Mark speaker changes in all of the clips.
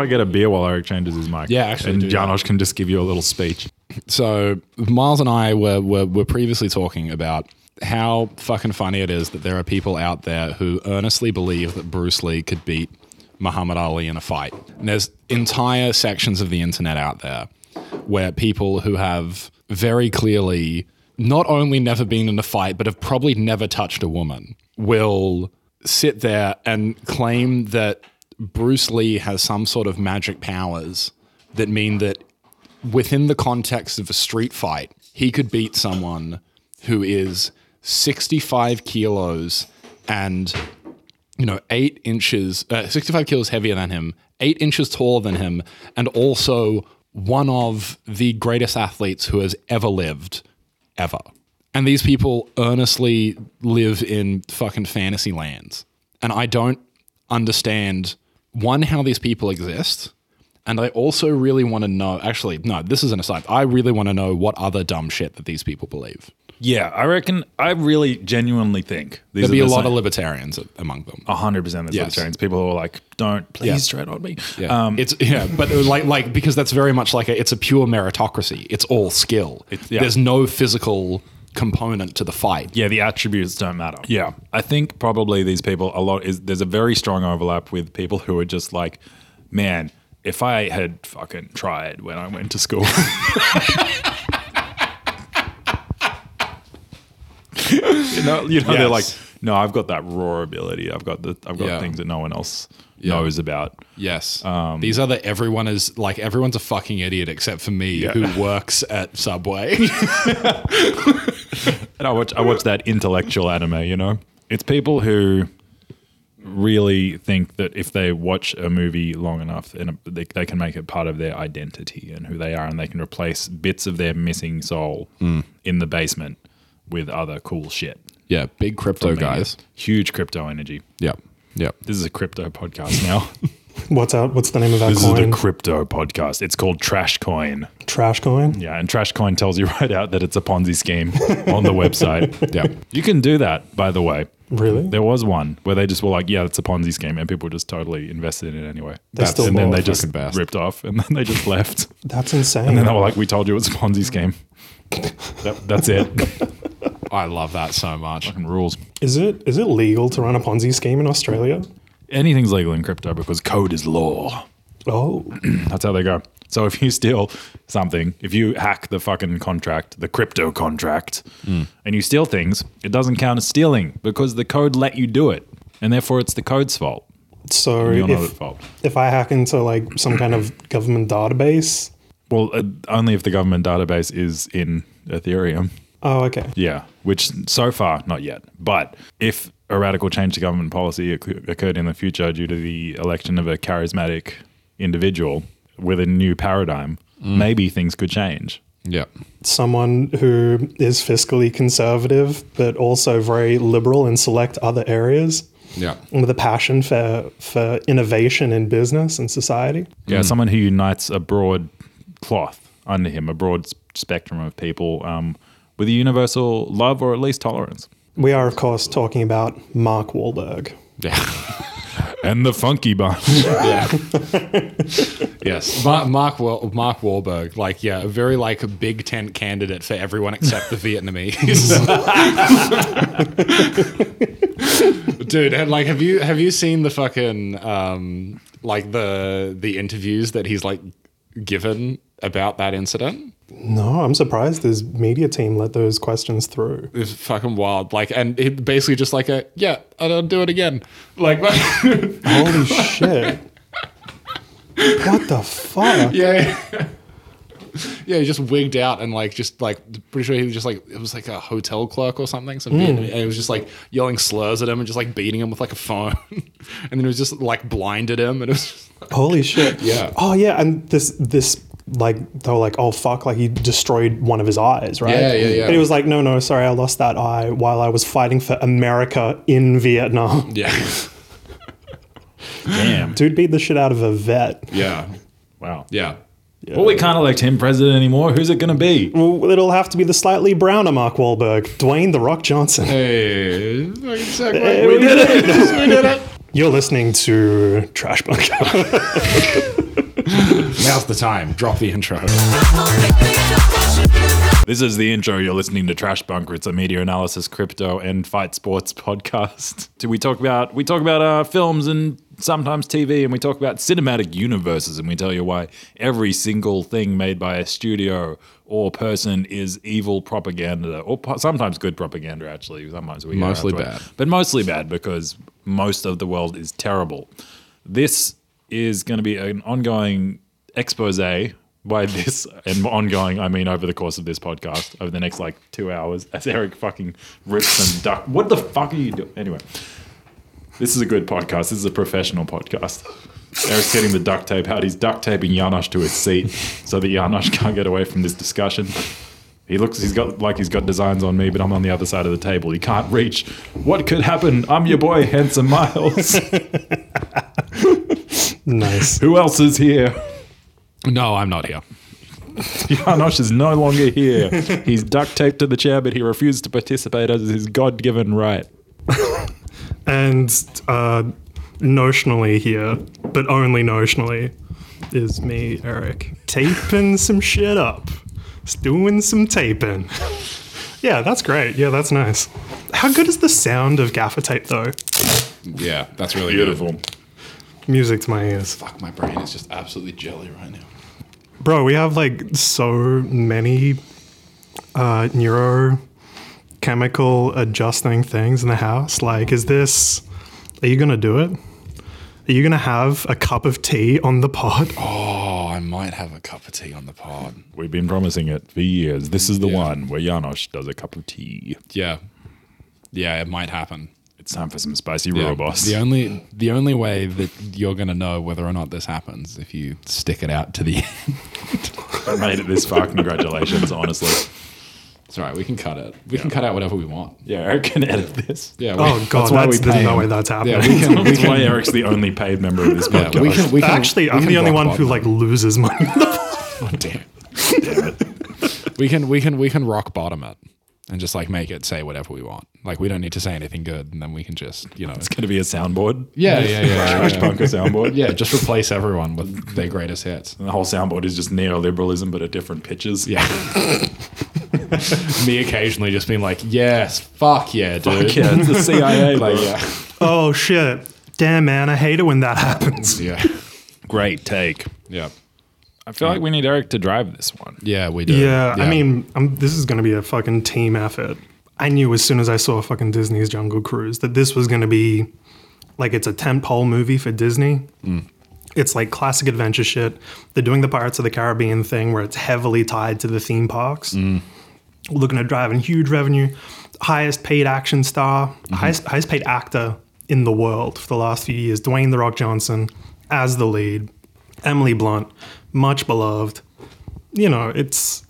Speaker 1: If I get a beer while Eric changes his mic?
Speaker 2: Yeah, actually
Speaker 1: and
Speaker 2: do that.
Speaker 1: Janosch can just give you a little speech.
Speaker 2: So Miles and I were, were were previously talking about how fucking funny it is that there are people out there who earnestly believe that Bruce Lee could beat Muhammad Ali in a fight. And there's entire sections of the internet out there where people who have very clearly not only never been in a fight, but have probably never touched a woman, will sit there and claim that Bruce Lee has some sort of magic powers that mean that within the context of a street fight, he could beat someone who is 65 kilos and, you know, eight inches, uh, 65 kilos heavier than him, eight inches taller than him, and also one of the greatest athletes who has ever lived, ever. And these people earnestly live in fucking fantasy lands. And I don't understand, one, how these people exist. And I also really want to know. Actually, no, this is an aside. I really want to know what other dumb shit that these people believe.
Speaker 1: Yeah, I reckon. I really genuinely think these
Speaker 2: There'd be
Speaker 1: are
Speaker 2: a lot of libertarians among them.
Speaker 1: hundred percent of
Speaker 2: Yes.
Speaker 1: libertarians. People who are like, "Don't please tread on me."
Speaker 2: Yeah,
Speaker 1: Um,
Speaker 2: it's yeah, but like like because that's very much like a, it's a pure meritocracy. It's all skill.
Speaker 1: yeah.
Speaker 2: There's no physical component to the fight.
Speaker 1: yeah, the attributes don't matter. Yeah, I think probably these people a lot is there's a very strong overlap with people who are just like, man, if I had fucking tried when I went to school. you know, you know, they're like, no, I've got that raw ability. I've got the, I've got
Speaker 2: Yeah.
Speaker 1: things that no one else
Speaker 2: Yeah.
Speaker 1: knows about.
Speaker 2: Yes,
Speaker 1: Um,
Speaker 2: these are the everyone is like everyone's a fucking idiot except for me
Speaker 1: Yeah.
Speaker 2: who works at Subway.
Speaker 1: And I watch I watch that intellectual anime, you know? It's people who really think that if they watch a movie long enough, then they, they can make it part of their identity and who they are, and they can replace bits of their missing soul hmm. in the basement with other cool shit.
Speaker 2: yeah, big crypto guys.
Speaker 1: Huge crypto energy.
Speaker 2: Yep, yep.
Speaker 1: This is a crypto podcast now.
Speaker 3: What's out? What's the name of that
Speaker 1: this
Speaker 3: coin?
Speaker 1: is the crypto podcast. It's called Trash Coin.
Speaker 3: Trash coin.
Speaker 1: Yeah, and Trash Coin tells you right out that it's a Ponzi scheme on the website.
Speaker 2: Yeah.
Speaker 1: You can do that, by the way.
Speaker 3: Really?
Speaker 1: There was one where they just were like, "Yeah, it's a Ponzi scheme," and people just totally invested in it anyway.
Speaker 3: They still
Speaker 1: and then they just
Speaker 2: best.
Speaker 1: ripped off, and then they just left.
Speaker 3: That's insane.
Speaker 1: And then they were like, "We told you it's a Ponzi scheme." That- that's it.
Speaker 2: I love that so much.
Speaker 1: Fucking rules.
Speaker 3: is it is it legal to run a Ponzi scheme in Australia?
Speaker 1: Anything's legal in crypto because code is law.
Speaker 3: Oh,
Speaker 1: That's how they go. So if you steal something, if you hack the fucking contract, the crypto contract, and you steal things, it doesn't count as stealing because the code let you do it, and therefore it's the code's fault.
Speaker 3: so
Speaker 1: You're not at
Speaker 3: if
Speaker 1: fault.
Speaker 3: if I hack into like some kind of government database,
Speaker 1: Well, uh, only if the government database is in Ethereum.
Speaker 3: Oh okay,
Speaker 1: Yeah, which so far not yet. But if a radical change to government policy occurred in the future due to the election of a charismatic individual with a new paradigm, maybe things could change.
Speaker 2: Yep.
Speaker 3: someone who is fiscally conservative but also very liberal in select other areas,
Speaker 2: Yeah.
Speaker 3: with a passion for for innovation in business and society.
Speaker 1: Yeah, someone who unites a broad cloth under him, a broad spectrum of people um, with a universal love or at least tolerance.
Speaker 3: We are, of course, talking about Mark Wahlberg.
Speaker 2: Yeah.
Speaker 1: And the funky bunch.
Speaker 2: yeah. yes. Mark Mark, Wahl- Mark Wahlberg, like yeah, a very like a big tent candidate for everyone except the Vietnamese. Dude, and like have you have you seen the fucking um like the the interviews that he's like given about that incident?
Speaker 3: No, I'm surprised his media team let those questions through.
Speaker 2: It's fucking wild. Like, and it basically just like a yeah, I'll do it again. Like,
Speaker 3: Holy shit. What the fuck?
Speaker 2: yeah, yeah. He just wigged out and like just like pretty sure he was just like it was like a hotel clerk or something. Some hmm. and it was just like yelling slurs at him and just like beating him with like a phone, and then it was just like blinded him and it was.
Speaker 3: Holy shit.
Speaker 2: Yeah.
Speaker 3: Oh yeah, and this this like they were like, oh fuck, like he destroyed one of his eyes, right?
Speaker 2: Yeah, yeah, yeah.
Speaker 3: And he was like, no, no, sorry, I lost that eye while I was fighting for America in Vietnam.
Speaker 2: Yeah,
Speaker 1: Damn.
Speaker 3: Dude beat the shit out of a vet.
Speaker 2: yeah,
Speaker 1: Wow.
Speaker 2: yeah.
Speaker 1: Well, we can't elect him president anymore. Who's it going to be?
Speaker 3: Well, it'll have to be the slightly browner Mark Wahlberg, Dwayne the Rock Johnson.
Speaker 2: Hey, fucking.
Speaker 3: Hey,
Speaker 2: we,
Speaker 3: we
Speaker 2: did
Speaker 3: did
Speaker 2: it. we did it.
Speaker 3: You're listening to Trash Bunker.
Speaker 2: Now's the time. Drop the intro.
Speaker 1: This is the intro. You're listening to Trash Bunker. It's a media analysis, crypto, and fight sports podcast. Do we talk about we talk about uh, films and sometimes TV, and we talk about cinematic universes, and we tell you why every single thing made by a studio or person is evil propaganda, or po- sometimes good propaganda. Actually, sometimes we
Speaker 2: Mostly
Speaker 1: it.
Speaker 2: bad.
Speaker 1: but mostly bad because most of the world is terrible. This is going to be an ongoing expose by this and ongoing i mean over the course of this podcast over the next like two hours as eric fucking rips and duck what the fuck are you doing anyway. This is a good podcast. This is a professional podcast. Eric's getting the duct tape out. He's duct taping janosch to his seat so that janosch can't get away from this discussion. He looks he's got like he's got designs on me but i'm on the other side of the table. He can't reach what could happen. I'm your boy handsome miles
Speaker 3: Nice.
Speaker 1: who else is here
Speaker 2: No, I'm not here.
Speaker 1: Janosch is no longer here. He's duct taped to the chair, but he refuses to participate as his God given right.
Speaker 3: And uh, notionally here, but only notionally, is me, Eric, taping some shit up. Just doing some taping. yeah, that's great. Yeah, that's nice. How good is the sound of gaffer tape, though?
Speaker 2: Yeah, that's really
Speaker 1: Beautiful.
Speaker 3: Music to my ears.
Speaker 2: Fuck, my brain is just absolutely jelly right now.
Speaker 3: Bro, we have like so many uh, neurochemical adjusting things in the house. Like, is this, are you going to do it? Are you going to have a cup of tea on the pod?
Speaker 2: Oh, I might have a cup of tea on the pod.
Speaker 1: We've been promising it for years. This is the
Speaker 2: Yeah.
Speaker 1: one where Janosch does a cup of tea.
Speaker 2: Yeah, yeah, it might hapen.
Speaker 1: It's time for some spicy
Speaker 2: Yeah.
Speaker 1: robos.
Speaker 2: The only the only way that you're gonna know whether or not this happens if you stick it out to the end.
Speaker 1: I made it this far. Congratulations, honestly.
Speaker 2: It's all right. We can cut it. We can cut out whatever we want.
Speaker 1: Yeah, Eric can edit this.
Speaker 2: Yeah. We,
Speaker 3: Oh, God,
Speaker 1: why
Speaker 3: that's,
Speaker 1: we
Speaker 3: there's
Speaker 1: pay
Speaker 3: no way that's happening.
Speaker 2: Yeah, we can. We
Speaker 1: That's why. Eric's the only paid member of this
Speaker 2: Yeah,
Speaker 1: podcast.
Speaker 2: we can. We can
Speaker 3: Actually,
Speaker 2: we
Speaker 3: I'm
Speaker 2: can
Speaker 3: the only
Speaker 2: rock
Speaker 3: one who like loses money.
Speaker 2: Oh, damn. We can. We can. We can rock bottom it and just like make it say whatever we want. Like we don't need to say anything good, and then we can just you know.
Speaker 1: It's going to be a soundboard.
Speaker 2: Yeah, yeah, yeah.
Speaker 1: Trash
Speaker 2: yeah.
Speaker 1: bunker soundboard.
Speaker 2: Yeah, just replace everyone with their greatest hits.
Speaker 1: And the whole soundboard is just neoliberalism, but at different pitches.
Speaker 2: Yeah. Me occasionally just being like, yes, fuck yeah, dude.
Speaker 1: Fuck yeah, it's the CIA.
Speaker 2: Like, yeah.
Speaker 3: oh, shit. Damn, man. I hate it when that happens.
Speaker 2: Yeah.
Speaker 1: Great take.
Speaker 2: Yeah.
Speaker 1: I feel like we need Eric to drive this one.
Speaker 2: Yeah, we do.
Speaker 3: Yeah, I mean, i this is going to be a fucking team effort. I knew as soon as I saw fucking Disney's Jungle Cruise that this was going to be like it's a tentpole movie for Disney. Mm. It's like classic adventure shit. They're doing the Pirates of the Caribbean thing where it's heavily tied to the theme parks. Mm. Looking at driving huge revenue, highest paid action star, mm-hmm. highest, highest paid actor in the world for the last few years. Dwayne the Rock Johnson as the lead, Emily Blunt, much beloved. You know, it's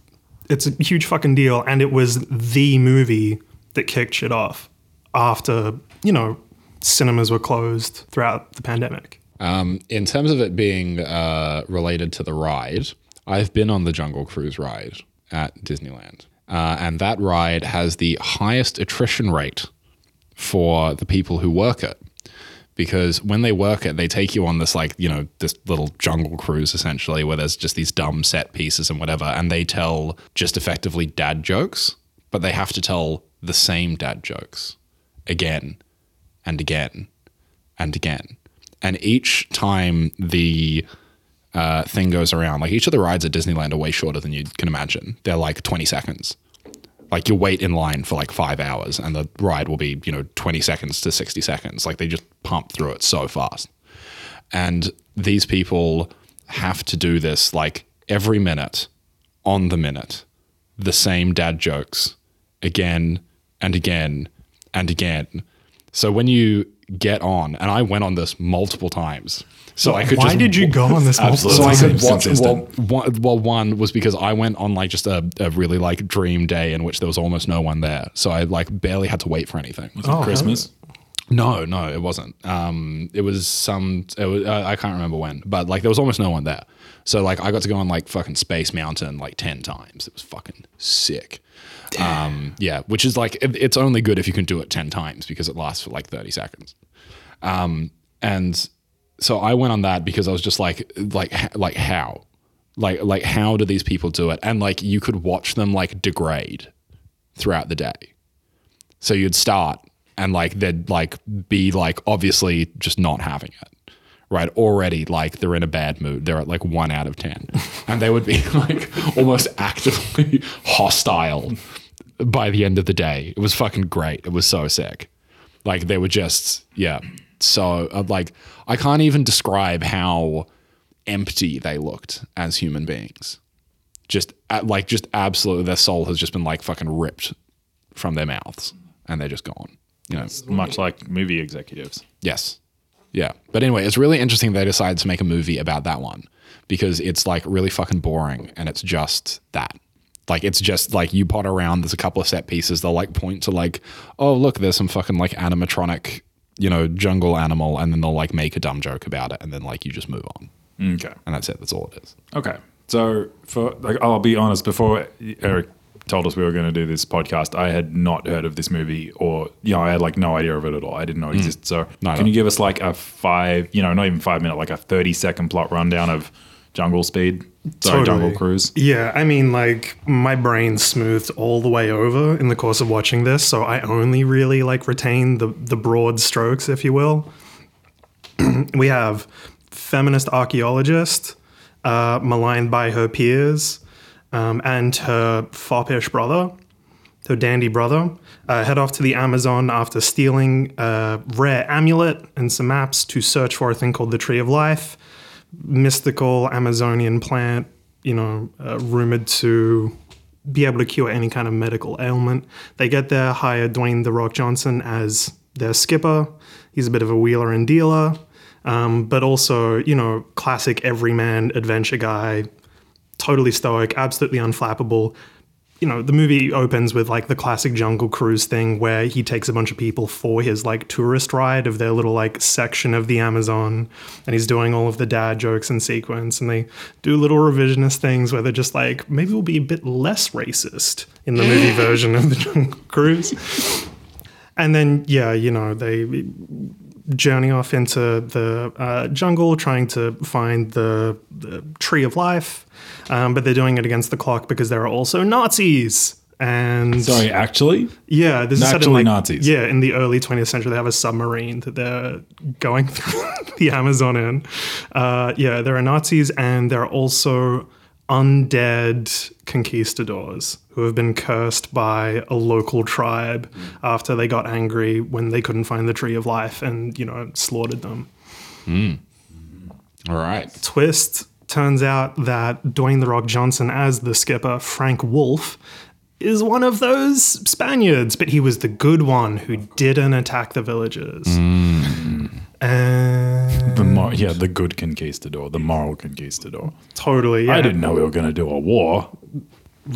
Speaker 3: it's a huge fucking deal, and it was the movie that kicked shit off after you know cinemas were closed throughout the pandemic.
Speaker 2: Um, in terms of it being uh, related to the ride, I've been on the Jungle Cruise ride at Disneyland. Uh, and that ride has the highest attrition rate for the people who work it. Because when they work it, they take you on this, like, you know, this little jungle cruise essentially, where there's just these dumb set pieces and whatever. And they tell just effectively dad jokes, but they have to tell the same dad jokes again and again and again. And each time the uh, thing goes around, like each of the rides at Disneyland are way shorter than you can imagine. They're like 20 seconds. Like you wait in line for like five hours and the ride will be, you know, 20 seconds to 60 seconds. Like they just pump through it so fast. And these people have to do this like every minute on the minute, the same dad jokes again and again and again. So when you get on, and I went on this multiple times, so I could. Just.
Speaker 3: Why
Speaker 2: just
Speaker 3: did you go on this multiple
Speaker 1: Absolutely.
Speaker 2: so I
Speaker 3: times?
Speaker 2: could watch. Well, one, well, one was because I went on like just a, a really like dream day in which there was almost no one there, so I like barely had to wait for anything.
Speaker 3: Oh,
Speaker 1: Christmas.
Speaker 2: No, no, it wasn't. Um, it was some. It was, uh, I can't remember when, but like there was almost no one there. So like I got to go on like fucking Space Mountain like ten times. It was fucking sick. Um, yeah, which is like it, it's only good if you can do it ten times because it lasts for like thirty seconds. Um, and so I went on that because I was just like, like, like how, like, like how do these people do it? And like you could watch them like degrade throughout the day. So you'd start and like they'd like be like obviously just not having it. Right. Already like they're in a bad mood. They're at like one out of 10. And they would be like almost actively hostile by the end of the day. It was fucking great. It was so sick. Like they were just, yeah. So like I can't even describe how empty they looked as human beings. Just like just absolutely their soul has just been like fucking ripped from their mouths and they're just gone. You know.
Speaker 1: Much like movie executives.
Speaker 2: Yes. Yeah. But anyway, it's really interesting they decided to make a movie about that one because it's like really fucking boring and it's just that. Like it's just like you pot around, there's a couple of set pieces, they'll like point to like, oh look, there's some fucking like animatronic, you know, jungle animal, and then they'll like make a dumb joke about it, and then like you just move on.
Speaker 1: Okay.
Speaker 2: And that's it. That's all it is.
Speaker 1: Okay. So for like, I'll be honest. Before Eric told us we were going to do this podcast, I had not heard of this movie, or you know, I had like no idea of it at all. I didn't know it mm. existed. So,
Speaker 2: No,
Speaker 1: can
Speaker 2: no.
Speaker 1: you give us like a five, you know, not even five minute, like a thirty second plot rundown of Jungle Speed? Sorry, Jungle
Speaker 3: Totally.
Speaker 1: Cruise.
Speaker 3: Yeah, I mean, like my brain smoothed all the way over in the course of watching this, so I only really like retain the the broad strokes, if you will. we have feminist archaeologist uh, maligned by her peers um, and her foppish brother, her dandy brother, uh, head off to the Amazon after stealing a rare amulet and some maps to search for a thing called the Tree of Life mystical Amazonian plant, you know, uh, rumored to be able to cure any kind of medical ailment. They get there, hire Dwayne The Rock Johnson as their skipper. He's a bit of a wheeler and dealer, um, but also, you know, classic everyman adventure guy, totally stoic, absolutely unflappable. You know, the movie opens with like the classic Jungle Cruise thing where he takes a bunch of people for his like tourist ride of their little like section of the Amazon and he's doing all of the dad jokes in sequence and they do little revisionist things where they're just like, maybe we'll be a bit less racist in the movie version of the Jungle Cruise. And then, yeah, you know, they journey off into the uh, jungle trying to find the, the tree of life, um, but they're doing it against the clock because there are also Nazis. And
Speaker 1: Sorry, actually,
Speaker 3: yeah, this is
Speaker 1: Actually
Speaker 3: like,
Speaker 1: Nazis.
Speaker 3: Yeah, in the early 20th century, they have a submarine that they're going through the Amazon in. Uh, yeah, there are Nazis, and there are also undead conquistadors who have been cursed by a local tribe hmm. after they got angry when they couldn't find the tree of life and you know slaughtered them hmm.
Speaker 2: All right.
Speaker 3: twist turns out that Dwayne the Rock Johnson as the skipper, Frank Wolff, is one of those Spaniards, but he was the good one who didn't attack the villagers. Hmm. And
Speaker 1: the mor- yeah, the good conquistador, the moral conquistador.
Speaker 3: totally, yeah.
Speaker 1: I didn't know we were going to do a war.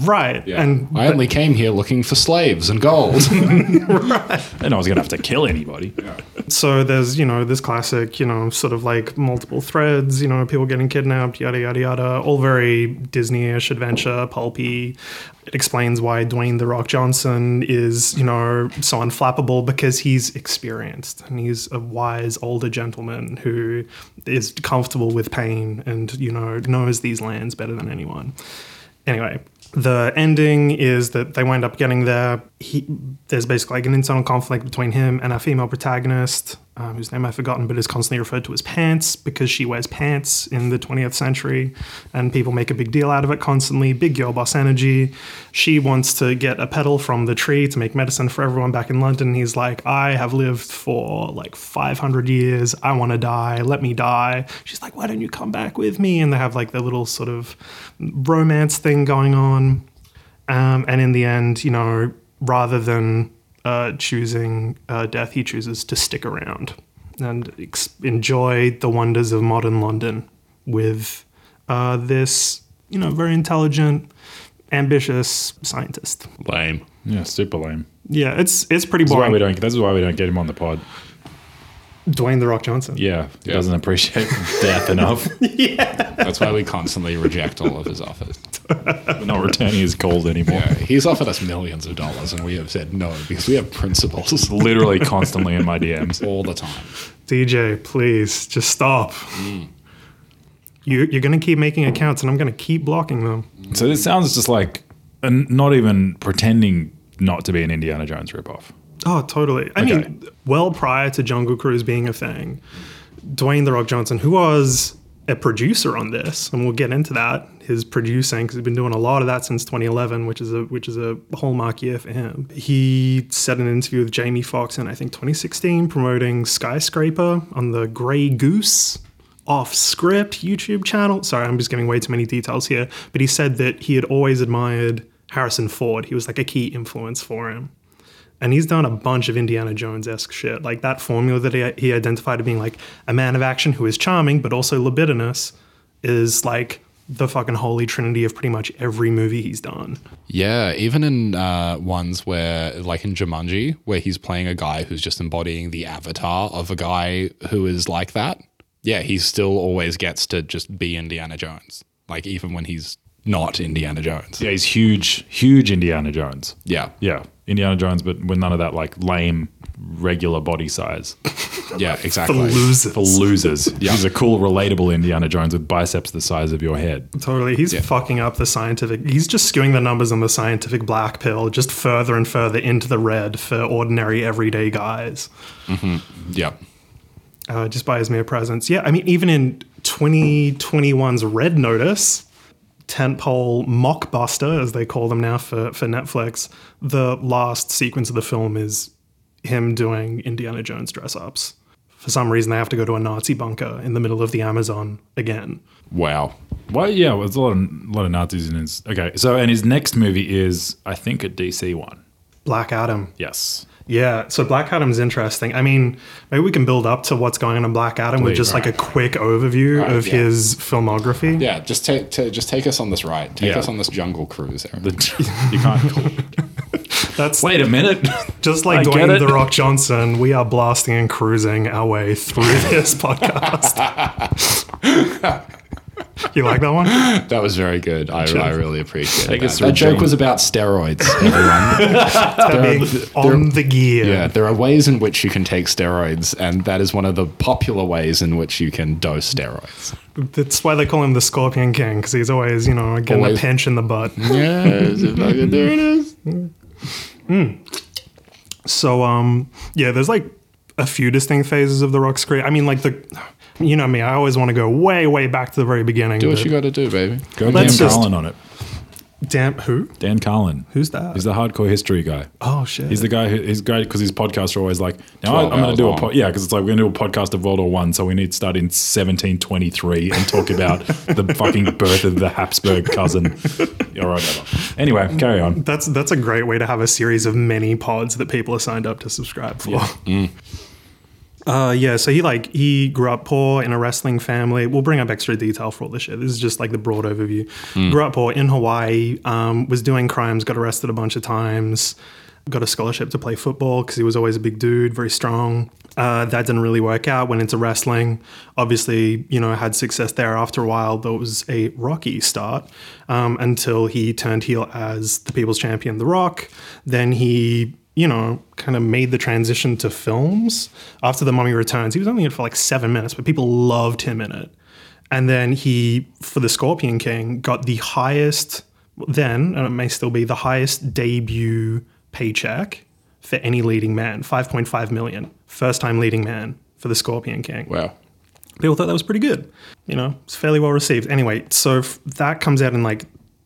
Speaker 3: Right. And
Speaker 2: I only came here looking for slaves and gold.
Speaker 1: I didn't I was going to have to kill anybody.
Speaker 3: so there's, you know, this classic, you know, sort of like multiple threads, you know, people getting kidnapped, yada, yada, yada, all very Disney ish adventure, pulpy. It explains why Dwayne The Rock Johnson is, you know, so unflappable because he's experienced and he's a wise older gentleman who is comfortable with pain and, you know, knows these lands better than anyone. Anyway, the ending is that they wind up getting there. He, there's basically like an internal conflict between him and our female protagonist, um, whose name I've forgotten, but is constantly referred to as Pants because she wears pants in the 20th century, and people make a big deal out of it constantly. Big girl boss energy. She wants to get a petal from the tree to make medicine for everyone back in London. He's like, I have lived for like 500 years. I want to die. Let me die. She's like, Why don't you come back with me? And they have like their little sort of romance thing going on. Um, and in the end, you know, rather than uh, choosing uh, death, he chooses to stick around and ex- enjoy the wonders of modern London with uh, this, you know, very intelligent, ambitious scientist.
Speaker 2: Lame.
Speaker 1: Yeah, super lame.
Speaker 3: Yeah, it's it's pretty boring.
Speaker 1: This is why we don't. This is why we don't get him on the pod.
Speaker 3: Dwayne the Rock Johnson.
Speaker 1: Yeah, he
Speaker 2: Yeah.
Speaker 1: doesn't appreciate death enough.
Speaker 2: yeah, That's why we constantly reject all of his offers.
Speaker 1: We're not returning his calls anymore.
Speaker 2: Yeah, he's offered us millions of dollars, and we have said no because we have principles
Speaker 1: Literally constantly in my DMs.
Speaker 2: all the time.
Speaker 3: DJ, please just stop. Mm. You, you're going to keep making accounts, and I'm going to keep blocking them.
Speaker 1: So this sounds just like and not even pretending not to be an Indiana Jones ripoff.
Speaker 3: Oh, totally. I
Speaker 1: Okay.
Speaker 3: mean, well prior to Jungle Cruise being a thing, Dwayne the Rock Johnson, who was a producer on this, and we'll get into that, his producing because he's been doing a lot of that since 2011, which is a which is a hallmark year for him. He said in an interview with Jamie Foxx in I think 2016, promoting Skyscraper on the Grey Goose off script YouTube channel. Sorry, I'm just giving way too many details here, but he said that he had always admired Harrison Ford. He was like a key influence for him. And he's done a bunch of Indiana Jones esque shit. Like that formula that he, he identified as being like a man of action who is charming, but also libidinous, is like the fucking holy trinity of pretty much every movie he's done.
Speaker 2: Yeah, even in uh, ones where, like in Jumanji, where he's playing a guy who's just embodying the avatar of a guy who is like that. Yeah, he still always gets to just be Indiana Jones. Like even when he's not Indiana Jones.
Speaker 1: Yeah, he's huge, huge Indiana Jones.
Speaker 2: Yeah,
Speaker 1: Yeah, Indiana Jones, but with none of that like lame regular body size
Speaker 2: yeah, exactly.
Speaker 3: For losers.
Speaker 1: for losers. He's a cool, relatable Indiana Jones with biceps the size of your head.
Speaker 3: Totally. He's fucking up the scientific. He's just skewing the numbers on the scientific black pill just further and further into the red for ordinary, everyday guys.
Speaker 2: Yeah.
Speaker 3: uh, just by his mere presence. Yeah, I mean, even in 2021's Red Notice, tentpole mockbuster, as they call them now for, for Netflix, the last sequence of the film is him doing Indiana Jones dress ups. For some reason, they have to go to a Nazi bunker in the middle of the Amazon again.
Speaker 2: Wow.
Speaker 1: Well, yeah, well, there's a lot of a lot of Nazis in his. Okay, so and his next movie is, I think, a DC one.
Speaker 3: Black Adam.
Speaker 1: Yes.
Speaker 3: Yeah, so Black Adam's interesting. I mean, maybe we can build up to what's going on in Black Adam with
Speaker 1: Please.
Speaker 3: just like a quick overview
Speaker 2: Right,
Speaker 3: of
Speaker 2: yeah.
Speaker 3: his filmography.
Speaker 2: Yeah, just take ta just take us on this ride. Take
Speaker 1: Yeah.
Speaker 2: us on this jungle cruise. Aaron.
Speaker 1: The, you can't.
Speaker 3: That's
Speaker 1: Wait a minute.
Speaker 3: Just like
Speaker 1: I get
Speaker 3: Dwayne. The Rock Johnson, we are blasting and cruising our way through this podcast. You like that one?
Speaker 2: That was very good. I, I really appreciate
Speaker 1: Take
Speaker 2: that.
Speaker 1: us
Speaker 2: That joke was about steroids, everyone.
Speaker 3: Being on the gear.
Speaker 2: yeah, there are ways in which you can take steroids, and that is one of the popular ways in which you can dose steroids.
Speaker 3: That's why they call him the Scorpion King, because he's always, you know, getting
Speaker 2: Always.
Speaker 3: a pinch in the butt.
Speaker 2: Yes, fucking there it is.
Speaker 3: So, um, yeah, there's like a few distinct phases of The Rock's career. I mean, like the, you know me, I always want to go way, way back to the very beginning.
Speaker 2: Do what you got to do, baby.
Speaker 1: Go Dan
Speaker 3: Let's just-
Speaker 1: Carlin on it.
Speaker 3: Damn, who?
Speaker 1: Dan Carlin.
Speaker 3: Who's that?
Speaker 1: He's the hardcore history guy.
Speaker 3: oh shit.
Speaker 1: He's the guy who he's great because his podcasts are always like, now I,
Speaker 2: 12
Speaker 1: I'm going to
Speaker 2: hours
Speaker 1: do a
Speaker 2: long.
Speaker 1: po- yeah, because it's like we're going to do a podcast of World War One, so we need to start in 1723 and talk about the fucking birth of the Habsburg cousin or whatever. Anyway, carry on.
Speaker 3: That's that's a great way to have a series of many pods that people are signed up to subscribe for. Mm. Uh, yeah, so he like he grew up poor in a wrestling family. We'll bring up extra detail for all this shit. This is just like the broad overview. Grew up poor in Hawaii. Um, was doing crimes. Got arrested a bunch of times. Got a scholarship to play football because he was always a big dude, very strong. Uh, that didn't really work out. Went into wrestling. Obviously, you know, had success there after a while, though it was a rocky start um, until he turned heel as the People's Champion, The Rock. Then he, you know, kind of made the transition to films after The Mummy Returns. He was only in it for like seven minutes, but people loved him in it. And then he, for The Scorpion King, got the highest, then, and it may still be the highest debut paycheck for any leading man 5.5 million. First time leading man for The Scorpion King
Speaker 2: Wow.
Speaker 3: people thought that was pretty good. You know, it's fairly well received. Anyway, so f- that comes out in like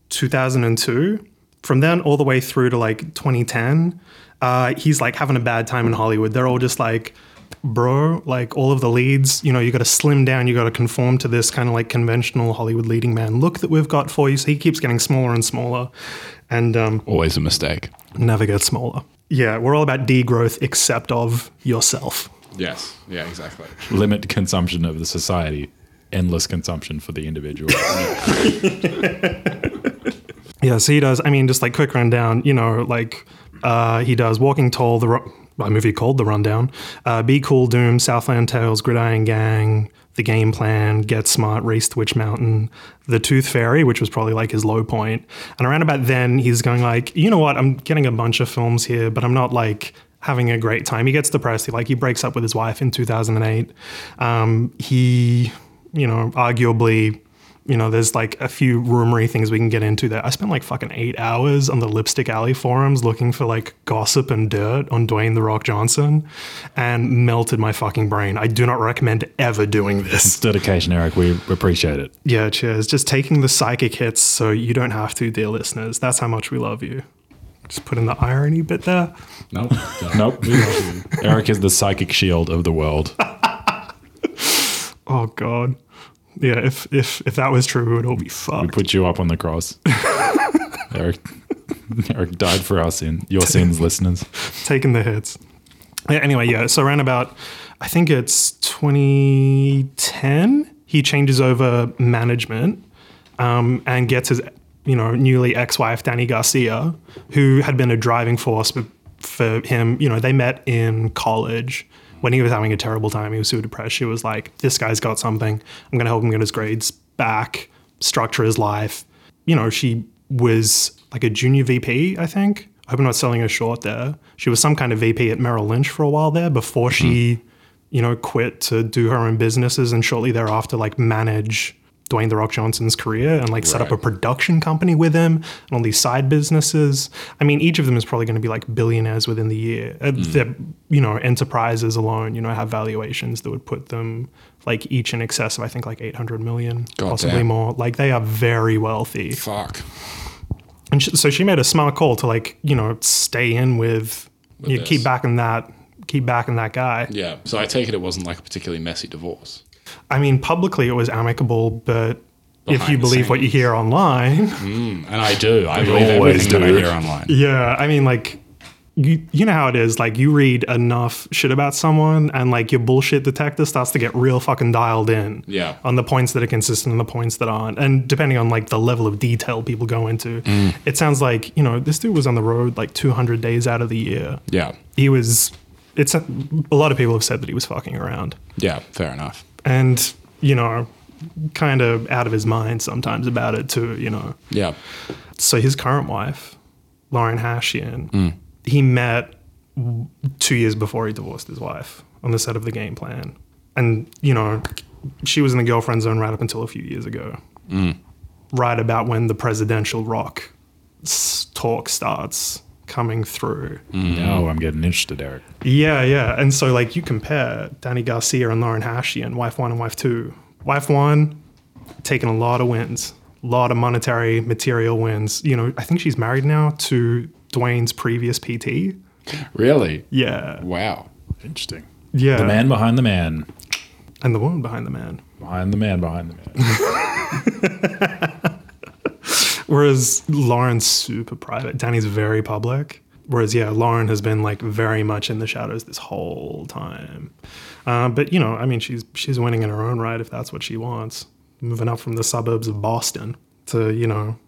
Speaker 3: 2002. From then all the way through to like 2010, uh, he's like having a bad time in Hollywood. They're all just like, bro, like all of the leads, you know, you got to slim down, you got to conform to this kind of like conventional Hollywood leading man look that we've got for you. So he keeps getting smaller and smaller and um,
Speaker 2: Always a mistake.
Speaker 3: never get smaller. Yeah, we're all about degrowth except of yourself.
Speaker 2: Yes. Yeah, exactly.
Speaker 1: Limit consumption of the society, endless consumption for the individual.
Speaker 3: Yeah, so he does. I mean, just like quick rundown. You know, like uh, he does Walking Tall, the a movie called The Rundown, uh, Be Cool, Doom, Southland Tales, Gridiron Gang, The Game Plan, Get Smart, Race to Witch Mountain, The Tooth Fairy, which was probably like his low point. And around about then, he's going like, you know what? I'm getting a bunch of films here, but I'm not like having a great time. He gets depressed. He like he breaks up with his wife in 2008. Um, he, you know, arguably you know, there's like a few rumory things we can get into there. I spent like fucking eight hours on the Lipstick Alley forums looking for like gossip and dirt on Dwayne The Rock Johnson and melted my fucking brain. I do not recommend ever doing this.
Speaker 1: It's Dedication, Eric. We appreciate it.
Speaker 3: Yeah, cheers. Just taking the psychic hits so you don't have to, dear listeners. That's how much we love you. Just put in the irony bit there.
Speaker 2: Nope.
Speaker 1: Nope. Eric is the psychic shield of the world.
Speaker 3: Oh God. Yeah, if if if that was true, it would all be fucked.
Speaker 1: We put you up on the cross. Eric, Eric died for our sin, your sins, listeners.
Speaker 3: taking the hits. Yeah, Anyway, yeah. So around about, I think it's 2010, he changes over management um, and gets his, you know, newly ex-wife Dany Garcia, who had been a driving force for, for him. You know, they met in college when he was having a terrible time. He was super depressed. She was like, "This guy's got something. I'm going to help him get his grades back, structure his life." You know, she was like a junior VP, I think. I hope I'm not selling her short there. She was some kind of VP at Merrill Lynch for a while there before she, mm-hmm. you know, quit to do her own businesses and shortly thereafter, like manage Dwayne The Rock Johnson's career and like set up a production company with him and all these side businesses. I mean, each of them is probably going to be like billionaires within the year. Uh, hmm. Their, you know, enterprises alone, you know, have valuations that would put them like each in excess of, I think, like 800 million,
Speaker 2: God
Speaker 3: possibly
Speaker 2: damn.
Speaker 3: more. Like they are very wealthy.
Speaker 2: Fuck.
Speaker 3: And sh so she made a smart call to like, you know, stay in with, you
Speaker 2: this.
Speaker 3: keep backing that, keep backing that guy.
Speaker 2: Yeah. So I take it it wasn't like a particularly messy divorce.
Speaker 3: I mean, publicly it was amicable, but if you
Speaker 2: the
Speaker 3: believe what you hear online,
Speaker 2: And I do. I believe
Speaker 1: always
Speaker 2: everything that I hear online.
Speaker 3: yeah, I mean, like, you, you know how it is. Like, you read enough shit about someone, and like your bullshit detector starts to get real fucking dialed in.
Speaker 2: Yeah.
Speaker 3: On the points that are consistent and the points that aren't. And depending on like the level of detail people go into,
Speaker 2: Mm.
Speaker 3: it sounds like, you know, this dude was on the road like 200 days out of the year.
Speaker 2: Yeah.
Speaker 3: He was, it's a, a lot of people have said that he was fucking around.
Speaker 2: Yeah. Fair enough.
Speaker 3: And you know kind of out of his mind sometimes about it too you know.
Speaker 2: Yeah.
Speaker 3: so his current wife lauren hashian mm. he met two years before he divorced his wife on the set of the game plan. And you know she was in the girlfriend zone right up until a few years ago. Mm. Right about when the presidential rock talk starts coming through
Speaker 1: Now I'm getting interested, Eric.
Speaker 3: yeah, yeah. And so like you compare Dany Garcia and Lauren Hashi Hashian, wife one and wife two. Wife one, taking a lot of wins, a lot of monetary material wins. You know, I think she's married now to Dwayne's previous PT.
Speaker 2: Really?
Speaker 3: Yeah.
Speaker 2: Wow.
Speaker 1: Interesting.
Speaker 3: Yeah.
Speaker 1: The man behind the man.
Speaker 3: And the woman behind the man.
Speaker 1: Behind the man behind the man.
Speaker 3: Whereas Lauren's super private. Dany's very public. Whereas, yeah, Lauren has been like very much in the shadows this whole time. Uh, but you know, I mean, she's she's winning in her own right if that's what she wants. Moving up from the suburbs of Boston to you know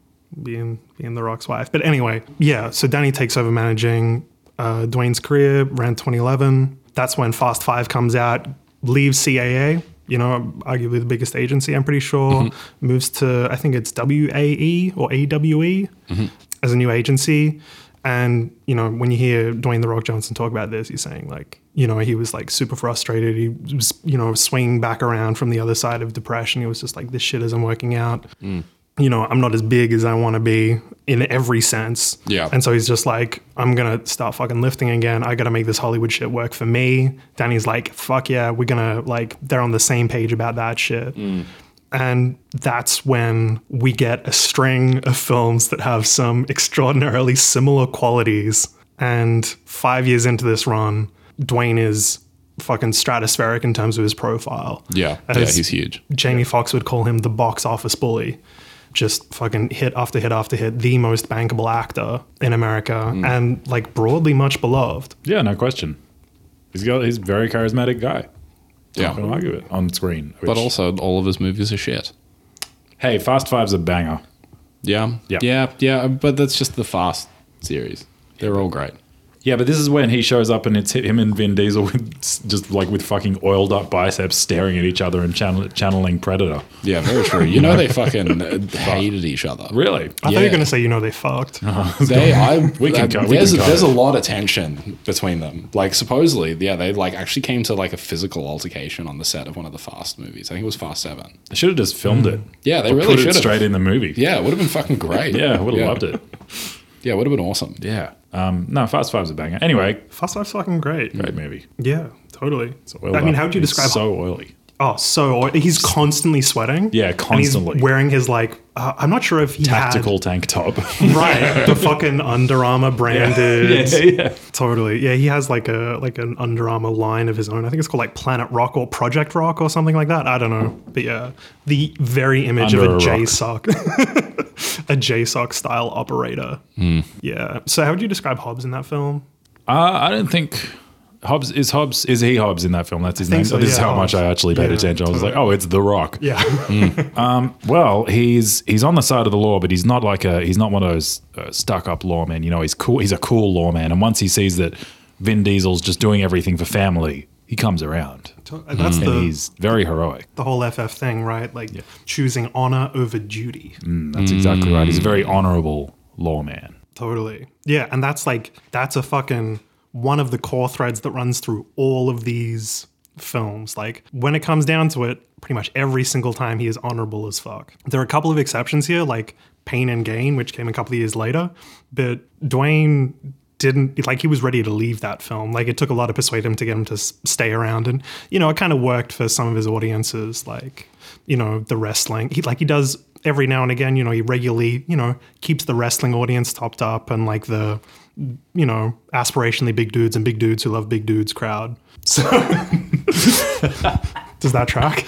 Speaker 3: being being the Rock's wife. But anyway, yeah. So Dany takes over managing uh, Dwayne's career around 2011. That's when Fast Five comes out. Leaves CAA. You know, arguably the biggest agency. I'm pretty sure mm-hmm. moves to I think it's WAE or AWE mm-hmm. as a new agency. And you know, when you hear Dwayne the Rock Johnson talk about this, he's saying like, you know, he was like super frustrated. He was, you know, swinging back around from the other side of depression. He was just like, this shit isn't working out. Mm. You know, I'm not as big as I want to be in every sense.
Speaker 2: Yeah.
Speaker 3: And so he's just like, I'm gonna start fucking lifting again. I gotta make this Hollywood shit work for me. Dany's like, fuck yeah, we're gonna like, they're on the same page about that shit. Mm. And that's when we get a string of films that have some extraordinarily similar qualities. And five years into this run, Dwayne is fucking stratospheric in terms of his profile.
Speaker 2: Yeah. Yeah. He's huge.
Speaker 3: Jamie Foxx would call him the box office bully. Just fucking hit after hit after hit, the most bankable actor in America, hmm. and like broadly much beloved.
Speaker 1: yeah, no question. He's got he's a very charismatic guy.
Speaker 2: Yeah.
Speaker 1: Not gonna argue it on screen.
Speaker 2: But also, all of his movies are shit.
Speaker 1: hey, Fast Five's a banger.
Speaker 2: Yeah.
Speaker 1: Yeah.
Speaker 2: Yeah. Yeah. But that's just the Fast series. They're all great.
Speaker 1: Yeah, but this is when he shows up and it's him and Vin Diesel with just like with fucking oiled up biceps staring at each other and channel, channeling Predator.
Speaker 2: Yeah, very true. You know they fucking uh, hated each other.
Speaker 1: Really?
Speaker 3: I thought you
Speaker 2: Yeah.
Speaker 3: were gonna say you know they fucked.
Speaker 2: They, I,
Speaker 1: We can cut- we
Speaker 2: there's,
Speaker 1: can cut
Speaker 2: there's
Speaker 1: it.
Speaker 2: a lot of tension between them. Like supposedly, yeah, they like actually came to like a physical altercation on the set of one of the Fast movies. I think it was Fast Seven.
Speaker 1: They should have just filmed it.
Speaker 2: Yeah, they
Speaker 1: Or
Speaker 2: really
Speaker 1: put
Speaker 2: should
Speaker 1: it
Speaker 2: have.
Speaker 1: straight in the movie.
Speaker 2: Yeah, it would have been fucking great.
Speaker 1: Yeah, I would have
Speaker 2: yeah.
Speaker 1: loved it.
Speaker 2: Yeah, it would have been awesome.
Speaker 1: Yeah. Um, no, Fast Five's a banger. Anyway,
Speaker 3: Fast Five's fucking great.
Speaker 1: great movie.
Speaker 3: Yeah, totally.
Speaker 1: It's oiled
Speaker 3: I mean,
Speaker 1: up.
Speaker 3: how would you
Speaker 1: It's
Speaker 3: describe?
Speaker 1: so oily.
Speaker 3: oh, so he's constantly sweating.
Speaker 1: Yeah,
Speaker 3: And
Speaker 1: constantly.
Speaker 3: he's wearing his like. Uh, I'm not sure if he
Speaker 1: Tactical tank top.
Speaker 3: right the fucking Under Armour branded.
Speaker 1: yeah, yeah.
Speaker 3: Totally. Yeah, he has like a like an Under Armour line of his own. I think it's called like Planet Rock or Project Rock or something like that. I don't know. But yeah, the very image
Speaker 1: Under
Speaker 3: of a
Speaker 1: a rock.
Speaker 3: JSOC, a JSOC style operator. Yeah. So how would you describe Hobbs in that film?
Speaker 1: Uh, I don't think Hobbs is Hobbs. Is he Hobbs in that film? That's his name.
Speaker 3: so,
Speaker 1: this is
Speaker 3: yeah,
Speaker 1: how much I actually paid
Speaker 3: Yeah,
Speaker 1: attention. I was like, oh, it's The Rock.
Speaker 3: Yeah.
Speaker 1: Well, he's he's on the side of the law, but he's not like a he's not one of those uh, stuck up lawmen. You know, he's cool. He's a cool lawman, and once he sees that Vin Diesel's just doing everything for family, he comes around,
Speaker 3: And that's
Speaker 1: and
Speaker 3: the
Speaker 1: he's very heroic.
Speaker 3: the whole FF thing, right? Like choosing honor over duty.
Speaker 1: Mm, that's exactly right. He's a very honorable lawman.
Speaker 3: Totally. Yeah, and that's like that's a fucking one of the core threads that runs through all of these films. Like when it comes down to it, pretty much every single time he is honorable as fuck. There are a couple of exceptions here, like Pain and Gain, which came a couple of years later, but Dwayne didn't like he was ready to leave that film like it took a lot to persuade him to get him to stay around and you know it kind of worked for some of his audiences like you know the wrestling he like he does every now and again you know he regularly you know keeps the wrestling audience topped up and like the you know aspirationally big dudes and big dudes who love big dudes crowd so does that track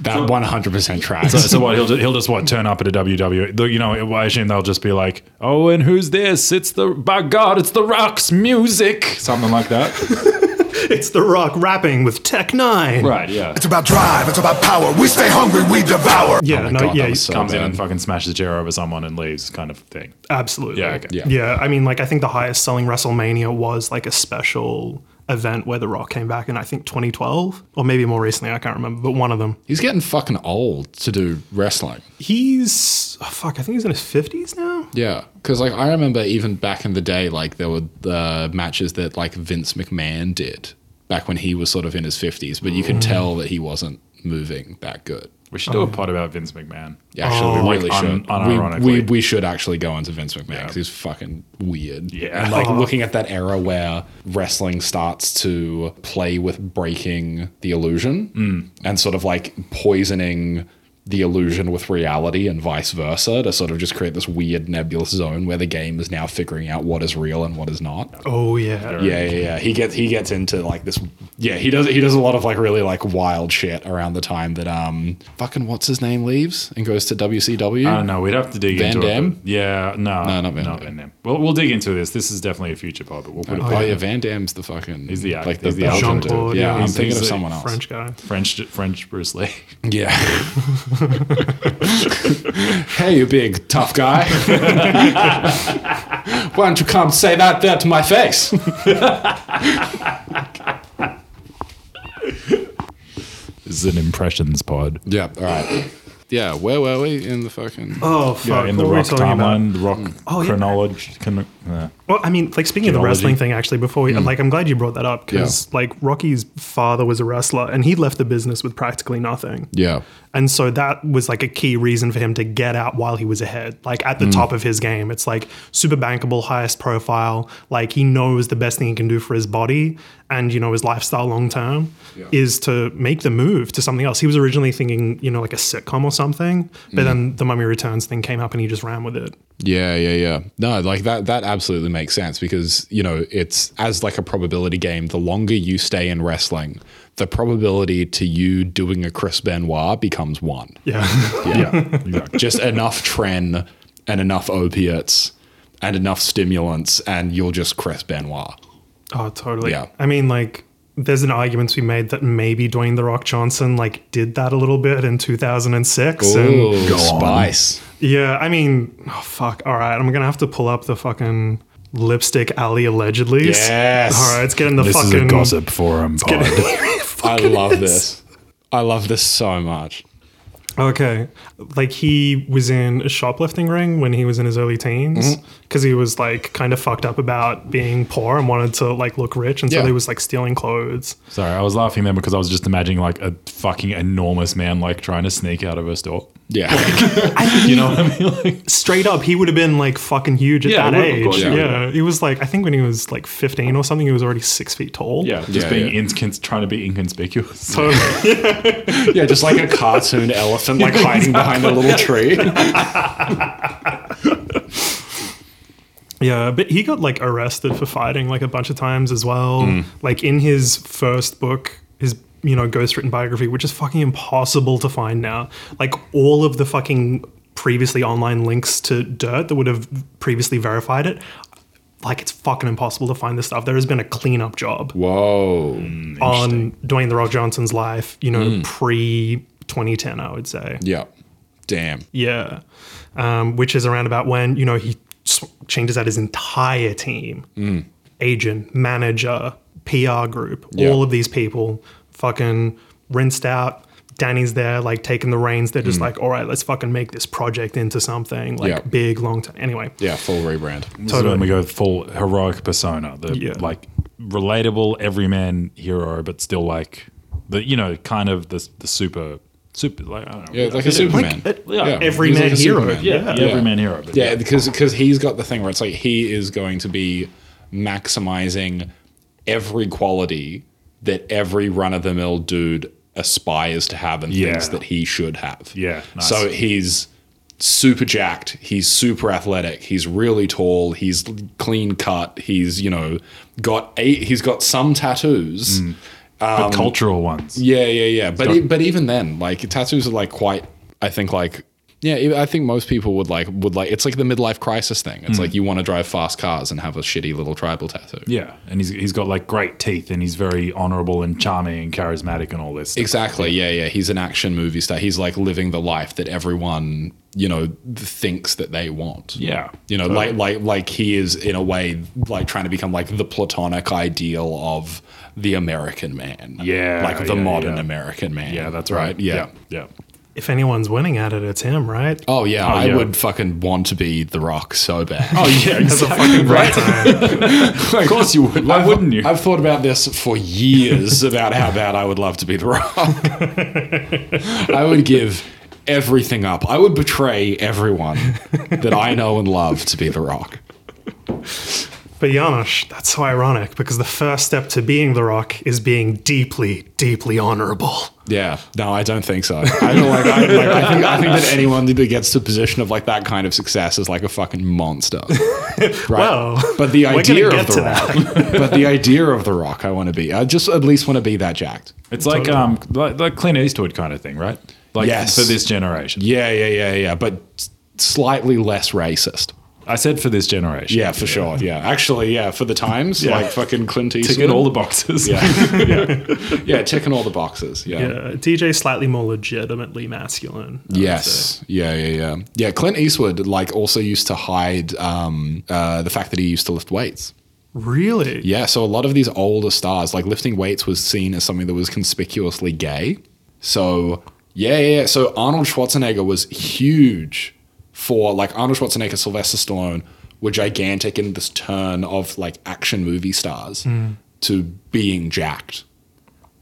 Speaker 2: That 100% tracks.
Speaker 1: So, so what? He'll just, he'll just what turn up at a WWE. You know, I assume they'll just be like, "Oh, and who's this? It's the by God, it's the Rock's music." Something like that.
Speaker 3: it's the rock rapping with Tech N9ne
Speaker 1: right? Yeah.
Speaker 4: It's about drive, it's about power. We stay hungry, we devour.
Speaker 3: yeah
Speaker 2: Oh
Speaker 3: no
Speaker 2: God,
Speaker 3: yeah
Speaker 2: that was so
Speaker 1: Comes in
Speaker 2: bad.
Speaker 1: and fucking smashes a chair over someone and leaves, kind of thing.
Speaker 3: Absolutely.
Speaker 1: Yeah, okay.
Speaker 2: Yeah.
Speaker 3: Yeah. I mean, like, I think the highest selling WrestleMania was like a special event where The Rock came back in, I think, 2012, or maybe more recently. I can't remember, but one of them.
Speaker 2: He's getting fucking old to do wrestling.
Speaker 3: He's, oh, fuck, I think he's in his 50s now.
Speaker 2: Yeah, because like I remember even back in the day, like there were the matches that like Vince McMahon did back when he was sort of in his fifties, but you could mm. tell that he wasn't moving that good.
Speaker 1: We should do a pod about Vince McMahon.
Speaker 2: Actually, we
Speaker 1: oh,
Speaker 2: really
Speaker 1: un-
Speaker 2: should.
Speaker 1: unironically.
Speaker 2: we, we we should actually go into Vince McMahon because he's fucking weird.
Speaker 1: Yeah.
Speaker 2: and like uh-huh. looking at that era where wrestling starts to play with breaking the illusion mm. and sort of like poisoning the illusion with reality and vice versa to sort of just create this weird nebulous zone where the game is now figuring out what is real and what is not.
Speaker 3: Oh, yeah.
Speaker 2: Yeah, yeah, yeah. He gets he gets into like this. Yeah, he does he does a lot of like really like wild shit around the time that um fucking what's his name leaves and goes to WCW.
Speaker 1: I don't know. We'd have to dig
Speaker 2: Van
Speaker 1: into
Speaker 2: Damme?
Speaker 1: it. Yeah, no,
Speaker 2: No, not Van
Speaker 1: not Van Damme. We'll, we'll dig into this. This is definitely a future pod, but we'll put
Speaker 2: Oh,
Speaker 1: it Oh
Speaker 2: yeah. Van Damme's the fucking
Speaker 1: He's the act-
Speaker 2: like the,
Speaker 1: he's the
Speaker 2: the
Speaker 1: actor.
Speaker 2: Belgian.
Speaker 3: Jean-Claude,
Speaker 2: Yeah,
Speaker 3: yeah.
Speaker 2: I'm
Speaker 3: He's-
Speaker 2: thinking
Speaker 1: he's
Speaker 2: of
Speaker 1: the
Speaker 2: someone else.
Speaker 3: French guy.
Speaker 1: French French Bruce Lee.
Speaker 2: Yeah. hey, you big tough guy. Why don't you come say that there to my face?
Speaker 1: This is an impressions pod.
Speaker 2: yeah. All right. Yeah. Where were we in the fucking?
Speaker 3: Oh, fuck.
Speaker 1: Yeah, in the
Speaker 3: what were we
Speaker 1: rock
Speaker 3: talking about?
Speaker 1: timeline, the rock mm.
Speaker 3: Oh, yeah.
Speaker 1: chronology. Con- uh,
Speaker 3: Well, I mean, like speaking of the wrestling thing, actually, before we like, I'm glad you brought that up because like Rocky's father was a wrestler and he left the business with practically nothing.
Speaker 2: Yeah.
Speaker 3: And so that was like a key reason for him to get out while he was ahead, like at the top of his game. It's like super bankable, highest profile. Like he knows the best thing he can do for his body and, you know, his lifestyle long term is to make the move to something else. He was originally thinking, you know, like a sitcom or something, but then the Mummy Returns thing came up and he just ran with it.
Speaker 2: Yeah, yeah, yeah. No, like that that absolutely makes sense because, you know, it's as like a probability game, the longer you stay in wrestling, the probability to you doing a Chris Benoit becomes one.
Speaker 3: Yeah.
Speaker 1: yeah, exactly.
Speaker 2: Just enough tren and enough opiates and enough stimulants and you'll just Chris Benoit.
Speaker 3: Oh, totally.
Speaker 2: Yeah.
Speaker 3: I mean, like, there's an argument to be made that maybe Dwayne the Rock Johnson like did that a little bit in 2006. And
Speaker 2: Ooh, spice.
Speaker 3: Yeah, I mean, oh, fuck. All right, I'm gonna have to pull up the fucking Lipstick Alley allegedly.
Speaker 2: Yes.
Speaker 3: All right, let's get in the
Speaker 1: This is
Speaker 3: fucking
Speaker 1: a gossip forum pod.
Speaker 2: I love this. I love this so much.
Speaker 3: Okay. Like he was in a shoplifting ring when he was in his early teens
Speaker 2: Mm-hmm.
Speaker 3: Because he was like kind of fucked up about being poor and wanted to like look rich. And so
Speaker 2: Yeah.
Speaker 3: he was like stealing clothes.
Speaker 1: Sorry, I was laughing there because I was just imagining like a fucking enormous man like trying to sneak out of a store.
Speaker 2: Yeah.
Speaker 1: You know what I mean? Like,
Speaker 3: Straight up, he would have been like fucking huge at
Speaker 1: Yeah,
Speaker 3: that
Speaker 1: well, of
Speaker 3: age.
Speaker 1: course,
Speaker 3: yeah.
Speaker 1: yeah.
Speaker 3: He was like, I think when he was like 15 or something, he was already six feet tall.
Speaker 1: yeah, just
Speaker 2: Yeah,
Speaker 1: being
Speaker 2: yeah.
Speaker 1: incons- trying to be inconspicuous.
Speaker 3: So,
Speaker 2: yeah, just like a cartoon elephant like hiding behind a little tree.
Speaker 3: Yeah, but he got like arrested for fighting like a bunch of times as well.
Speaker 1: Hmm.
Speaker 3: Like in his first book, his you know ghost written biography, which is fucking impossible to find now. Like all of the fucking previously online links to Dirt that would have previously verified it, like it's fucking impossible to find this stuff. There has been a cleanup job
Speaker 2: Whoa.
Speaker 3: on Dwayne the Rock Johnson's life, you know,
Speaker 1: Hmm.
Speaker 3: pre 2010, I would say.
Speaker 2: Yeah. Damn.
Speaker 3: Yeah. Um, which is around about when, you know, he s- changes out his entire team mm. agent, manager, PR group,
Speaker 2: Yeah.
Speaker 3: all of these people fucking rinsed out. Dany's there, like taking the reins. They're just mm. like, all right, let's fucking make this project into something like
Speaker 2: Yeah.
Speaker 3: big, long term. Anyway,
Speaker 2: Yeah, full rebrand.
Speaker 1: This is
Speaker 3: Totally.
Speaker 1: when we go full heroic persona, the
Speaker 3: Yeah.
Speaker 1: like relatable everyman hero, but still like the you know kind of the the super super like I don't know
Speaker 2: Yeah, like a Superman.
Speaker 3: uh,
Speaker 1: yeah,
Speaker 3: every man
Speaker 2: like a
Speaker 3: hero.
Speaker 2: Superman.
Speaker 3: Yeah.
Speaker 1: yeah, everyman hero. But
Speaker 2: Yeah, because because he's got the thing where it's like he is going to be maximizing every quality that every run of the mill dude aspires to have and
Speaker 1: Yeah.
Speaker 2: thinks that he should have.
Speaker 1: Yeah, nice.
Speaker 2: So he's super jacked. He's super athletic. He's really tall. He's clean cut. He's you know got eight. He's got some tattoos.
Speaker 1: But um, cultural ones.
Speaker 2: Yeah, yeah, yeah. But e- but even then, like tattoos are like quite. I think like yeah. I think most people would like would like. It's like the midlife crisis thing. It's hmm. like you want to drive fast cars and have a shitty little tribal tattoo.
Speaker 1: Yeah, and he's he's got like great teeth, and he's very honorable and charming and charismatic and all this. Stuff.
Speaker 2: Exactly. Yeah, yeah. He's an action movie star. He's like living the life that everyone you know thinks that they want.
Speaker 1: Yeah,
Speaker 2: You know, like like like he is in a way like trying to become like the platonic ideal of the American man.
Speaker 1: Yeah,
Speaker 2: like the
Speaker 1: yeah,
Speaker 2: modern
Speaker 1: yeah.
Speaker 2: American man.
Speaker 1: yeah, that's right.
Speaker 2: Yeah.
Speaker 1: yeah.
Speaker 3: If anyone's winning at it, it's him, right?
Speaker 2: Oh yeah,
Speaker 1: Oh,
Speaker 2: I
Speaker 1: yeah.
Speaker 2: would fucking want to be The Rock so bad.
Speaker 1: Oh yeah,
Speaker 3: That's a
Speaker 1: exactly.
Speaker 3: fucking great time.
Speaker 1: of course you would. Why
Speaker 2: I've-
Speaker 1: wouldn't you?
Speaker 2: I've thought about this for years about how bad I would love to be The Rock. I would give everything up. I would betray everyone that I know and love to be The Rock.
Speaker 3: But Janosch, that's so ironic because the first step to being The Rock is being deeply, deeply honorable.
Speaker 2: Yeah, no, I don't think so. I don't like. I, like, I think I think that anyone that gets to a position of like that kind of success is like a fucking monster. Right?
Speaker 3: Well,
Speaker 2: but the idea of the rock, but the idea of the rock, I want to be. I just at least want to be that jacked.
Speaker 1: It's like um like, like Clint Eastwood kind of thing, right? Like
Speaker 2: Yes.
Speaker 1: for this generation.
Speaker 2: Yeah, yeah, yeah, yeah. But slightly less racist.
Speaker 1: I said for this generation.
Speaker 2: Yeah, for sure. Yeah, actually, yeah, for the times,
Speaker 1: Yeah.
Speaker 2: like fucking Clint Eastwood.
Speaker 1: Ticket all the boxes.
Speaker 2: yeah, yeah, yeah, ticking all the boxes. Yeah.
Speaker 3: Yeah, DJ slightly more legitimately masculine. I.
Speaker 2: Yes. Yeah, yeah, yeah. Yeah, Clint Eastwood like also used to hide um, uh, the fact that he used to lift weights.
Speaker 3: Really?
Speaker 2: Yeah, so a lot of these older stars, like lifting weights was seen as something that was conspicuously gay. So, yeah, yeah, yeah. So Arnold Schwarzenegger was huge for like Arnold Schwarzenegger, Sylvester Stallone were gigantic in this turn of like action movie stars hmm. to being jacked.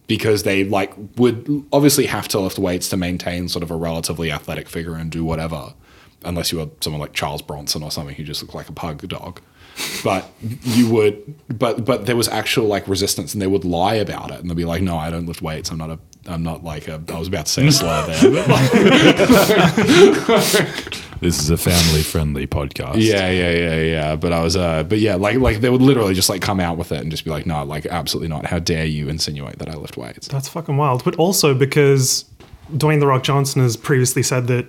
Speaker 2: Because they like would obviously have to lift weights to maintain sort of a relatively athletic figure and do whatever. Unless you were someone like Charles Bronson or something who just looked like a pug dog but you would but but there was actual like resistance and they would lie about it and they'd be like no i don't lift weights i'm not a i'm not like a i was about to say a slur there but like,
Speaker 1: This is a family friendly podcast.
Speaker 2: yeah yeah yeah yeah but i was uh but yeah like like they would literally just like come out with it and just be like no like absolutely not how dare you insinuate that i lift weights
Speaker 3: That's fucking wild. But also because Dwayne The Rock Johnson has previously said that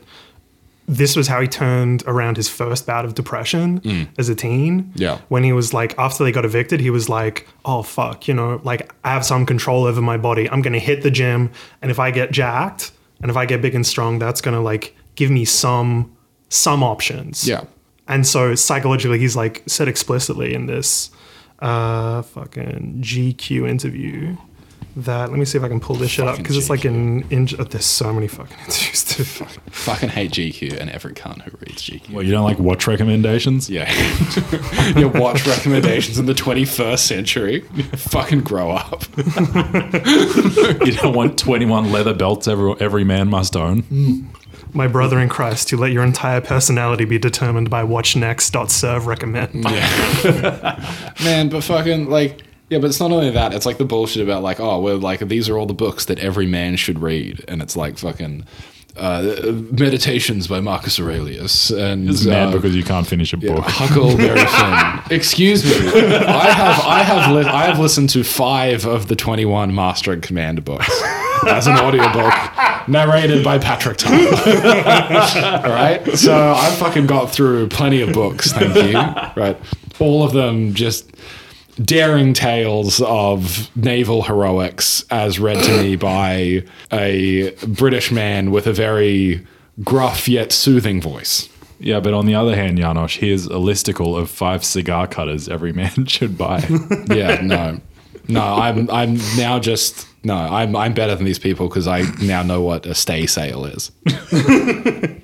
Speaker 3: this was how he turned around his first bout of depression as a teen.
Speaker 2: Yeah.
Speaker 3: When he was like, after they got evicted, he was like, oh, fuck, you know, like I have some control over my body. I'm going to hit the gym. And if I get jacked and if I get big and strong, that's going to like give me some, some options.
Speaker 2: Yeah.
Speaker 3: and so psychologically, he's like said explicitly in this uh, fucking GQ interview that let me see if I can pull this shit up because it's like in, in oh, there's so many fucking interviews. To
Speaker 2: Fucking hate GQ and every cunt who reads GQ.
Speaker 1: Well, you don't like watch recommendations?
Speaker 2: Yeah. Your watch recommendations in the 21st century. Fucking grow up.
Speaker 1: you don't want 21 leather belts every, every man must own?
Speaker 3: My brother in Christ, you let your entire personality be determined by watchnext.serve recommend. Yeah.
Speaker 2: Man, but fucking like yeah, but it's not only that. It's like the bullshit about like, oh, well, like these are all the books that every man should read, and it's like fucking uh, meditations by Marcus Aurelius and
Speaker 1: It's mad
Speaker 2: uh,
Speaker 1: because you can't finish a
Speaker 2: yeah,
Speaker 1: book.
Speaker 2: Huckleberry Finn. Excuse me. I have I have li- I have listened to five of the twenty one Master and Commander books as an audiobook narrated by Patrick Tull. All right, so I've fucking got through plenty of books. Thank you. Right, all of them just daring tales of naval heroics as read to me by a British man with a very gruff yet soothing voice.
Speaker 1: Yeah, but on the other hand, Janosch, here's a listicle of five cigar cutters every man should buy.
Speaker 2: yeah, no, no. I'm I'm now just no. I'm I'm better than these people because I now know what a staysail is.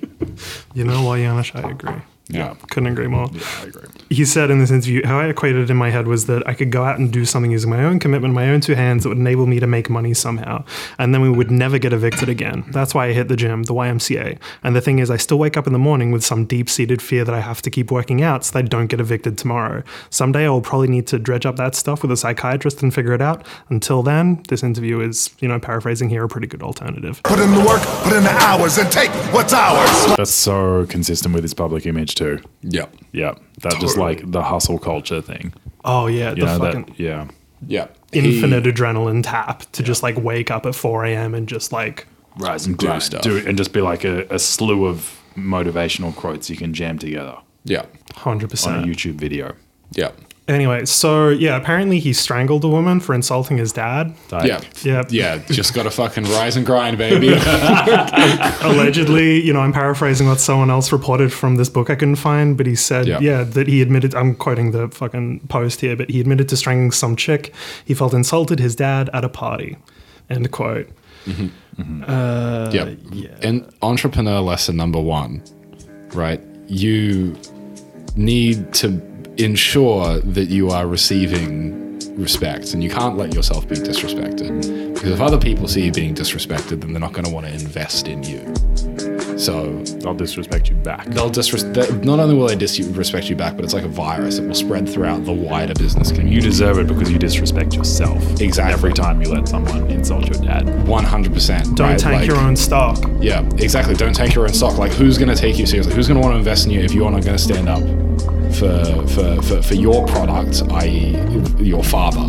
Speaker 3: You know what, Janusz? I agree.
Speaker 2: Yeah.
Speaker 3: Couldn't agree more.
Speaker 1: Yeah, I agree.
Speaker 3: He said in this interview, how I equated it in my head was that I could go out and do something using my own commitment, my own two hands that would enable me to make money somehow. And then we would never get evicted again. That's why I hit the gym, the YMCA. And the thing is, I still wake up in the morning with some deep seated fear that I have to keep working out so that I don't get evicted tomorrow. Someday I'll probably need to dredge up that stuff with a psychiatrist and figure it out. Until then, this interview is, you know, paraphrasing here, a pretty good alternative.
Speaker 4: Put in the work, put in the hours, and take what's ours.
Speaker 1: That's so consistent with his public image too.
Speaker 2: Yep.
Speaker 1: Yeah, that just like the hustle culture thing.
Speaker 3: Oh, yeah,
Speaker 1: You
Speaker 3: the
Speaker 1: know
Speaker 3: fucking
Speaker 1: that? Yeah,
Speaker 2: Yep.
Speaker 3: infinite adrenaline tap to just like wake up at 4 a.m. and just like
Speaker 1: rise and
Speaker 2: Do stuff.
Speaker 1: do and just be like a, a slew of motivational quotes you can jam together
Speaker 2: Yeah.
Speaker 3: 100%.
Speaker 1: on a YouTube video.
Speaker 2: Yeah.
Speaker 3: Anyway, so yeah, apparently he strangled a woman for insulting his dad.
Speaker 1: Like,
Speaker 2: Yeah.
Speaker 3: Yep.
Speaker 2: Yeah. Just got to fucking rise and grind, baby.
Speaker 3: Allegedly, you know, I'm paraphrasing what someone else reported from this book I couldn't find, but he said,
Speaker 2: Yeah.
Speaker 3: yeah, that he admitted, I'm quoting the fucking post here, but he admitted to strangling some chick. He felt insulted his dad at a party. End quote. Uh,
Speaker 2: Yep. And entrepreneur lesson number one, right? You need to ensure that you are receiving respect and you can't let yourself be disrespected. Because if other people see you being disrespected, then they're not going to want to invest in you. So
Speaker 1: I'll disrespect you back.
Speaker 2: they'll disrespect, not only will they disrespect you back, but it's like a virus. It will spread throughout the wider business community.
Speaker 1: You deserve it because you disrespect yourself.
Speaker 2: Exactly.
Speaker 1: Every time you let someone insult your dad.
Speaker 2: 100%.
Speaker 3: Don't
Speaker 2: right?
Speaker 3: tank
Speaker 2: Like-
Speaker 3: your own stock.
Speaker 2: Yeah, exactly. Don't take your own stock. Like, who's going to take you seriously? Who's going to want to invest in you if you're not going to stand up for, for, for, for your product, i.e., your father?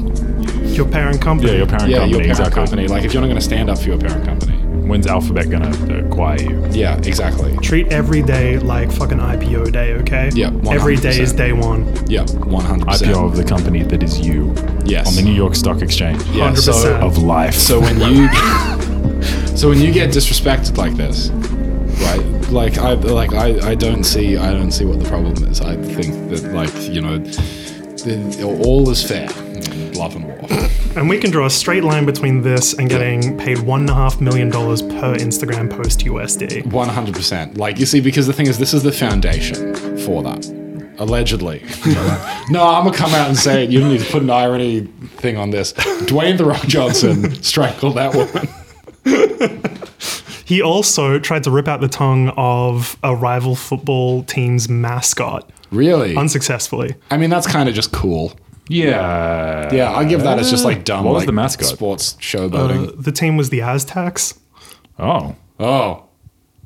Speaker 3: Your parent company.
Speaker 1: Yeah, your parent
Speaker 2: Yeah,
Speaker 1: company.
Speaker 2: your parent
Speaker 1: exactly.
Speaker 2: company. Like, if you're not going to stand up for your parent company.
Speaker 1: When's Alphabet gonna acquire you?
Speaker 2: Yeah, exactly.
Speaker 3: Treat every day like fucking IPO day, okay?
Speaker 2: Yeah,
Speaker 3: Every day
Speaker 2: 100%.
Speaker 3: every day is day one.
Speaker 2: Yeah, 100%.
Speaker 1: IPO of the company that is you.
Speaker 2: Yes.
Speaker 1: On the New York Stock Exchange.
Speaker 2: Yeah,
Speaker 3: 100%.
Speaker 2: so-
Speaker 1: Of life.
Speaker 2: So when you, so when you get disrespected like this, right? Like I, like I, I don't see, I don't see what the problem is. I think that like you know, the, all is fair in love and war.
Speaker 3: And we can draw a straight line between this and getting paid one and a half million dollars per Instagram post USD.
Speaker 2: One hundred percent. Like you see, because the thing is, this is the foundation for that. Allegedly. no, I'm gonna come out and say it. You need to put an irony thing on this. Dwayne the Rock Johnson strangled that woman.
Speaker 3: He also tried to rip out the tongue of a rival football team's mascot
Speaker 2: Really?
Speaker 3: unsuccessfully.
Speaker 2: I mean, that's kind of just cool.
Speaker 1: Yeah.
Speaker 2: Yeah, I give that as just like dumb.
Speaker 1: What was
Speaker 2: like,
Speaker 1: the mascot?
Speaker 2: Sports showboating.
Speaker 3: Uh, the team was the Aztecs.
Speaker 1: Oh.
Speaker 2: oh,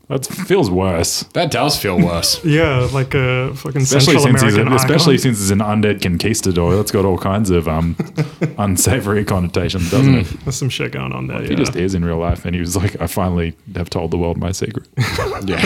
Speaker 1: That feels worse.
Speaker 2: that does feel worse.
Speaker 3: Yeah, like a fucking
Speaker 1: Especially
Speaker 3: Central
Speaker 1: since he's
Speaker 3: American
Speaker 1: especially since it's an undead conquistador. That's got all kinds of um unsavory connotations, doesn't it?
Speaker 3: There's some shit going on there.
Speaker 1: He
Speaker 3: yeah.
Speaker 1: just is in real life, and he was like, "I finally have told the world my secret."
Speaker 2: yeah.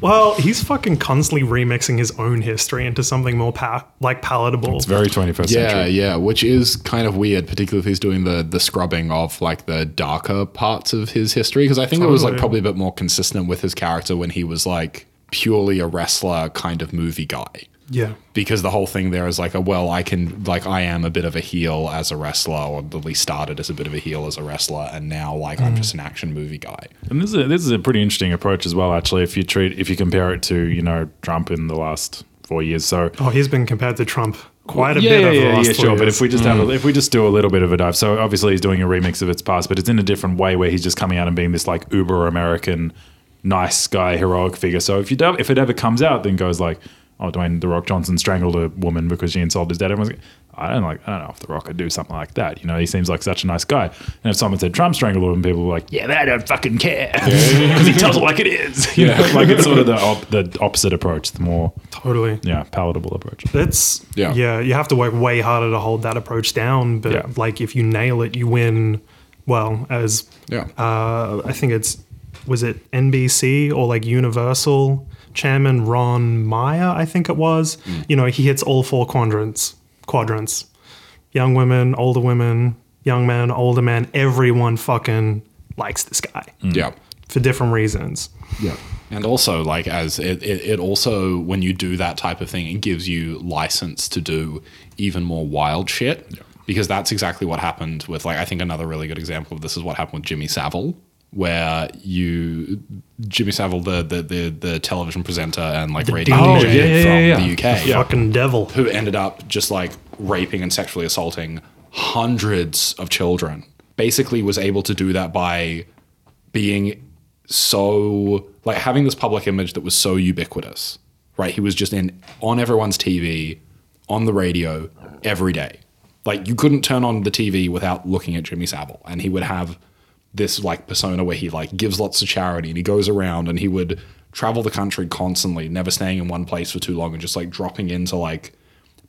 Speaker 3: Well, he's fucking constantly remixing his own history into something more pa- like palatable.
Speaker 1: It's very 21st
Speaker 2: Yeah,
Speaker 1: century.
Speaker 2: yeah, yeah, which is kind of weird, particularly if he's doing the the scrubbing of like the darker parts of his history. Because I think it was like probably a bit more consistent with his character when he was like purely a wrestler kind of movie guy.
Speaker 3: Yeah.
Speaker 2: Because the whole thing there is like a well, I can like I am a bit of a heel as a wrestler, or at least started as a bit of a heel as a wrestler, and now like I'm mm. just an action movie guy.
Speaker 1: And this is a, this is a pretty interesting approach as well. Actually, if you treat if you compare it to you know Trump in the last four years, so
Speaker 3: Oh, he's been compared to Trump quite a
Speaker 1: yeah,
Speaker 3: bit
Speaker 1: yeah,
Speaker 3: over the
Speaker 1: yeah,
Speaker 3: last
Speaker 1: yeah, sure. But if we just have a, mm. if we just do a little bit of a dive, so obviously he's doing a remix of its past, but it's in a different way where he's just coming out and being this like uber American, nice guy, heroic figure. So if you do, if it ever comes out, then goes like, oh, Dwayne the Rock Johnson strangled a woman because she insulted his dad. Everyone's like, I don't like, I don't know if the Rock could do something like that. You know, he seems like such a nice guy. And if someone said Trump strangled a woman, people were like, yeah, but I don't fucking care because he tells it like it is. You know, like it's sort of the op- the opposite approach, the more
Speaker 3: totally.
Speaker 1: yeah palatable approach.
Speaker 3: It's
Speaker 2: Yeah.
Speaker 3: yeah. You have to work way harder to hold that approach down. But
Speaker 1: Yeah.
Speaker 3: like if you nail it, you win. Well, as
Speaker 2: Yeah.
Speaker 3: uh, I think it's was it NBC or like Universal chairman Ron Meyer, I think it was. Mm. You know, he hits all four quadrants. Quadrants. Young women, older women, young men, older men. Everyone fucking likes this guy mm.
Speaker 2: yeah.
Speaker 3: for different reasons.
Speaker 2: Yeah. And also, like, as it, it, it also, when you do that type of thing, it gives you license to do even more wild shit. Yeah. Because that's exactly what happened with, like, I think another really good example of this is what happened with Jimmy Savile, where you, Jimmy Savile, the the the, the television presenter and like radio
Speaker 3: DJ.
Speaker 2: DJ
Speaker 3: Oh, yeah,
Speaker 1: yeah,
Speaker 2: from
Speaker 1: yeah,
Speaker 2: the
Speaker 1: yeah.
Speaker 2: UK,
Speaker 3: Fucking devil.
Speaker 2: who ended up just like raping and sexually assaulting hundreds of children. Basically, was able to do that by being so like having this public image that was so ubiquitous, right? He was just in on everyone's TV, on the radio every day. Like you couldn't turn on the TV without looking at Jimmy Savile, and he would have this like persona where he like gives lots of charity and he goes around and he would travel the country constantly, never staying in one place for too long and just like dropping into like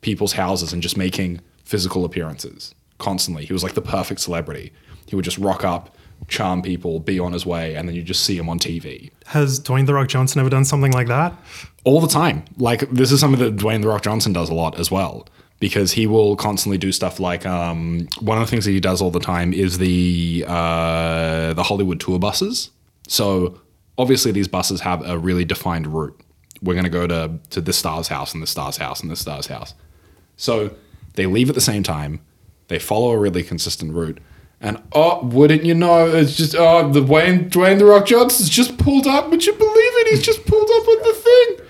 Speaker 2: people's houses and just making physical appearances constantly. He was like the perfect celebrity. He would just rock up, charm people, be on his way, and then you just see him on TV
Speaker 3: Has Dwayne the Rock Johnson ever done something like that?
Speaker 2: all the time. Like this is something that Dwayne the Rock Johnson does a lot as well. Because he will constantly do stuff like um, one of the things that he does all the time is the uh, the Hollywood tour buses. So obviously these buses have a really defined route. We're going to go to to this star's house and the star's house and the star's house. So they leave at the same time. They follow a really consistent route. And oh, wouldn't you know? It's just oh, the Dwayne Dwayne the Rock Johnson's just pulled up. Would you believe it? He's just pulled up on the thing.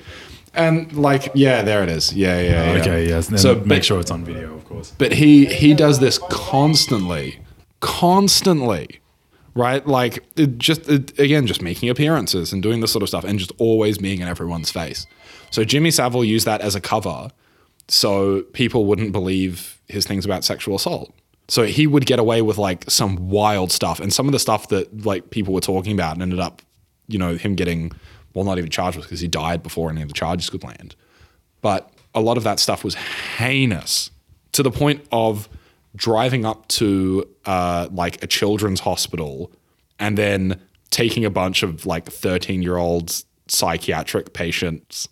Speaker 2: And like, yeah, there it is. Yeah, yeah, yeah.
Speaker 1: Okay, yes.
Speaker 2: So
Speaker 1: make
Speaker 2: but-
Speaker 1: sure it's on video, of course.
Speaker 2: but he he does this constantly, constantly, right? Like it just it, again, just making appearances and doing this sort of stuff, and just always being in everyone's face. So Jimmy Savile used that as a cover, so people wouldn't believe his things about sexual assault. So he would get away with like some wild stuff, and some of the stuff that like people were talking about and ended up, you know, him getting well, not even charged with because he died before any of the charges could land but a lot of that stuff was heinous to the point of driving up to uh, like a children's hospital and then taking a bunch of like 13 year old psychiatric patients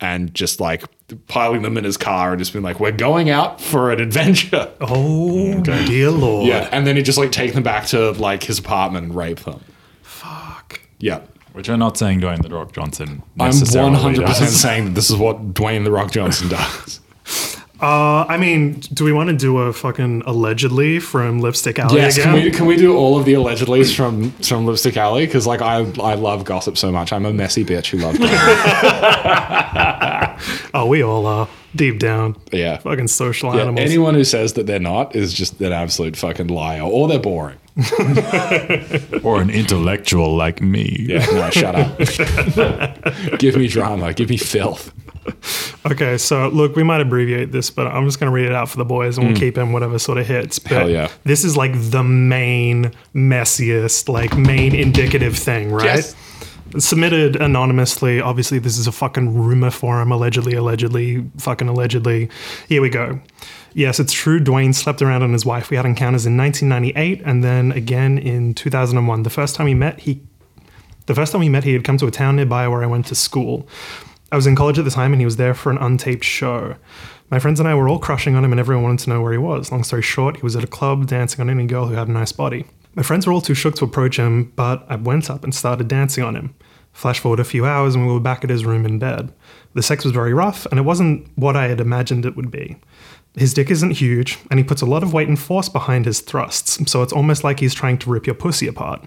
Speaker 2: and just like piling them in his car and just being like, we're going out for an adventure.
Speaker 3: Oh, dear Lord.
Speaker 2: Yeah. And then he just like take them back to like his apartment and rape them.
Speaker 3: Fuck.
Speaker 2: Yeah.
Speaker 1: Which I'm not saying Dwayne the Rock Johnson.
Speaker 2: I'm 100%
Speaker 1: does.
Speaker 2: saying that this is what Dwayne The Rock Johnson does.
Speaker 3: Uh, I mean, do we want to do a fucking allegedly from Lipstick Alley
Speaker 2: Yes,
Speaker 3: again?
Speaker 2: can we, can we do all of the allegedlys from from Lipstick Alley? Because like I I love gossip so much. I'm a messy bitch who loves gossip.
Speaker 3: oh, we all are deep down.
Speaker 2: yeah.
Speaker 3: Fucking social
Speaker 2: Yeah,
Speaker 3: animals.
Speaker 2: anyone who says that they're not is just an absolute fucking liar, or they're boring.
Speaker 1: or an intellectual like me.
Speaker 2: Yeah, no, shut up. give me drama. Give me filth.
Speaker 3: Okay, so look, we might abbreviate this, but I'm just going to read it out for the boys and we'll keep in whatever sort of hits. But
Speaker 2: Hmm. Hell yeah.
Speaker 3: This is like the main, messiest, like main indicative thing, right?
Speaker 2: Yes.
Speaker 3: Submitted anonymously. Obviously, this is a fucking rumor forum. Allegedly, allegedly, fucking allegedly. Here we go. Yes, it's true. Dwayne slept around on his wife. We had encounters in 1998 and then again in 2001. The first time we met, he the first time we met, he had come to a town nearby where I went to school. I was in college at the time and he was there for an untaped show. My friends and I were all crushing on him and everyone wanted to know where he was. Long story short, he was at a club dancing on any girl who had a nice body. My friends were all too shook to approach him, but I went up and started dancing on him. Flash forward a few hours and we were back at his room in bed. The sex was very rough and it wasn't what I had imagined it would be. His dick isn't huge and he puts a lot of weight and force behind his thrusts, so it's almost like he's trying to rip your pussy apart.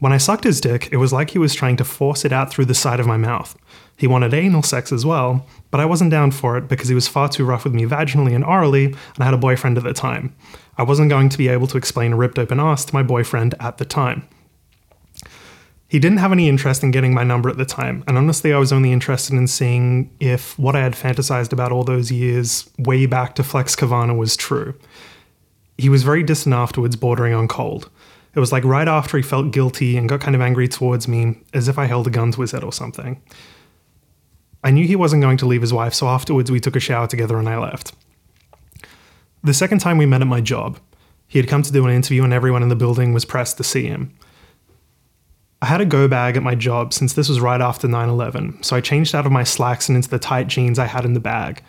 Speaker 3: When I sucked his dick, it was like he was trying to force it out through the side of my mouth. He wanted anal sex as well, but I wasn't down for it because he was far too rough with me vaginally and orally, and I had a boyfriend at the time. I wasn't going to be able to explain a ripped open ass to my boyfriend at the time. He didn't have any interest in getting my number at the time, and honestly, I was only interested in seeing if what I had fantasized about all those years, way back to Flex Kavana, was true. He was very distant afterwards, bordering on cold. It was like right after he felt guilty and got kind of angry towards me, as if I held a gun to his head or something. I knew he wasn't going to leave his wife, so afterwards we took a shower together and I left. The second time we met at my job, he had come to do an interview and everyone in the building was pressed to see him. I had a go bag at my job since this was right after 9 11, so I changed out of my slacks and into the tight jeans I had in the bag.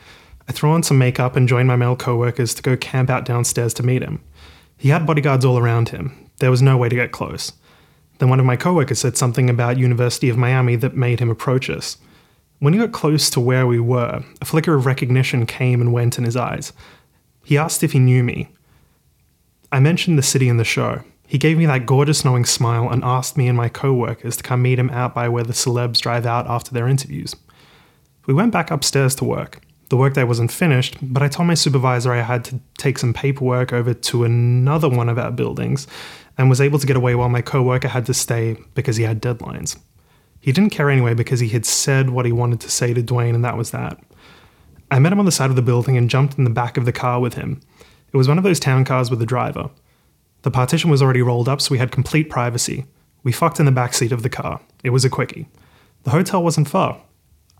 Speaker 3: I threw on some makeup and joined my male coworkers to go camp out downstairs to meet him. He had bodyguards all around him. There was no way to get close. Then one of my coworkers said something about University of Miami that made him approach us. When he got close to where we were, a flicker of recognition came and went in his eyes. He asked if he knew me. I mentioned the city in the show. He gave me that gorgeous knowing smile and asked me and my co-workers to come meet him out by where the celebs drive out after their interviews. We went back upstairs to work. The workday wasn't finished, but I told my supervisor I had to take some paperwork over to another one of our buildings and was able to get away while my coworker had to stay because he had deadlines. He didn't care anyway because he had said what he wanted to say to Dwayne, and that was that. I met him on the side of the building and jumped in the back of the car with him. It was one of those town cars with a driver. The partition was already rolled up, so we had complete privacy. We fucked in the back seat of the car. It was a quickie. The hotel wasn't far.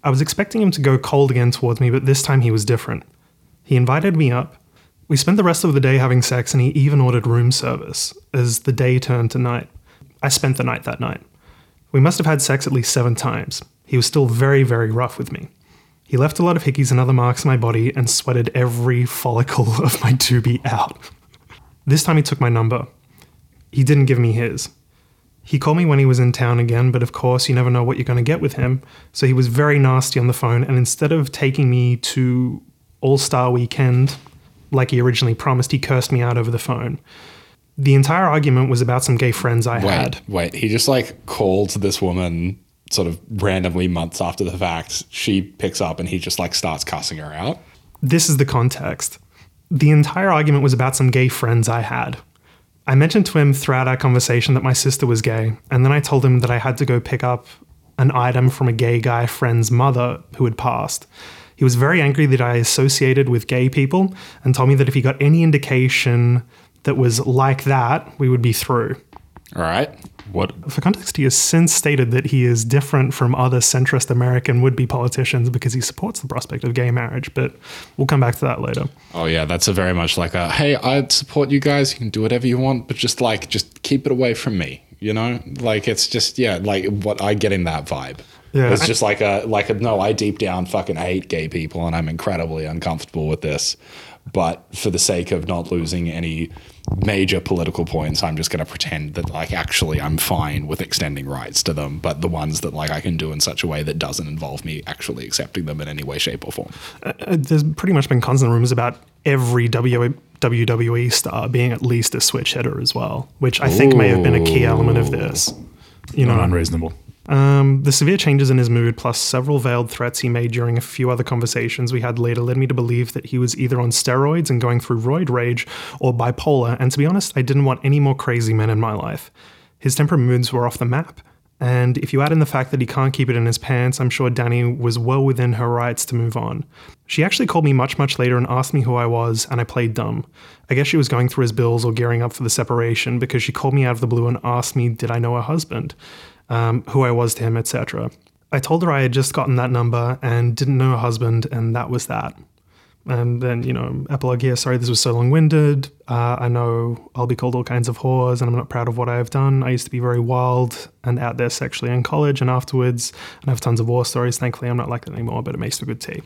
Speaker 3: I was expecting him to go cold again towards me, but this time he was different. He invited me up. We spent the rest of the day having sex, and he even ordered room service as the day turned to night. I spent the night that night. We must have had sex at least seven times. He was still very, very rough with me. He left a lot of hickeys and other marks on my body and sweated every follicle of my doobie out. This time he took my number. He didn't give me his. He called me when he was in town again, but of course, you never know what you're going to get with him. So he was very nasty on the phone, and instead of taking me to All Star Weekend, like he originally promised, he cursed me out over the phone. The entire argument was about some gay friends I
Speaker 2: Wait,
Speaker 3: had.
Speaker 2: wait. He just like called this woman sort of randomly months after the fact. She picks up and he just like starts cussing her out.
Speaker 3: This is the context. The entire argument was about some gay friends I had. I mentioned to him throughout our conversation that my sister was gay, and then I told him that I had to go pick up an item from a gay guy friend's mother who had passed. He was very angry that I associated with gay people and told me that if he got any indication that was like that, we would be through.
Speaker 2: All right.
Speaker 1: What?
Speaker 3: For context, he has since stated that he is different from other centrist American would be politicians because he supports the prospect of gay marriage, but we'll come back to that later.
Speaker 2: Oh yeah, that's a very much like a hey, I'd support you guys. You can do whatever you want, but just like just keep it away from me. You know, like it's just yeah, like what I get in that vibe.
Speaker 3: Yeah.
Speaker 2: it's just like a like a no. I deep down fucking hate gay people, and I'm incredibly uncomfortable with this. But for the sake of not losing any major political points, I'm just going to pretend that like actually I'm fine with extending rights to them, but the ones that like I can do in such a way that doesn't involve me actually accepting them in any way, shape, or form.
Speaker 3: Uh, there's pretty much been constant rumors about every W- WWE star being at least a switch hitter as well, which I think may have been a key element of this. You know,
Speaker 1: Not unreasonable.
Speaker 3: Um, the severe changes in his mood, plus several veiled threats he made during a few other conversations we had later, led me to believe that he was either on steroids and going through roid rage or bipolar. And to be honest, I didn't want any more crazy men in my life. His temper moods were off the map. And if you add in the fact that he can't keep it in his pants, I'm sure Dany was well within her rights to move on. She actually called me much, much later and asked me who I was, and I played dumb. I guess she was going through his bills or gearing up for the separation because she called me out of the blue and asked me, Did I know her husband? Um, who I was to him, etc. I told her I had just gotten that number and didn't know her husband, and that was that. And then, you know, epilogue here. Sorry, this was so long winded. Uh, I know I'll be called all kinds of whores, and I'm not proud of what I have done. I used to be very wild and out there sexually in college and afterwards, and I have tons of war stories. Thankfully, I'm not like that anymore, but it makes for good tea.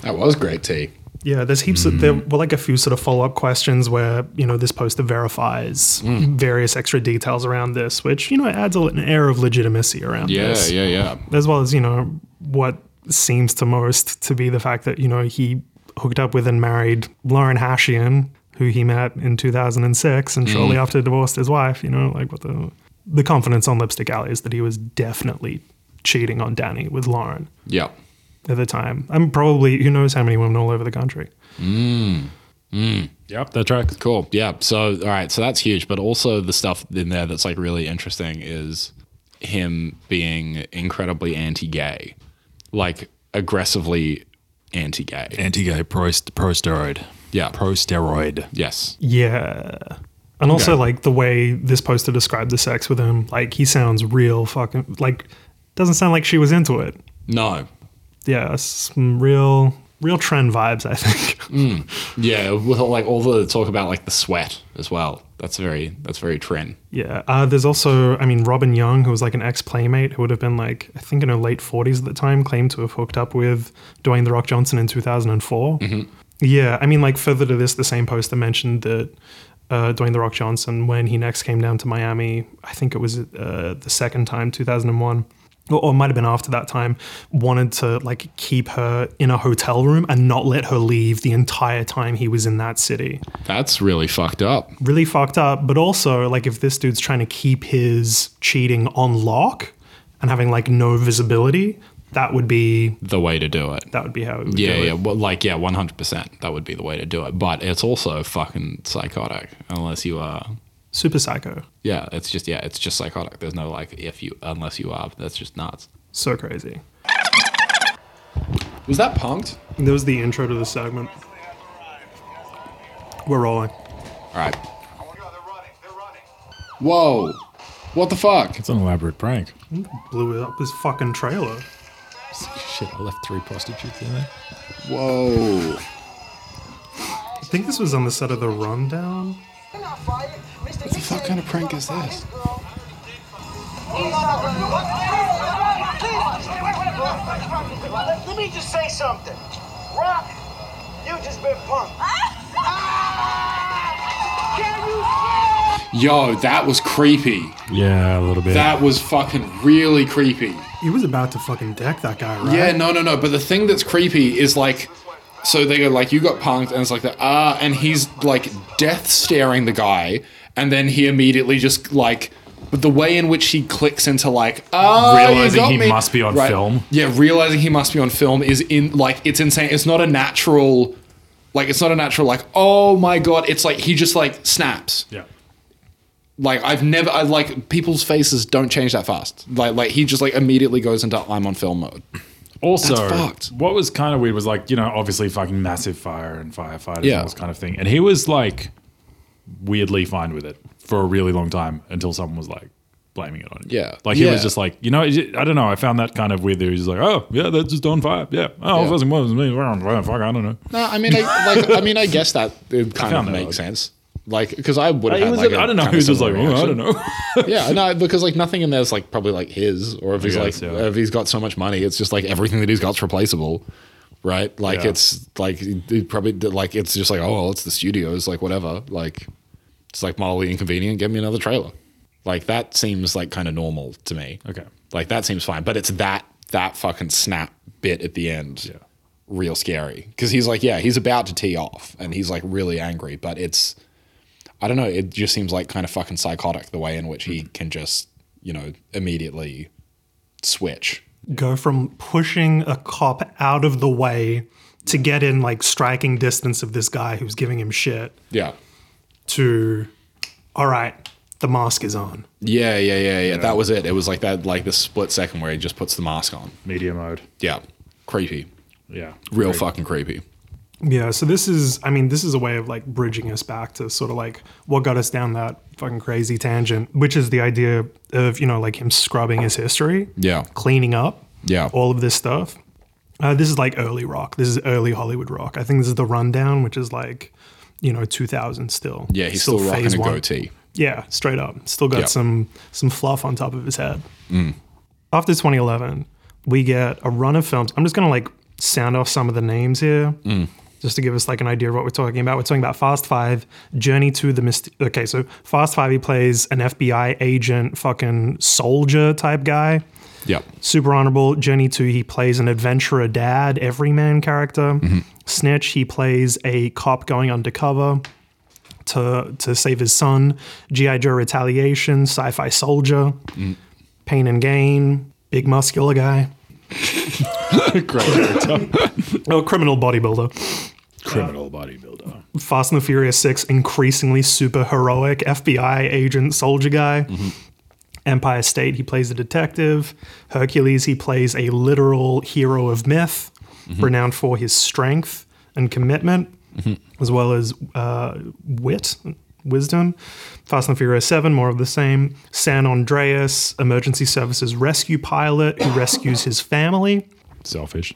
Speaker 2: That was great tea.
Speaker 3: Yeah, there's heaps of there mm. were like a few sort of follow up questions where you know this poster verifies mm. various extra details around this, which you know adds a, an air of legitimacy around
Speaker 2: Yeah,
Speaker 3: this,
Speaker 2: yeah, yeah.
Speaker 3: as well as you know what seems to most to be the fact that you know he hooked up with and married Lauren Hashian, who he met in 2006, and shortly mm. after divorced his wife. You know, like what the the confidence on Lipstick Alley is that he was definitely cheating on Dany with Lauren
Speaker 2: Yeah.
Speaker 3: At the time. I'm probably who knows how many women all over the country. Mm. Mm.
Speaker 1: Yep, that tracks.
Speaker 2: Cool. Yeah. So, all right. So that's huge. But also the stuff in there that's like really interesting is him being incredibly anti-gay, like aggressively anti-gay.
Speaker 1: Anti-gay pro pro steroid.
Speaker 2: Yeah.
Speaker 1: pro steroid.
Speaker 2: Yes.
Speaker 3: Yeah. And also like the way this poster described the sex with him, like he sounds real fucking like doesn't sound like she was into it.
Speaker 2: No.
Speaker 3: Yeah, some real real tren vibes, I think.
Speaker 2: Yeah. With all, like all the talk about like the sweat as well. That's very that's very tren.
Speaker 3: yeah. Uh, there's also I mean Robin Young, who was like an ex playmate who would have been like I think in her late forties at the time, claimed to have hooked up with Dwayne the Rock Johnson in two thousand and four. Yeah, I mean, like further to this, the same poster mentioned that uh, Dwayne the Rock Johnson, when he next came down to Miami, I think it was uh, the second time, two thousand and one, or, or might have been after that time, wanted to like keep her in a hotel room and not let her leave the entire time he was in that city.
Speaker 2: That's really fucked up.
Speaker 3: Really fucked up. But also, like, if this dude's trying to keep his cheating on lock and having like no visibility, that would be
Speaker 2: The way to do it.
Speaker 3: that would be how it would
Speaker 2: Yeah, yeah. Well, like, yeah, 100%. That would be the way to do it. But it's also fucking psychotic unless you are.
Speaker 3: Super psycho.
Speaker 2: Yeah, it's just, yeah, it's just psychotic. There's no like, if you, unless you are. That's just nuts.
Speaker 3: So crazy.
Speaker 2: Was that punked?
Speaker 3: That was the intro to the segment. We're rolling.
Speaker 2: All right. Whoa. What the fuck?
Speaker 1: It's an elaborate prank.
Speaker 3: Blew up his fucking trailer.
Speaker 1: Shit, I left three prostitutes in there.
Speaker 2: Whoa.
Speaker 3: I think this was on the set of the rundown.
Speaker 5: What
Speaker 2: the fuck kind of prank is this?
Speaker 5: Let me just say something. Rock, you just been punked. Can
Speaker 2: Yo, that was creepy.
Speaker 1: Yeah, a little bit.
Speaker 2: That was fucking really creepy.
Speaker 3: He was about to fucking deck that guy, right?
Speaker 2: Yeah, no, no, no. But the thing that's creepy is like, so they go like, you got punked, and it's like that. Ah, and he's like death staring the guy, and then he immediately just like. But the way in which he clicks into like, ah, you
Speaker 1: Realizing he
Speaker 2: me."
Speaker 1: must be on film.
Speaker 2: Yeah, realizing he must be on film is in like it's insane. It's not a natural, like it's not a natural like, oh my god. It's like he just like snaps.
Speaker 1: yeah.
Speaker 2: Like I've never, I like people's faces don't change that fast. Like like he just like immediately goes into I'm on film mode.
Speaker 1: Also, what was kind of weird was like, you know, obviously fucking massive fire and firefighters
Speaker 2: Yeah.
Speaker 1: and this kind of thing. And he was like weirdly fine with it for a really long time until someone was like blaming it on him.
Speaker 2: Yeah.
Speaker 1: Like he
Speaker 2: Yeah.
Speaker 1: was just like, you know, I don't know. I found that kind of weird. That he was just like, oh, yeah, that's just on fire. Yeah. Oh,
Speaker 2: Yeah.
Speaker 1: it wasn't was me. Fuck, I don't know.
Speaker 2: No, I mean, I, like, I mean, I guess that it kind of
Speaker 1: found that
Speaker 2: makes
Speaker 1: odd.
Speaker 2: sense. Like, because I would have uh,
Speaker 1: He
Speaker 2: had
Speaker 1: was
Speaker 2: like,
Speaker 1: I
Speaker 2: I
Speaker 1: don't know. He was just like, oh, I don't know.
Speaker 2: yeah, no, because like nothing in there's like probably like his, or if he's
Speaker 1: guess,
Speaker 2: like
Speaker 1: yeah.
Speaker 2: if he's got so much money, it's just like everything that he's got's replaceable, right? Like
Speaker 1: Yeah.
Speaker 2: it's like it probably like it's just like oh, well, it's the studios, like whatever, like it's like mildly inconvenient. Get me another trailer. Like that seems like kind of normal to me.
Speaker 1: Okay.
Speaker 2: Like that seems fine, but it's that that fucking snap bit at the end,
Speaker 1: Yeah.
Speaker 2: real scary. Because he's like, yeah, he's about to tee off, and he's like really angry, but it's, I don't know, it just seems like kind of fucking psychotic the way in which he mm-hmm. can just, you know, immediately switch.
Speaker 3: Go from pushing a cop out of the way to get in like striking distance of this guy who's giving him shit
Speaker 2: Yeah.
Speaker 3: to, all right, the mask is on.
Speaker 2: Yeah, yeah, yeah, yeah. That was it. It was like that, like the split second where he just puts the mask on.
Speaker 1: Media mode.
Speaker 2: Yeah, creepy,
Speaker 1: Yeah.
Speaker 2: real
Speaker 1: Great.
Speaker 2: fucking creepy.
Speaker 3: Yeah, so this is, I mean, this is a way of like bridging us back to sort of like what got us down that fucking crazy tangent, which is the idea of, you know, like him scrubbing his history,
Speaker 2: Yeah,
Speaker 3: cleaning up
Speaker 2: yeah,
Speaker 3: all of this stuff. Uh, this is like early rock. This is early Hollywood rock. I think this is the rundown, which is like, you know, 2000 still.
Speaker 2: yeah. He's still, rocking
Speaker 3: phase
Speaker 2: a
Speaker 3: one.
Speaker 2: goatee.
Speaker 3: Yeah, straight up. Still got
Speaker 2: Yeah.
Speaker 3: some some fluff on top of his head.
Speaker 2: Mm.
Speaker 3: After 2011, we get a run of films. I'm just gonna like sound off some of the names here.
Speaker 2: Mm.
Speaker 3: Just to give us like an idea of what we're talking about. We're talking about Fast Five, Journey to the Myst. Okay, so Fast Five, he plays an FBI agent, fucking soldier type guy.
Speaker 2: Yeah.
Speaker 3: Super honorable. Journey to, he plays an adventurer dad, everyman character. Mm-hmm. Snitch, he plays a cop going undercover to to save his son. G.I. Joe Retaliation, sci fi soldier. Mm. Pain and Gain, big muscular guy.
Speaker 1: Great
Speaker 3: Oh, criminal bodybuilder.
Speaker 1: criminal bodybuilder.
Speaker 3: Fast and the Furious 6, increasingly super heroic FBI agent soldier guy. Mm-hmm. Empire State, he plays a detective. Hercules, he plays a literal hero of myth, mm-hmm. renowned for his strength and commitment, mm-hmm. as well as uh, wit, wisdom. Fast and the Furious 7, more of the same. San Andreas, emergency services rescue pilot who rescues his family.
Speaker 1: Selfish.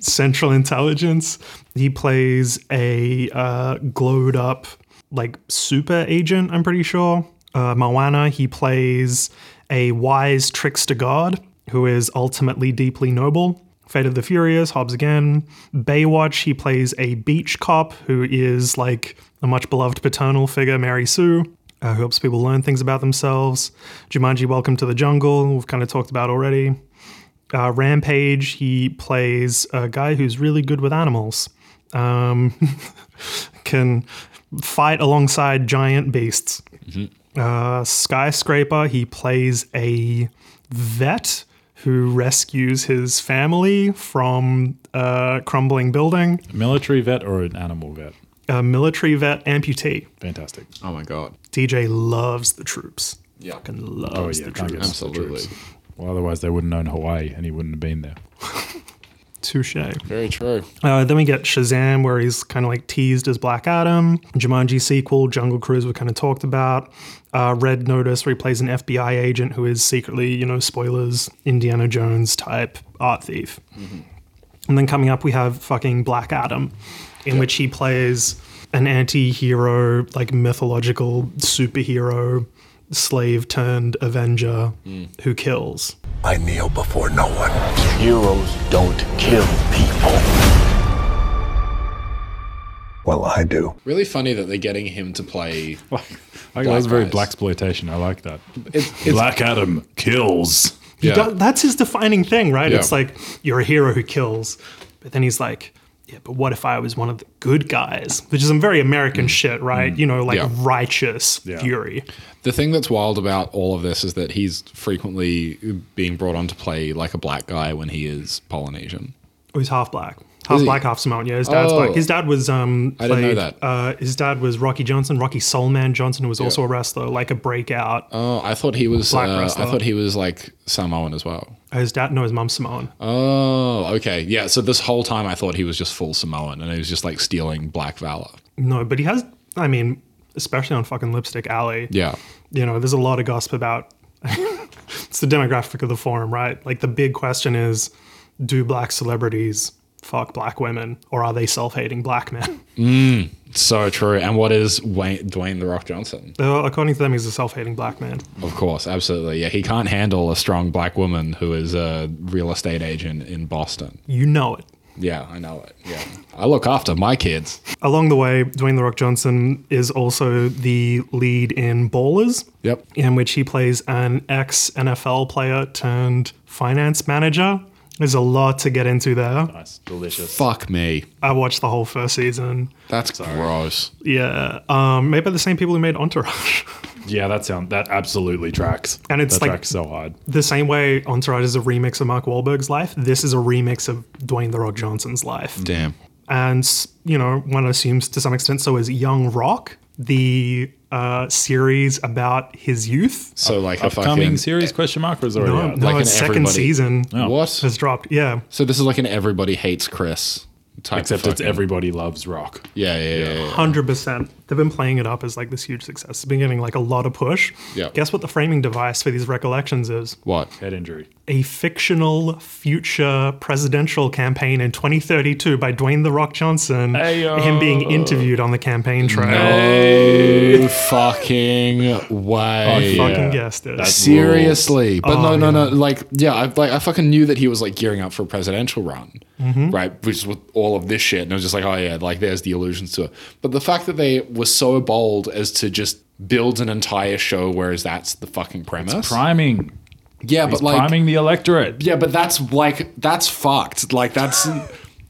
Speaker 3: Central Intelligence. He plays a uh, glowed up, like super agent, I'm pretty sure. Uh, Moana, he plays a wise trickster god who is ultimately deeply noble. Fate of the Furious, Hobbs again. Baywatch, he plays a beach cop who is like a much beloved paternal figure, Mary Sue, uh, who helps people learn things about themselves. Jumanji, Welcome to the Jungle, we've kind of talked about already uh, Rampage, he plays a guy who's really good with animals. Um, can fight alongside giant beasts. Uh, Skyscraper, he plays a vet who rescues his family from a crumbling building.
Speaker 1: Military vet or an animal vet?
Speaker 3: A military vet amputee.
Speaker 1: Fantastic.
Speaker 2: Oh my god.
Speaker 3: DJ loves the troops.
Speaker 2: Yeah.
Speaker 3: Fucking loves
Speaker 1: Oh yeah,
Speaker 3: the
Speaker 1: can't
Speaker 3: troops.
Speaker 1: get the
Speaker 2: Absolutely.
Speaker 1: troops. Well, otherwise they wouldn't own Hawaii, and he wouldn't have been there.
Speaker 3: Touche.
Speaker 2: Very true.
Speaker 3: Uh, then we get Shazam, where he's kind of like teased as Black Adam. Jumanji sequel, Jungle Cruise, we kind of talked about. Uh, Red Notice, where he plays an FBI agent who is secretly, you know, spoilers, Indiana Jones type art thief. And then coming up, we have fucking Black Adam, in which he plays an anti hero, like mythological superhero, slave turned avenger hmm. who kills.
Speaker 4: I kneel before no one.
Speaker 6: Heroes don't kill people.
Speaker 4: Well, I do.
Speaker 2: Really funny that they're getting him to play.
Speaker 1: Like, that was very blaxploitation. I like that.
Speaker 2: It's, it's
Speaker 1: Black Adam kills.
Speaker 2: Yeah.
Speaker 3: does, that's his defining thing, right?
Speaker 2: Yeah.
Speaker 3: It's like you're a hero who kills, but then he's like, yeah, but what if I was one of the good guys? Which is some very American shit, right? You know, like
Speaker 2: Yeah.
Speaker 3: righteous fury.
Speaker 2: The thing that's wild about all of this is that he's frequently being brought on to play like a black guy when he is Polynesian.
Speaker 3: Oh, he's half black. Half black, half Samoan. Yeah, his dad's
Speaker 2: Oh.
Speaker 3: black. His dad was um
Speaker 2: I didn't know that.
Speaker 3: Uh, his dad was Rocky Johnson, Rocky Soulman Johnson, who was also a wrestler, like a breakout.
Speaker 2: Oh, I thought he was.
Speaker 3: Black
Speaker 2: Uh, I thought he was like Samoan as well.
Speaker 3: His dad, no, his mom's Samoan.
Speaker 2: Oh, okay, yeah. So this whole time I thought he was just full Samoan, and he was just like stealing black valor.
Speaker 3: No, but he has. I mean, especially on fucking Lipstick Alley.
Speaker 2: Yeah,
Speaker 3: you know, there's a lot of gossip about it's the demographic of the forum, right? Like the big question is do black celebrities fuck black women or are they self-hating black men? Mm.
Speaker 2: So true. And what is Wayne, Dwayne the Rock Johnson?
Speaker 3: Well, according to them, he's a self-hating black man.
Speaker 2: Of course, absolutely. Yeah, he can't handle a strong black woman who is a real estate agent in Boston.
Speaker 3: You know it.
Speaker 2: Yeah, I know it. Yeah, I look after my kids.
Speaker 3: Along the way, Dwayne The Rock Johnson is also the lead in Ballers,
Speaker 2: Yep.
Speaker 3: in which he plays an ex NFL player turned finance manager. There's a lot to get into there.
Speaker 1: Nice, delicious.
Speaker 2: Fuck me.
Speaker 3: I watched the whole first season.
Speaker 2: That's gross.
Speaker 3: Yeah, um, made by the same people who made Entourage.
Speaker 1: Yeah, that sound that absolutely tracks.
Speaker 3: And it's
Speaker 1: that
Speaker 3: like-
Speaker 1: tracks so hard.
Speaker 3: the same way Entourage is a remix of Mark Wahlberg's life, this is a remix of Dwayne The Rock Johnson's life.
Speaker 2: Damn.
Speaker 3: And, you know, one assumes to some extent so is Young Rock, the uh, series about his youth.
Speaker 2: So like a
Speaker 1: Upcoming
Speaker 2: fucking
Speaker 1: series question mark or is already
Speaker 3: No,
Speaker 1: out?
Speaker 3: no
Speaker 2: Like an
Speaker 3: its second
Speaker 2: everybody-
Speaker 3: season
Speaker 2: What?
Speaker 3: has dropped. Yeah.
Speaker 2: So this is like an everybody hates Chris type.
Speaker 1: Except it's everybody loves rock.
Speaker 2: Yeah, yeah, yeah. yeah, yeah.
Speaker 3: Hundred percent. They've been playing it up as like this huge success. It's been getting like a lot of push.
Speaker 2: Yeah.
Speaker 3: Guess what the framing device for these recollections is?
Speaker 2: What?
Speaker 1: Head injury.
Speaker 3: A fictional future presidential campaign in 2032 by Dwayne the Rock Johnson.
Speaker 1: Ayo.
Speaker 3: Him being interviewed on the campaign trail.
Speaker 2: No fucking way.
Speaker 3: I fucking
Speaker 1: Yeah.
Speaker 3: guessed it.
Speaker 1: That's-
Speaker 2: Seriously, but no,
Speaker 3: Oh,
Speaker 2: no, no.
Speaker 3: yeah.
Speaker 2: Like, yeah, I like I fucking knew that he was like gearing up for a presidential run. Mm-hmm. right? Which is with all of this shit, and I was just like, oh yeah, like there's the allusions to it. But the fact that they were so bold as to just build an entire show, whereas that's the fucking premise.
Speaker 1: Priming.
Speaker 2: yeah,
Speaker 1: He's
Speaker 2: but like,
Speaker 1: priming the electorate.
Speaker 2: yeah, but that's like that's fucked. Like that's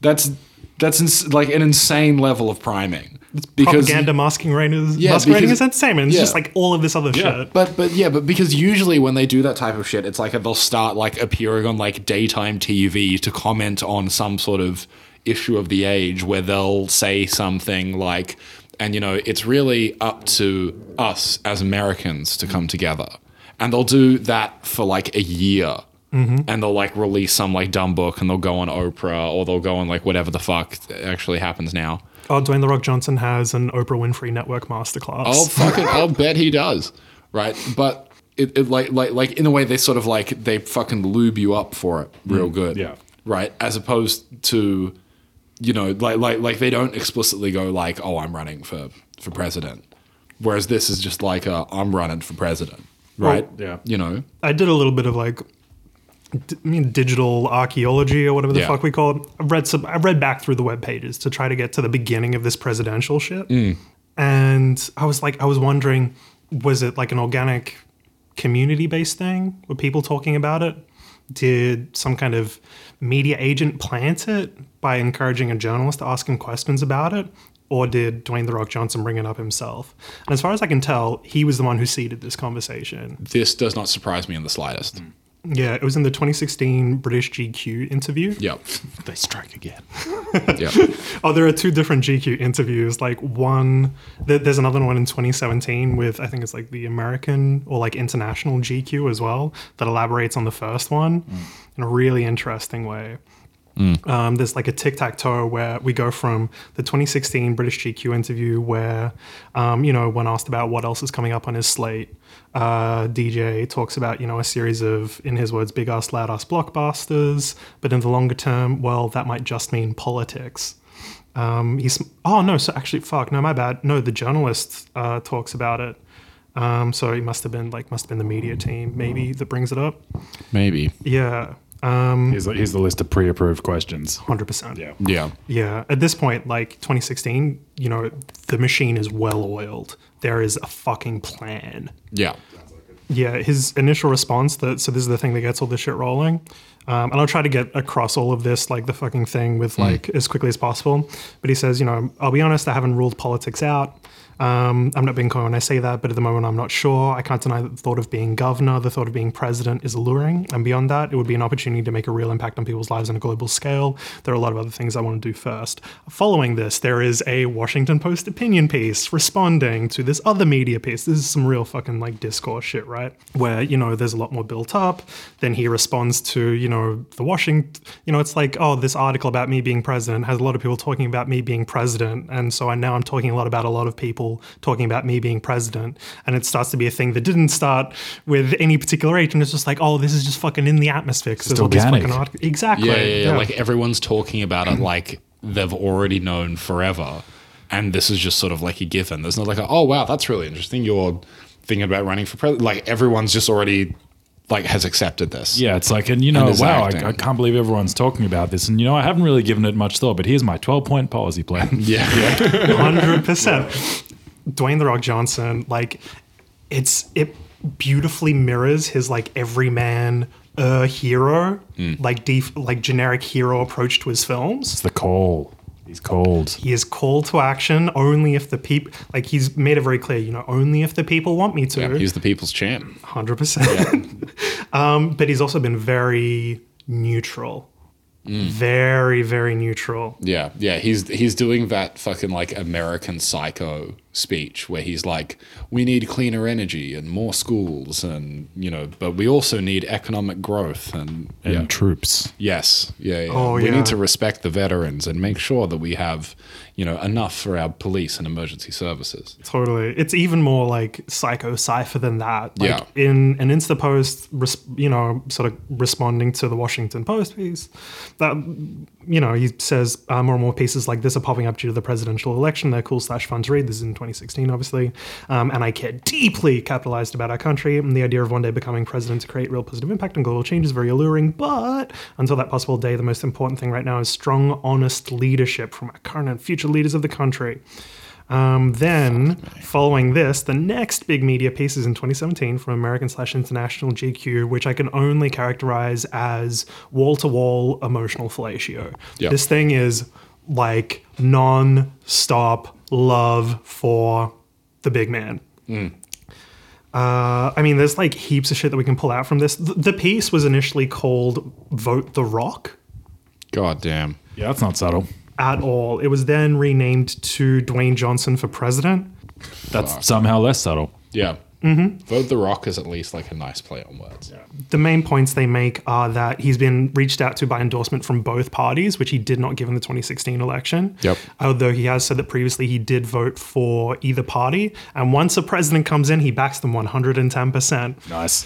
Speaker 2: that's that's ins- like an insane level of priming. It's Because
Speaker 3: Propaganda masquerading as,
Speaker 2: Yeah,
Speaker 3: masquerading
Speaker 2: because-
Speaker 3: as and It's
Speaker 2: yeah.
Speaker 3: just like all of this other
Speaker 1: Yeah.
Speaker 3: shit.
Speaker 2: But but yeah, but because usually when they do that type of shit, it's like they'll start like appearing on like daytime TV to comment on some sort of issue of the age where they'll say something like, and you know, it's really up to us as Americans to come together. And they'll do that for like a year. Mm-hmm. And they'll like release some like dumb book and they'll go on Oprah or they'll go on like whatever the fuck actually happens now.
Speaker 3: Oh, Dwayne The Rock Johnson has an Oprah Winfrey Network masterclass.
Speaker 2: I'll fucking I'll bet he does. Right. But it, it like like like in a way they sort of like they fucking lube you up for it real mm. good.
Speaker 1: yeah.
Speaker 2: Right. As opposed to you know, like like like they don't explicitly go like, oh I'm running for for president. Whereas this is just like uh, I'm running for president. Right?
Speaker 1: yeah.
Speaker 2: You know?
Speaker 3: I did a little bit of like, d- I mean, digital archaeology or whatever the
Speaker 2: Yeah.
Speaker 3: fuck we call it. I've read some. I've read back through the web pages to try to get to the beginning of this presidential shit,
Speaker 2: Mm.
Speaker 3: and I was like, I was wondering, was it like an organic, community-based thing? Were people talking about it? Did some kind of media agent plant it by encouraging a journalist to ask him questions about it? Or did Dwayne The Rock Johnson bring it up himself? And as far as I can tell, he was the one who seeded this conversation.
Speaker 2: This does not surprise me in the slightest. Hmm.
Speaker 3: Yeah, it was in the 2016 British GQ interview.
Speaker 2: Yep.
Speaker 1: They strike again.
Speaker 2: Yep.
Speaker 3: Oh, there are two different GQ interviews. Like one, there's another one in 2017 with I think it's like the American or like international GQ as well that elaborates on the first one mm. in a really interesting way. Um, there's like a tic tac toe where we go from the 2016 British GQ interview where, um, you know, when asked about what else is coming up on his slate, uh, DJ talks about, you know, a series of, in his words, big ass, loud ass blockbusters. But in the longer term, well, that might just mean politics. Um, he's, oh no, so actually, fuck, no, my bad. No, the journalist uh, talks about it. Um, so it must have been like, must have been the media team maybe that brings it up.
Speaker 2: Maybe.
Speaker 3: Yeah. Um,
Speaker 1: Here's, here's the list of pre-approved questions.
Speaker 3: 100%.
Speaker 1: Yeah.
Speaker 2: Yeah.
Speaker 3: Yeah, at this point, like 2016, you know, the machine is well oiled. There is a fucking plan.
Speaker 2: Yeah.
Speaker 3: Yeah, his initial response that so this is the thing that gets all this shit rolling. Um, and I'll try to get across all of this, like the fucking thing, with like as quickly as possible. But he says, you know, I'll be honest, I haven't ruled politics out. Um, I'm not being coy when I say that, but at the moment, I'm not sure. I can't deny that the thought of being governor, the thought of being president is alluring. And beyond that, it would be an opportunity to make a real impact on people's lives on a global scale. There are a lot of other things I want to do first. Following this, there is a Washington Post opinion piece responding to this other media piece. This is some real fucking like discourse shit, right? Where, you know, there's a lot more built up. Then he responds to, you know, the Washington, you know, it's like, oh, this article about me being president has a lot of people talking about me being president. And so I, now I'm talking a lot about a lot of people talking about me being president. And it starts to be a thing that didn't start with any particular age. And it's just like, oh, this is just fucking in the atmosphere. 'cause there's all these
Speaker 1: organic.
Speaker 3: fucking artic- Exactly.
Speaker 2: Yeah, yeah, yeah. Like everyone's talking about it like they've already known forever. And this is just sort of like a given. There's not like, a, oh, wow, that's really interesting. You're thinking about running for president. Like everyone's just already like has accepted this.
Speaker 1: Yeah, it's like, and you know,
Speaker 2: is
Speaker 1: wow, I. I can't believe everyone's talking about this. And you know, I haven't really given it much thought, but here's my 12 point policy plan.
Speaker 2: Yeah.
Speaker 3: hundred percent. Dwayne the Rock Johnson, like it's it beautifully mirrors his like everyman uh hero, like def- like generic hero approach to his films.
Speaker 1: It's the call. He's cold.
Speaker 3: He is called to action only if the people like he's made it very clear, you know, only if the people want me to.
Speaker 2: Yeah, he's the people's champ.
Speaker 3: Hundred percent. Um, but he's also been very neutral, very very neutral.
Speaker 2: Yeah, yeah, he's he's doing that fucking like American Psycho speech where he's like, "We need cleaner energy and more schools, and you know, but we also need economic growth and,
Speaker 1: And
Speaker 2: yeah.
Speaker 1: troops.
Speaker 2: yes, yeah, yeah.
Speaker 3: Oh,
Speaker 2: we
Speaker 3: yeah.
Speaker 2: need to respect the veterans and make sure that we have, you know, enough for our police and emergency services."
Speaker 3: Totally. It's even more like psycho cipher than that. Like
Speaker 2: Yeah.
Speaker 3: in an Insta post, res- you know, sort of responding to the Washington Post piece, that, you know, he says uh, more and more pieces like this are popping up due to the presidential election. They're cool slash fun to read. This is in 2016, obviously. Um, and I care deeply, capitalized about our country. And the idea of one day becoming president to create real positive impact on global change is very alluring. But until that possible day, the most important thing right now is strong, honest leadership from our current and future leaders of the country. Um, then, following this, the next big media piece is in 2017 from American slash International GQ, which I can only characterize as wall to wall emotional fellatio.
Speaker 2: Yep.
Speaker 3: This thing is like non stop love for the big man. Uh, I mean, there's like heaps of shit that we can pull out from this. Th- the piece was initially called Vote the Rock
Speaker 2: God damn.
Speaker 1: Yeah, that's not subtle.
Speaker 3: At all. It was then renamed to Dwayne Johnson for president.
Speaker 1: That's somehow less subtle.
Speaker 2: Yeah. Mm-hmm. Vote the Rock is at least like a nice play on words.
Speaker 3: The main points they make are that he's been reached out to by endorsement from both parties, which he did not give in the 2016 election.
Speaker 2: Yep.
Speaker 3: Although he has said that previously he did vote for either party. And once a president comes in, he backs them 110%.
Speaker 1: Nice.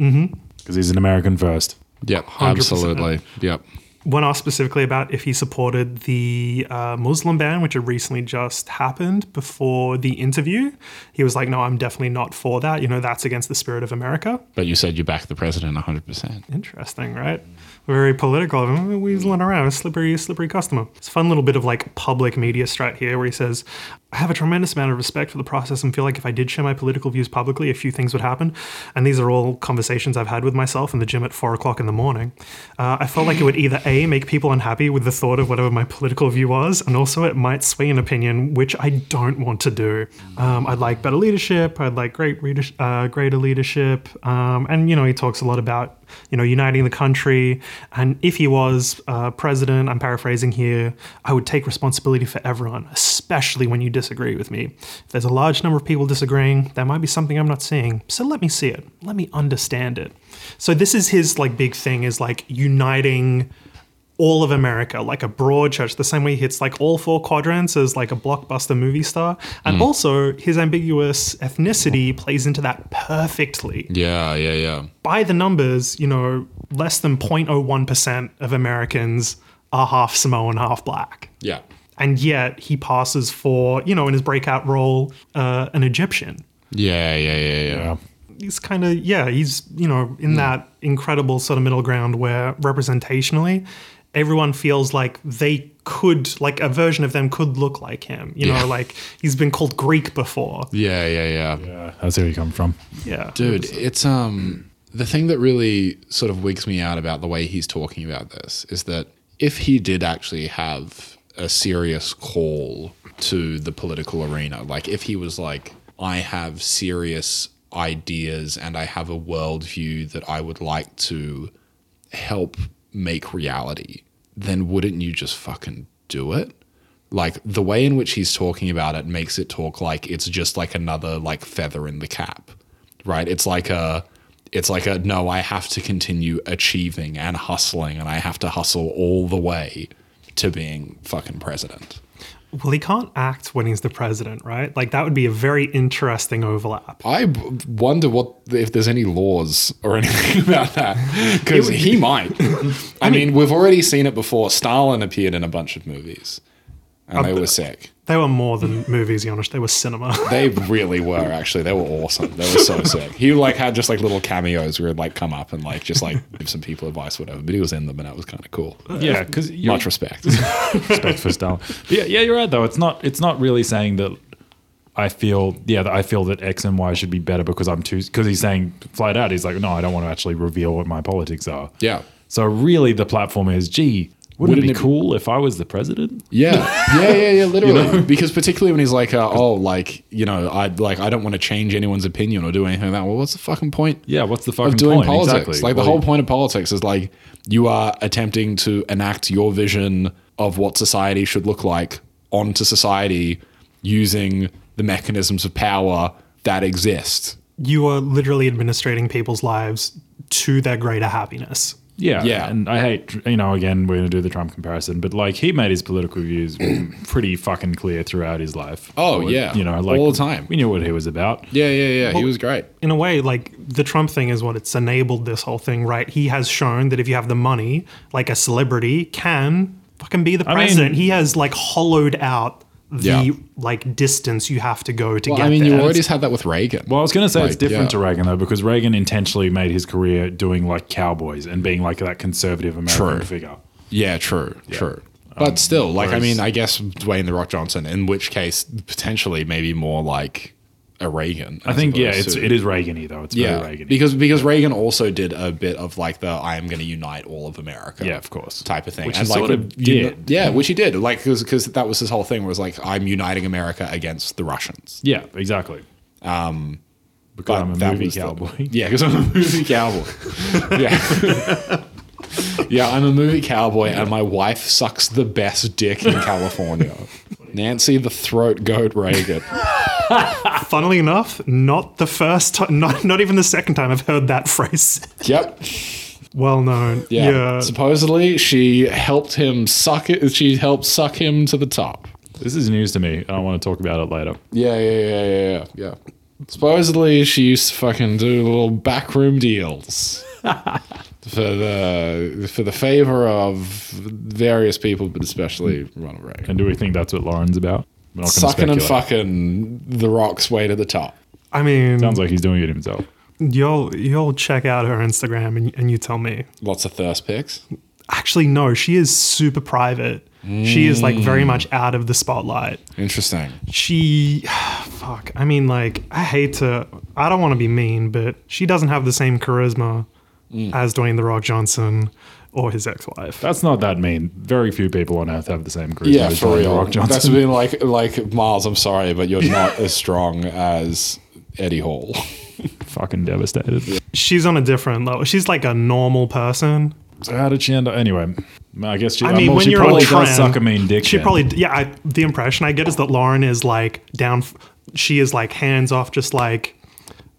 Speaker 1: Mm-hmm. Because he's an American first.
Speaker 2: Yep.
Speaker 3: 100%.
Speaker 2: Absolutely. Yep.
Speaker 3: When asked specifically about if he supported the uh, Muslim ban, which had recently just happened before the interview, he was like, no, I'm definitely not for that. You know, that's against the spirit of America.
Speaker 2: But you said you back the president 100%.
Speaker 3: Interesting, right? Very political. Mm, Weaseling around, a slippery, slippery customer. It's a fun little bit of like public media strat here where he says, I have a tremendous amount of respect for the process and feel like if I did share my political views publicly, a few things would happen. And these are all conversations I've had with myself in the gym at four o'clock in the morning. Uh, I felt like it would either A, make people unhappy with the thought of whatever my political view was, and also it might sway an opinion, which I don't want to do. Um, I'd like better leadership. I'd like great uh, greater leadership. Um, and, you know, he talks a lot about you know, uniting the country. And if he was uh, president, I'm paraphrasing here, I would take responsibility for everyone, especially when you disagree with me. If there's a large number of people disagreeing, there might be something I'm not seeing. So let me see it. Let me understand it. So this is his like big thing is like uniting all of America, like a broad church, the same way he hits like all four quadrants as like a blockbuster movie star. And hmm. also his ambiguous ethnicity plays into that perfectly
Speaker 2: Yeah, yeah, yeah.
Speaker 3: by the numbers, you know, less than 0.01% of Americans are half Samoan, half black.
Speaker 2: Yeah.
Speaker 3: And yet he passes for, you know, in his breakout role, uh, an Egyptian.
Speaker 2: Yeah, yeah, yeah, yeah.
Speaker 1: Yeah.
Speaker 3: He's kind of, yeah, he's, you know, in that incredible sort of middle ground where representationally, everyone feels like they could, like a version of them could look like him. You
Speaker 2: Yeah.
Speaker 3: know, like he's been called Greek before.
Speaker 2: Yeah, yeah, yeah.
Speaker 1: Yeah, that's where you come from.
Speaker 3: Yeah.
Speaker 2: Dude, it's um the thing that really sort of wigs me out about the way he's talking about this is that if he did actually have a serious call to the political arena, like if he was like, I have serious ideas and I have a worldview that I would like to help make reality, then wouldn't you just fucking do it? Like the way in which he's talking about it makes it talk like it's just like another like feather in the cap, right? It's like a, it's like a no. I have to continue achieving and hustling, and I have to hustle all the way to being fucking president.
Speaker 3: Well, he can't act when he's the president, right? Like that would be a very interesting overlap.
Speaker 2: I b- wonder what if there's any laws or anything about that because he might. I mean, we've already seen it before. Stalin appeared in a bunch of movies, and they were sick.
Speaker 3: They were more than movies, Janusz. They were cinema.
Speaker 2: They really were actually. They were awesome. They were so sick. He like had just like little cameos where he'd like come up and like just like give some people advice, whatever. But he was in them, and that was kind of cool.
Speaker 1: Yeah, because
Speaker 2: Much respect.
Speaker 1: respect for Stalin. But yeah, yeah, you're right though. It's not. It's not really saying that. I feel yeah that I feel that X and Y should be better because I'm too because he's saying flat out he's like no I don't want to actually reveal what my politics are.
Speaker 2: Yeah.
Speaker 1: So really the platform is gee wouldn't,
Speaker 2: Wouldn't
Speaker 1: it
Speaker 2: it
Speaker 1: be
Speaker 2: be-
Speaker 1: cool if I was the president?
Speaker 2: Yeah, yeah, yeah, yeah. Literally, because particularly when he's like, uh, "Oh, like you know, I like I don't want to change anyone's opinion or do anything like that." Well, what's the fucking point?
Speaker 1: Yeah, what's the fucking
Speaker 2: of doing
Speaker 1: point?
Speaker 2: politics?
Speaker 1: Exactly.
Speaker 2: Like the
Speaker 1: Well,
Speaker 2: whole point of politics is like you are attempting to enact your vision of what society should look like onto society using the mechanisms of power that exist.
Speaker 3: you are literally administrating people's lives to their greater happiness.
Speaker 1: Yeah,
Speaker 2: Yeah.
Speaker 1: And I hate, you know, again, we're going to do the Trump comparison, but like he made his political views pretty fucking clear throughout his life.
Speaker 2: Oh,
Speaker 1: Or,
Speaker 2: yeah.
Speaker 1: You know, like
Speaker 2: All the time.
Speaker 1: We knew what he was about.
Speaker 2: Yeah, yeah, yeah. he was great.
Speaker 3: In a way, like the Trump thing is what it's enabled this whole thing, right? He has shown that if you have the money, like a celebrity can fucking be the
Speaker 1: I mean-
Speaker 3: president. he has like hollowed out the
Speaker 2: Yeah.
Speaker 3: like distance you have to go to
Speaker 2: Well,
Speaker 3: get
Speaker 2: I mean,
Speaker 3: there.
Speaker 2: you already had that with Reagan.
Speaker 1: Well, I was going to say it's different
Speaker 2: yeah.
Speaker 1: to Reagan though, because Reagan intentionally made his career doing like cowboys and being like that conservative American
Speaker 2: True.
Speaker 1: figure.
Speaker 2: Yeah, true, true. But um, still, like, I mean, I guess Dwayne the Rock Johnson, in which case, potentially, maybe more like a Reagan.
Speaker 1: I
Speaker 2: as
Speaker 1: think yeah, it's
Speaker 2: to-
Speaker 1: it is Reagan-y though. It's
Speaker 2: yeah,
Speaker 1: very Reagan.
Speaker 2: because because Reagan also did a bit of like the "I am going to unite all of America,"
Speaker 1: Yeah, of course.
Speaker 2: type of thing,
Speaker 1: Which
Speaker 2: and
Speaker 1: he
Speaker 2: like
Speaker 1: sort of did.
Speaker 2: yeah, which he did, like because that was his whole thing was like I'm uniting America against the Russians.
Speaker 1: yeah, exactly. Um, because I'm a movie
Speaker 2: was the-
Speaker 1: cowboy.
Speaker 2: yeah, because I'm a movie cowboy. yeah. yeah, I'm a movie cowboy, and my wife sucks the best dick in California. Nancy the throat goat Reagan.
Speaker 3: Funnily enough, not the first time, not, not even the second time I've heard that phrase.
Speaker 2: Yep.
Speaker 3: Well known.
Speaker 2: Yeah.
Speaker 3: Yeah.
Speaker 2: Supposedly, she helped him suck it. She helped suck him to the top.
Speaker 1: This is news to me. I don't want to talk about it later.
Speaker 2: Yeah, yeah, yeah, yeah, yeah. Yeah. Supposedly, she used to fucking do little backroom deals for the for the favor of various people, but especially Ronald Reagan.
Speaker 1: And do we think that's what Lauren's about? We're not gonna
Speaker 2: Sucking and
Speaker 1: speculate.
Speaker 2: fucking the rock's way to the top.
Speaker 3: I mean,
Speaker 1: Sounds like he's doing it himself.
Speaker 3: you'll you'll check out her Instagram and, and you tell me.
Speaker 2: Lots of thirst pics.
Speaker 3: Actually, no, she is super private. She is like very much out of the spotlight.
Speaker 2: Interesting.
Speaker 3: She, fuck. I mean, like, I hate to. I don't want to be mean, but she doesn't have the same charisma mm. as Dwayne the Rock Johnson or his ex-wife.
Speaker 1: That's not that mean. Very few people on earth have the same charisma
Speaker 2: Yeah,
Speaker 1: as
Speaker 2: for
Speaker 1: Dwayne The
Speaker 2: real.
Speaker 1: Rock Johnson.
Speaker 2: That's been like like Miles. I'm sorry, but you're not as strong as Eddie Hall.
Speaker 1: fucking devastated.
Speaker 3: She's on a different level. She's like a normal person.
Speaker 1: So how did she end up? Anyway, I guess she.
Speaker 3: I mean,
Speaker 1: well,
Speaker 3: when
Speaker 1: she
Speaker 3: you're
Speaker 1: probably
Speaker 3: trend,
Speaker 1: does suck a mean dick.
Speaker 3: She
Speaker 1: then.
Speaker 3: probably, yeah. I, the impression I get is that Lauren is like down. She is like hands off, just like,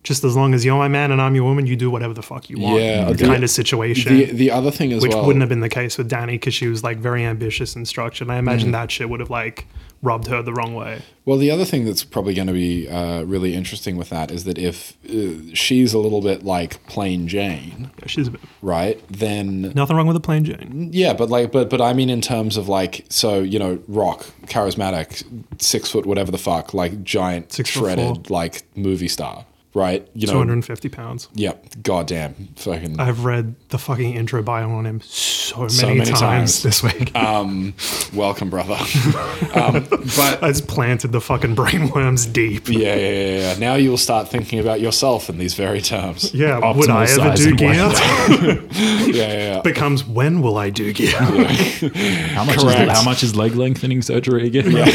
Speaker 3: just as long as you're my man and I'm your woman, you do whatever the fuck you want.
Speaker 2: Yeah, the-
Speaker 3: kind of situation.
Speaker 2: The the other thing as
Speaker 3: which
Speaker 2: well.
Speaker 3: wouldn't have been the case with Dany because she was like very ambitious and structured. And I
Speaker 2: Mm.
Speaker 3: imagine that shit would have like rubbed her the wrong way.
Speaker 2: Well, the other thing that's probably going to be uh, really interesting with that is that if uh, she's a little bit like plain Jane,
Speaker 3: She's a bit,
Speaker 2: right? Then
Speaker 3: nothing wrong with a plain Jane.
Speaker 2: yeah, but like, but but I mean, in terms of like, so you know, rock, charismatic, six foot, whatever the fuck, like giant,
Speaker 3: Six
Speaker 2: shredded, like movie star, right? You know,
Speaker 3: 250 pounds.
Speaker 2: Yep. Goddamn. Fucking.
Speaker 3: I've read the fucking intro bio on him so many,
Speaker 2: So many
Speaker 3: times,
Speaker 2: times.
Speaker 3: this week.
Speaker 2: um, welcome, brother. um, but
Speaker 3: I just planted the fucking brainworms deep.
Speaker 2: yeah, yeah, yeah, yeah. Now you will start thinking about yourself in these very terms.
Speaker 3: Yeah,
Speaker 1: Optimal
Speaker 3: would I ever do gear?
Speaker 2: Yeah, yeah, yeah.
Speaker 3: Becomes when will I do gear?
Speaker 1: How much, is, how much is leg lengthening surgery again? Yeah.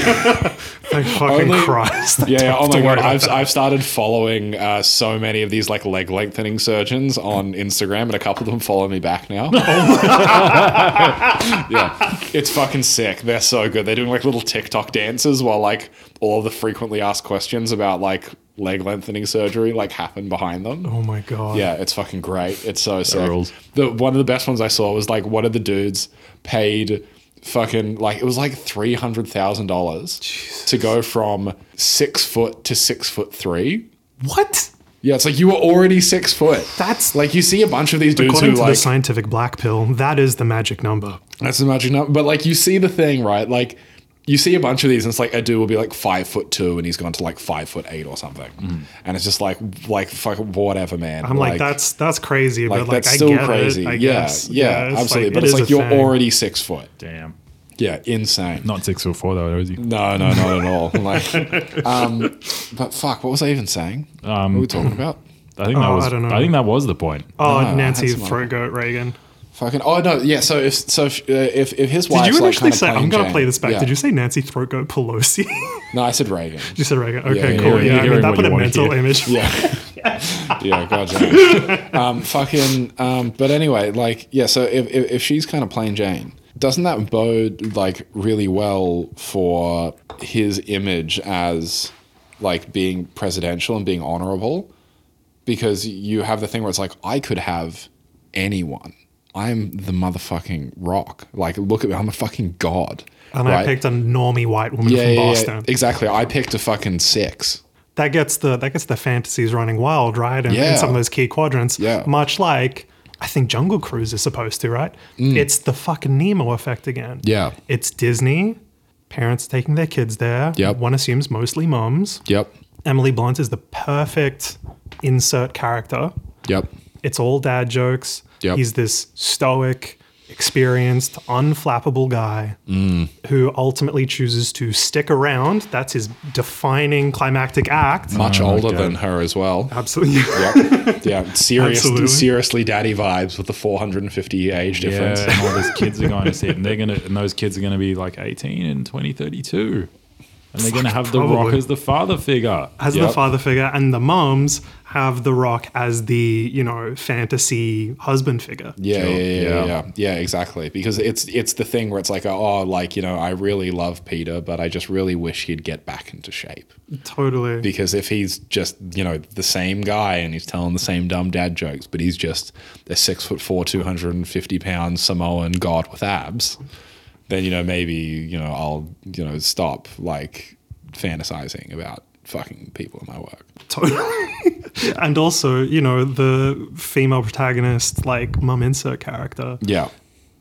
Speaker 3: Thank fucking
Speaker 2: Only-
Speaker 3: Christ. I
Speaker 2: Yeah, yeah. Oh my god, I've,
Speaker 3: that.
Speaker 2: I've started following uh, Uh, so many of these like leg lengthening surgeons on Instagram, and a couple of them follow me back now. Oh yeah, it's fucking sick. They're so good. They're doing like little TikTok dances while like all of the frequently asked questions about like leg lengthening surgery like happen behind them.
Speaker 3: Oh my god.
Speaker 2: Yeah, it's fucking great. It's so sick.
Speaker 1: rules.
Speaker 2: The one of the best ones I saw was like one of the dudes paid fucking like it was like three hundred thousand dollars to go from six foot to six foot three.
Speaker 3: What?
Speaker 2: Yeah, it's like you were already six foot.
Speaker 3: That's
Speaker 2: Like you see a bunch of these dudes
Speaker 3: according
Speaker 2: who
Speaker 3: to
Speaker 2: like
Speaker 3: the scientific black pill. That is the magic number.
Speaker 2: that's the magic number. But like you see the thing, right? Like you see a bunch of these, and it's like a dude will be like five foot two, and he's gone to like five foot eight or something, mm-hmm. and it's just like like fuck whatever, man.
Speaker 3: I'm like, that's that's crazy,
Speaker 2: like
Speaker 3: but like
Speaker 2: that's
Speaker 3: I
Speaker 2: still
Speaker 3: get
Speaker 2: crazy.
Speaker 3: It, I
Speaker 2: yeah,
Speaker 3: guess.
Speaker 2: yeah,
Speaker 3: it's
Speaker 2: absolutely.
Speaker 3: like-
Speaker 2: but
Speaker 3: it
Speaker 2: it's
Speaker 3: is
Speaker 2: like
Speaker 3: a
Speaker 2: you're
Speaker 3: thing.
Speaker 2: already six foot.
Speaker 1: Damn.
Speaker 2: Yeah, insane.
Speaker 1: Not six or four though, is he?
Speaker 2: No, no, not at all. Like, um, but fuck, what was I even saying?
Speaker 1: Um,
Speaker 2: what were we talking about?
Speaker 1: I think that
Speaker 3: Oh,
Speaker 1: was.
Speaker 3: I
Speaker 1: I,
Speaker 3: don't know.
Speaker 1: think that was the point.
Speaker 3: Oh,
Speaker 2: No,
Speaker 3: Nancy
Speaker 2: had some
Speaker 3: throat goat Reagan.
Speaker 2: Fucking. Oh no, yeah. So if so if uh, if, if his
Speaker 3: Did
Speaker 2: wife's
Speaker 3: you
Speaker 2: like
Speaker 3: initially
Speaker 2: kind of
Speaker 3: say I'm gonna
Speaker 2: Jane-
Speaker 3: play this back?
Speaker 2: Yeah.
Speaker 3: Did you say Nancy throat goat Pelosi?
Speaker 2: No, I said Reagan.
Speaker 3: you said Reagan. Okay,
Speaker 2: yeah,
Speaker 3: cool.
Speaker 1: you're-
Speaker 3: Yeah,
Speaker 1: you're
Speaker 3: I mean
Speaker 1: hearing
Speaker 3: that
Speaker 1: what
Speaker 3: put a
Speaker 1: you wanna
Speaker 3: mental
Speaker 1: hear.
Speaker 3: image.
Speaker 2: Yeah. yeah, gotcha. Um, fucking. Um, but anyway, like, yeah. So if, if if she's kind of plain Jane, doesn't that bode like really well for his image as like being presidential and being honorable? Because you have the thing where it's like I could have anyone. I'm the motherfucking rock. Like, look at me. I'm a fucking god.
Speaker 3: And I picked a normie white woman
Speaker 2: yeah,
Speaker 3: from
Speaker 2: yeah, yeah, exactly. I picked a fucking six.
Speaker 3: That gets the that gets the fantasies running wild, right? And
Speaker 2: Yeah.
Speaker 3: in some of those key quadrants.
Speaker 2: Yeah.
Speaker 3: Much like I think Jungle Cruise is supposed to, right? It's the fucking Nemo effect again.
Speaker 2: Mm. Yeah.
Speaker 3: It's Disney Parents taking their kids there.
Speaker 2: Yep.
Speaker 3: One assumes mostly moms.
Speaker 2: Yep.
Speaker 3: Emily Blunt is the perfect insert character.
Speaker 2: Yep.
Speaker 3: It's all dad jokes.
Speaker 2: Yep.
Speaker 3: He's this stoic, experienced, unflappable guy who ultimately chooses to stick around. That's his defining climactic act.
Speaker 2: Much
Speaker 1: Oh,
Speaker 2: older than her as well.
Speaker 3: Absolutely.
Speaker 2: Yep. yeah. Serious,
Speaker 3: Absolutely.
Speaker 2: seriously daddy vibes with the 450 year age difference.
Speaker 1: Yeah, and all those kids are going to see it, and they're gonna, and those kids are gonna be like 18 in 2032, and they're gonna have the Rock as the father figure.
Speaker 3: as
Speaker 2: Yep.
Speaker 3: the father figure, and the moms have The Rock as the, you know, fantasy husband figure.
Speaker 2: Yeah, yeah, yeah, yeah,
Speaker 1: Yeah.
Speaker 2: yeah, yeah, exactly. Because it's it's the thing where it's like, oh, like you know, I really love Peter, but I just really wish he'd get back into shape.
Speaker 3: Totally.
Speaker 2: Because if he's just you know the same guy and he's telling the same dumb dad jokes, but he's just a six foot four, two hundred and fifty pound Samoan god with abs, then you know maybe you know I'll you know stop like fantasizing about fucking people in my work.
Speaker 3: Totally. and also, you know, the female protagonist, like mum insert character,
Speaker 2: Yeah,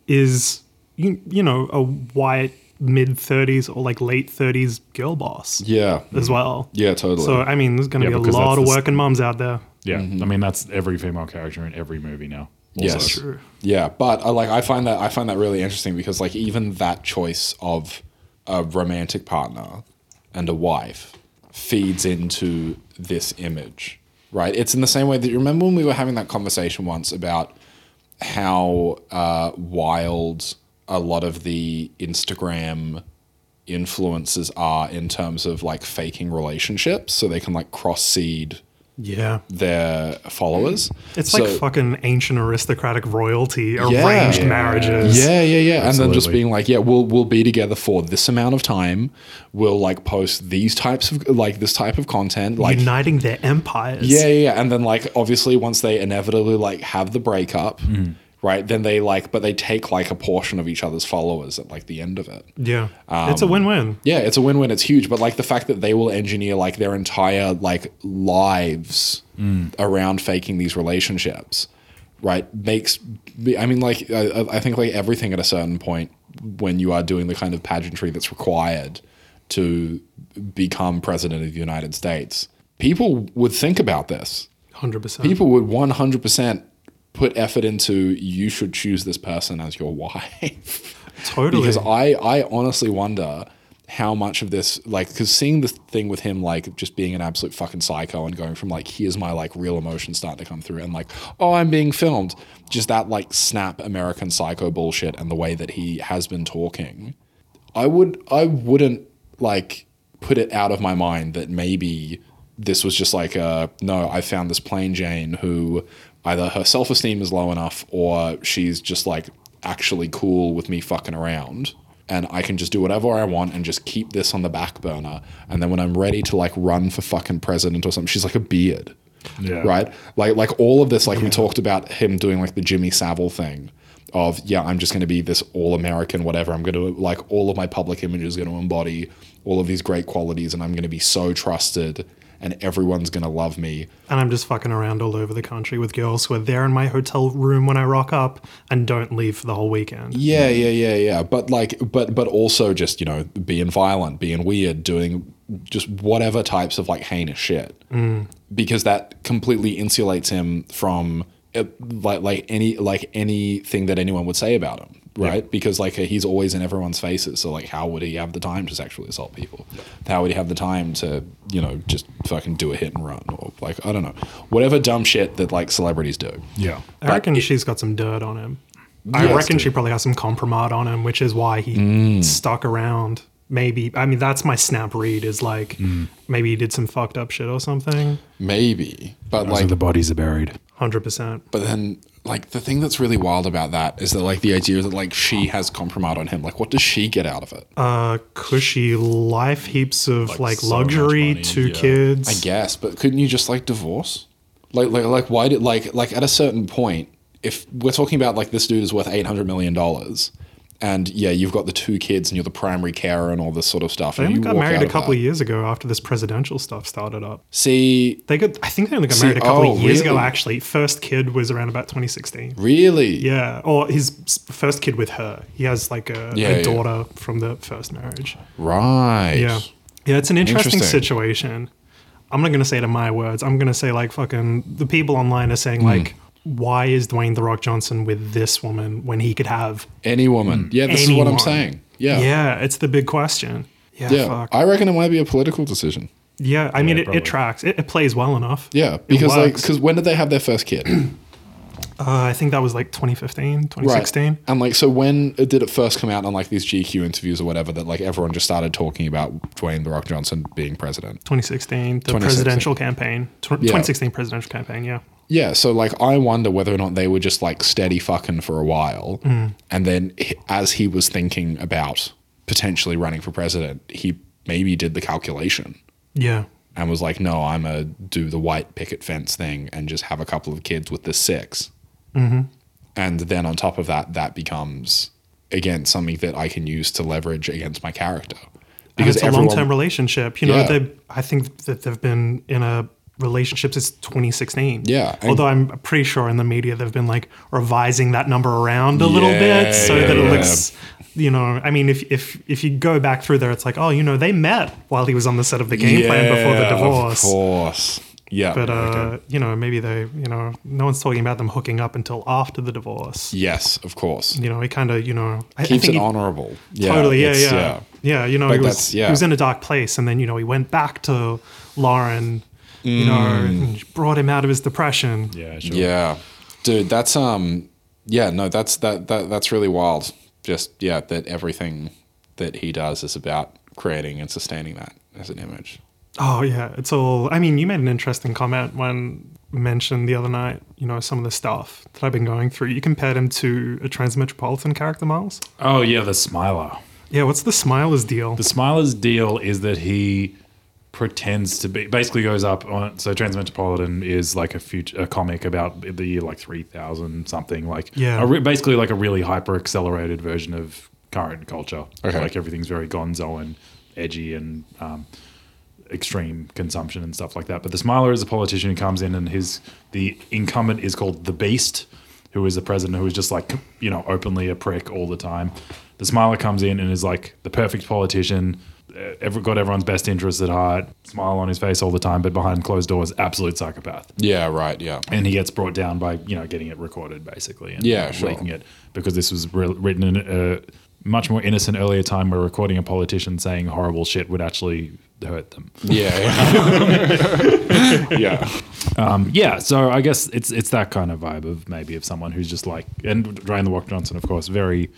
Speaker 3: is, you, you know, a white mid 30s or like late 30s girl boss
Speaker 2: yeah,
Speaker 3: as well.
Speaker 2: yeah, totally.
Speaker 3: So, I mean, there's going to
Speaker 1: Yeah,
Speaker 3: be a lot of
Speaker 1: the s-
Speaker 3: working mums out there.
Speaker 1: Yeah,
Speaker 2: Mm-hmm.
Speaker 1: I mean that's every female character in every movie now.
Speaker 2: Yes.
Speaker 3: True.
Speaker 2: Yeah, but uh, like I find that I find that really interesting because like even that choice of a romantic partner and a wife feeds into this image, right? It's in the same way that you remember when we were having that conversation once about how uh, wild a lot of the Instagram influences are in terms of like faking relationships so they can like cross seed
Speaker 3: Yeah.
Speaker 2: their followers.
Speaker 3: It's
Speaker 2: So-
Speaker 3: like fucking ancient aristocratic royalty, arranged marriages.
Speaker 2: Yeah, yeah, yeah. And then just being like, yeah, we'll we'll be together for this amount of time. We'll like post these types of like this type of content. Like
Speaker 3: Uniting their empires.
Speaker 2: yeah, yeah, yeah. And then like obviously once they inevitably like have the breakup,
Speaker 1: Mm-hmm.
Speaker 2: Right? Then they like but they take like a portion of each other's followers at like the end of it.
Speaker 3: Yeah. it's a
Speaker 2: Um,
Speaker 3: win win.
Speaker 2: Yeah, it's a win-win. It's huge, but like the fact that they will engineer like their entire like lives around faking these relationships, right? Makes I mean, like I, I think like everything at a certain point when you are doing the kind of pageantry that's required to become president of the United States, people would think about this.
Speaker 3: 100%.
Speaker 2: People would one hundred percent put effort into you should choose this person as your wife.
Speaker 3: totally.
Speaker 2: because I I honestly wonder how much of this like because seeing the thing with him like just being an absolute fucking psycho and going from like here's my like real emotion starting to come through and like oh I'm being filmed just that like snap American psycho bullshit and the way that he has been talking I would I wouldn't like put it out of my mind that maybe this was just like a no I found this plain Jane who either her self-esteem is low enough or she's just like actually cool with me fucking around. And I can just do whatever I want and just keep this on the back burner. And then when I'm ready to like run for fucking president or something she's like a beard.
Speaker 1: Yeah.
Speaker 2: right? Like like all of this like we talked about him doing like the Jimmy Savile thing of yeah I'm just going to be this all American whatever. I'm going to like all of my public image is going to embody all of these great qualities and I'm going to be so trusted and everyone's going to love me
Speaker 3: and I'm just fucking around all over the country with girls who are there in my hotel room when I rock up and don't leave for the whole weekend.
Speaker 2: Yeah, yeah, yeah, yeah. But like, but but also just you know being violent, being weird, doing just whatever types of like heinous shit, because that completely insulates him from uh, like like any like anything that anyone would say about him, right? Because like he's always in everyone's faces. So like, how would he have the time to sexually assault people? How would he have the time to you know just fucking do a hit and run or like I don't know whatever dumb shit that like celebrities do?
Speaker 1: Yeah.
Speaker 3: I reckon she's got some dirt on him. I
Speaker 2: Yes,
Speaker 3: reckon she probably has some compromise on him, which is why he mm. stuck around. Maybe I mean that's my snap read is like maybe he did some fucked up shit or something.
Speaker 2: Maybe, but
Speaker 1: Like
Speaker 2: like
Speaker 1: the bodies are buried.
Speaker 3: Hundred percent.
Speaker 2: But then, like, the thing that's really wild about that is that, like, the idea that, like, she has compromise on him. Like, what does she get out of it?
Speaker 3: Uh, cushy life, heaps of
Speaker 1: Like,
Speaker 3: like,
Speaker 1: so
Speaker 3: luxury,
Speaker 1: money,
Speaker 3: two
Speaker 1: yeah.
Speaker 3: kids.
Speaker 2: I guess, but couldn't you just, like, divorce? Like, like, like, why did, like, like, at a certain point, if we're talking about, like, this dude is worth $800 million and yeah, you've got the two kids, and you're the primary carer, and all this sort of stuff.
Speaker 3: They
Speaker 2: and
Speaker 3: only
Speaker 2: you
Speaker 3: got married a couple of years ago after this presidential stuff started up.
Speaker 2: See,
Speaker 3: They got, I think they only got
Speaker 2: See,
Speaker 3: married a couple
Speaker 2: oh,
Speaker 3: of years ago. Actually, first kid was around about 2016.
Speaker 2: really?
Speaker 3: Yeah, or his first kid with her. He has like a,
Speaker 2: Yeah,
Speaker 3: a
Speaker 2: yeah.
Speaker 3: daughter from the first marriage.
Speaker 2: Right.
Speaker 3: Yeah, yeah, it's an interesting,
Speaker 2: Interesting.
Speaker 3: situation. I'm not gonna say it in my words. I'm gonna say like fucking the people online are saying
Speaker 2: Hmm.
Speaker 3: like, why is Dwayne the Rock Johnson with this woman when he could have?
Speaker 2: Any woman. Yeah, this is what I'm saying. Yeah.
Speaker 3: Yeah, it's the big question. Yeah,
Speaker 2: Yeah.
Speaker 3: fuck.
Speaker 2: I reckon it might be a political decision.
Speaker 3: yeah, I mean, it, it tracks. It, it plays well enough.
Speaker 2: Yeah, because like, because when did they have their first kid?
Speaker 3: uh, I think that was like 2015, 2016.
Speaker 2: And like, so when did it first come out on like these GQ interviews or whatever that like everyone just started talking about Dwayne the Rock Johnson being president?
Speaker 3: 2016, the
Speaker 2: 2016.
Speaker 3: presidential campaign. Tw- 2016 presidential campaign, yeah.
Speaker 2: Yeah, so like I wonder whether or not they were just like steady fucking for a while,
Speaker 3: Mm.
Speaker 2: and then as he was thinking about potentially running for president, he maybe did the calculation
Speaker 3: Yeah.
Speaker 2: and was like, "No, I'm a do the white picket fence thing and just have a couple of kids with the 6
Speaker 3: Mm-hmm.
Speaker 2: and then on top of that, that becomes again something that I can use to leverage against my character
Speaker 3: And it's a long term relationship. You know,
Speaker 2: Yeah.
Speaker 3: they I think that they've been in a relationship since 2016.
Speaker 2: Yeah, and-
Speaker 3: Although I'm pretty sure in the media they've been like revising that number around a little bit so
Speaker 2: yeah,
Speaker 3: that it
Speaker 2: yeah.
Speaker 3: looks. You know, I mean, if if if you go back through there, it's like, oh, you know, they met while he was on the set of the game plan before the
Speaker 2: Yeah,
Speaker 3: divorce.
Speaker 2: Of course. Yeah.
Speaker 3: But uh, you know, maybe they, you know, no one's talking about them hooking up until after the divorce.
Speaker 2: yes, of course.
Speaker 3: You know, he kind of, you know, I, I
Speaker 2: Keeps
Speaker 3: think
Speaker 2: it
Speaker 3: he-
Speaker 2: honorable. Yeah,
Speaker 3: totally, yeah,
Speaker 2: it's-
Speaker 3: yeah, yeah, You know, he was
Speaker 2: yeah.
Speaker 3: he was in a dark place, and then you know he went back to Lauren, you know,
Speaker 2: Mm.
Speaker 3: and brought him out of his depression.
Speaker 1: Yeah, sure.
Speaker 2: Yeah, dude, that's um, yeah, no, that's that that that's really wild. Just yeah, that everything that he does is about creating and sustaining that as an image.
Speaker 3: Oh yeah, it's all. I mean, you made an interesting comment when mentioned the other night. You know, some of the stuff that I've been going through. You compared him to a Transmetropolitan character, Miles.
Speaker 1: Oh yeah, the Smiler.
Speaker 3: Yeah, what's the Smilers deal?
Speaker 1: The Smiler's deal is that he pretends to be basically goes up on so Transmetropolitan is like a future a comic about the year like 3000 something like
Speaker 3: Yeah.
Speaker 1: a re- basically like a really hyper accelerated version of current culture
Speaker 2: Okay.
Speaker 1: like everything's very gonzo and edgy and um, extreme consumption and stuff like that but the Smiler is a politician who comes in and his the incumbent is called the Beast who is the president who is just like you know openly a prick all the time the Smiler comes in and is like the perfect politician uh, ever got everyone's best interests at heart, smile on his face all the time, but behind closed doors, absolute psychopath.
Speaker 2: Yeah, right. Yeah,
Speaker 1: And he gets brought down by you know getting it recorded basically and
Speaker 2: Yeah, sure.
Speaker 1: leaking it because this was re- written in a much more innocent earlier time where recording a politician saying horrible shit would actually hurt them.
Speaker 2: yeah, yeah. yeah.
Speaker 1: Um, yeah, so I guess it's it's that kind of vibe of maybe of someone who's just like and Dwayne the Rock Johnson, of course, very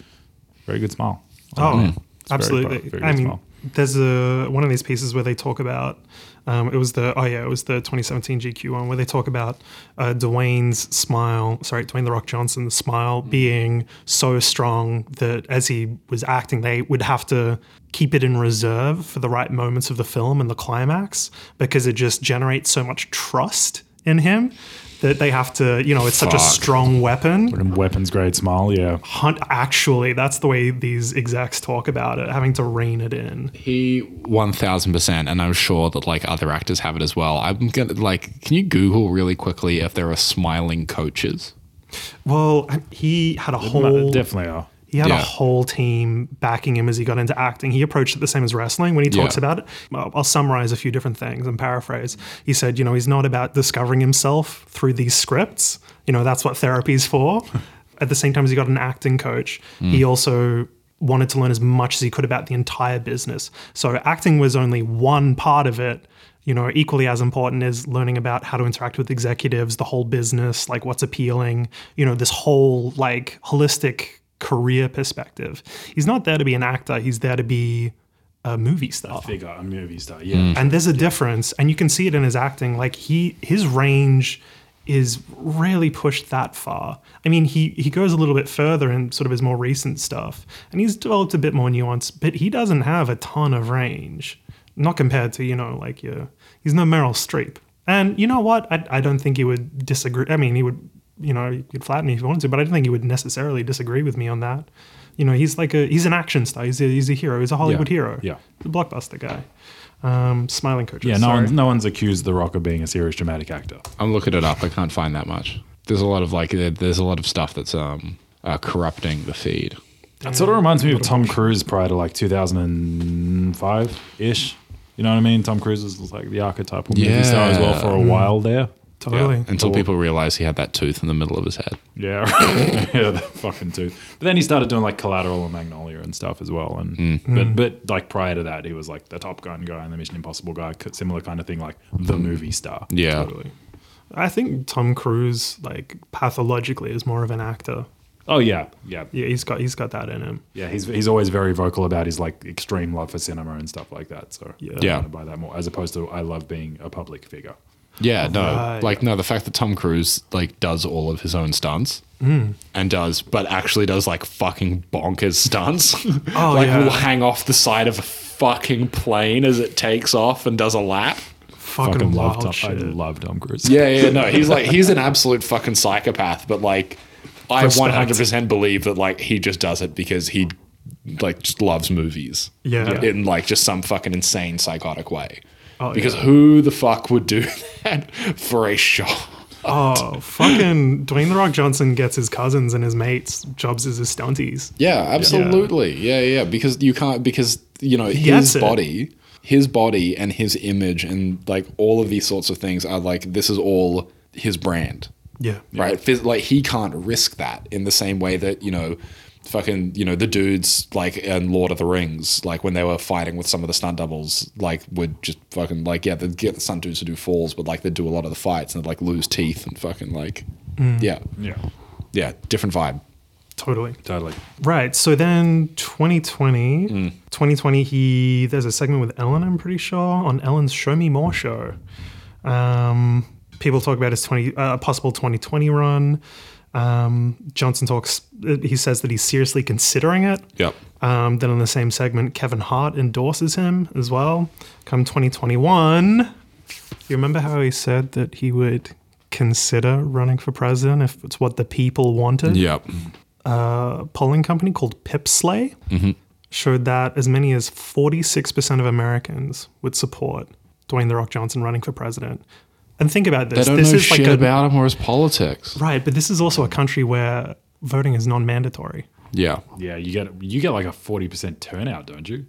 Speaker 1: very good smile.
Speaker 3: Oh,
Speaker 1: very
Speaker 3: absolutely.
Speaker 1: pro- very
Speaker 3: I mean,
Speaker 1: smile.
Speaker 3: there's a one of these pieces where they talk about. Um, it was the oh yeah, it was the 2017 GQ one where they talk about uh, Dwayne's smile. Sorry, Dwayne the Rock Johnson's smile being so strong that as he was acting, they would have to keep it in reserve for the right moments of the film and the climax because it just generates so much trust in him that they have to. You know, it's such a strong weapon
Speaker 1: weapons grade smile, yeah.
Speaker 3: hunt actually that's the way these execs talk about it having to rein it in
Speaker 2: He one thousand percent, and I'm sure that like other actors have it as well. I'm gonna like, can you Google really quickly if there are smiling coaches?
Speaker 3: well he had a whole
Speaker 1: Definitely are.
Speaker 3: He had
Speaker 2: Yeah.
Speaker 3: a whole team backing him as he got into acting. He approached it the same as wrestling when he talks
Speaker 2: Yeah.
Speaker 3: about it. Well, i'll summarize a few different things and paraphrase. He said you know he's not about discovering himself through these scripts. You know that's what therapy's for. At the same time as he got an acting coach he mm. also wanted to learn as much as he could about the entire business. So acting was only one part of it. You know, equally as important is learning about how to interact with executives, the whole business, like what's appealing, you know, this whole like holistic career perspective. He's not there to be an actor, he's there to be a movie star.
Speaker 1: Figure, a movie star, yeah. Mm.
Speaker 3: And there's a difference, and you can see it in his acting. Like he his range is really pushed that far. I mean, he he goes a little bit further in sort of his more recent stuff, and he's developed a bit more nuance, but he doesn't have a ton of range. Not compared to, you know, like your he's no Meryl Streep. And you know what? I, I don't think he would disagree. I mean, he would, you know, you could flatten me if you wanted to, but I don't think he would necessarily disagree with me on that. You know, he's like a he's an action star. He's a, he's a hero. He's a Hollywood
Speaker 1: Yeah.
Speaker 3: hero.
Speaker 1: Yeah.
Speaker 3: the blockbuster guy. Um, smiling coaches.
Speaker 1: Yeah, no
Speaker 3: sorry.
Speaker 1: one's, no one's accused The Rock of being a serious dramatic actor.
Speaker 2: I'm looking it up. I can't find that much. There's a lot of like there's a lot of stuff that's um uh, corrupting the feed.
Speaker 1: That sort of reminds me of Tom Cruise prior to like 2005 ish. You know what I mean? Tom Cruise was like the archetypal movie star as well for a while there.
Speaker 3: Totally.
Speaker 2: Until
Speaker 1: Cool.
Speaker 2: people realize he had that tooth in the middle of his head.
Speaker 1: Yeah, yeah, the fucking tooth. But then he started doing like Collateral and Magnolia and stuff as well. And
Speaker 3: Mm.
Speaker 1: but but like prior to that, he was like the Top Gun guy and the Mission Impossible guy, similar kind of thing, like the movie star.
Speaker 2: Yeah.
Speaker 3: Totally. I think Tom Cruise, like pathologically, is more of an actor.
Speaker 1: Oh yeah, yeah,
Speaker 3: Yeah, he's got he's got that in him.
Speaker 1: yeah. He's he's always very vocal about his like extreme love for cinema and stuff like that. So
Speaker 3: Yeah.
Speaker 2: Yeah.
Speaker 1: I buy that more as opposed to I love being a public figure.
Speaker 2: Yeah, no,
Speaker 3: Right.
Speaker 2: like no, the fact that Tom Cruise like does all of his own stunts
Speaker 3: Mm.
Speaker 2: and does, but actually does like fucking bonkers stunts.
Speaker 3: Oh,
Speaker 2: like
Speaker 3: yeah.
Speaker 2: will hang off the side of a fucking plane as it takes off and does a lap.
Speaker 3: Fucking,
Speaker 1: Fucking love Tom.
Speaker 3: shit.
Speaker 1: I love Tom Cruise.
Speaker 2: Yeah, yeah, no, he's like he's an absolute fucking psychopath, but like I 100% believe that like he just does it because he like just loves movies.
Speaker 3: Yeah.
Speaker 2: In like just some fucking insane psychotic way.
Speaker 3: Oh,
Speaker 2: because
Speaker 3: yeah.
Speaker 2: who the fuck would do that for a shot?
Speaker 3: Oh, fucking Dwayne the Rock Johnson gets his cousins and his mates jobs as his stunties.
Speaker 2: Yeah, absolutely. Yeah, yeah, because you can't because you know his
Speaker 3: gets it.
Speaker 2: body, his body and his image and like all of these sorts of things are like this is all his brand.
Speaker 3: Yeah.
Speaker 2: Right? Phys- Like he can't risk that in the same way that, you know, fucking, you know, the dudes like in Lord of the Rings, like when they were fighting with some of the stunt doubles, like would just fucking like yeah, they'd get the stunt dudes to do falls, but like they'd do a lot of the fights and they'd like lose teeth and fucking like yeah.
Speaker 1: yeah,
Speaker 2: Yeah, different vibe.
Speaker 3: Totally.
Speaker 1: totally.
Speaker 3: Right. So then 2020,
Speaker 2: Mm.
Speaker 3: 2020, he there's a segment with Ellen, I'm pretty sure, on Ellen's Show Me More show. Um, people talk about his 20 uh, possible 2020 run. Um, Johnson talks. uh, He says that he's seriously considering it.
Speaker 2: Yep.
Speaker 3: Um, then on the same segment, Kevin Hart endorses him as well. Come 2021, you remember how he said that he would consider running for president if it's what the people wanted?
Speaker 2: Yep.
Speaker 3: a polling company called Piplsay showed that as many as 46% of Americans would support Dwayne The Rock Johnson running for president. And think about this.
Speaker 2: They
Speaker 3: this.
Speaker 2: don't
Speaker 3: this
Speaker 2: know
Speaker 3: is
Speaker 2: shit
Speaker 3: like a,
Speaker 2: about him or his politics.
Speaker 3: right, but this is also a country where voting is non-mandatory.
Speaker 2: Yeah.
Speaker 1: Yeah, you get you get like a forty percent turnout, don't you?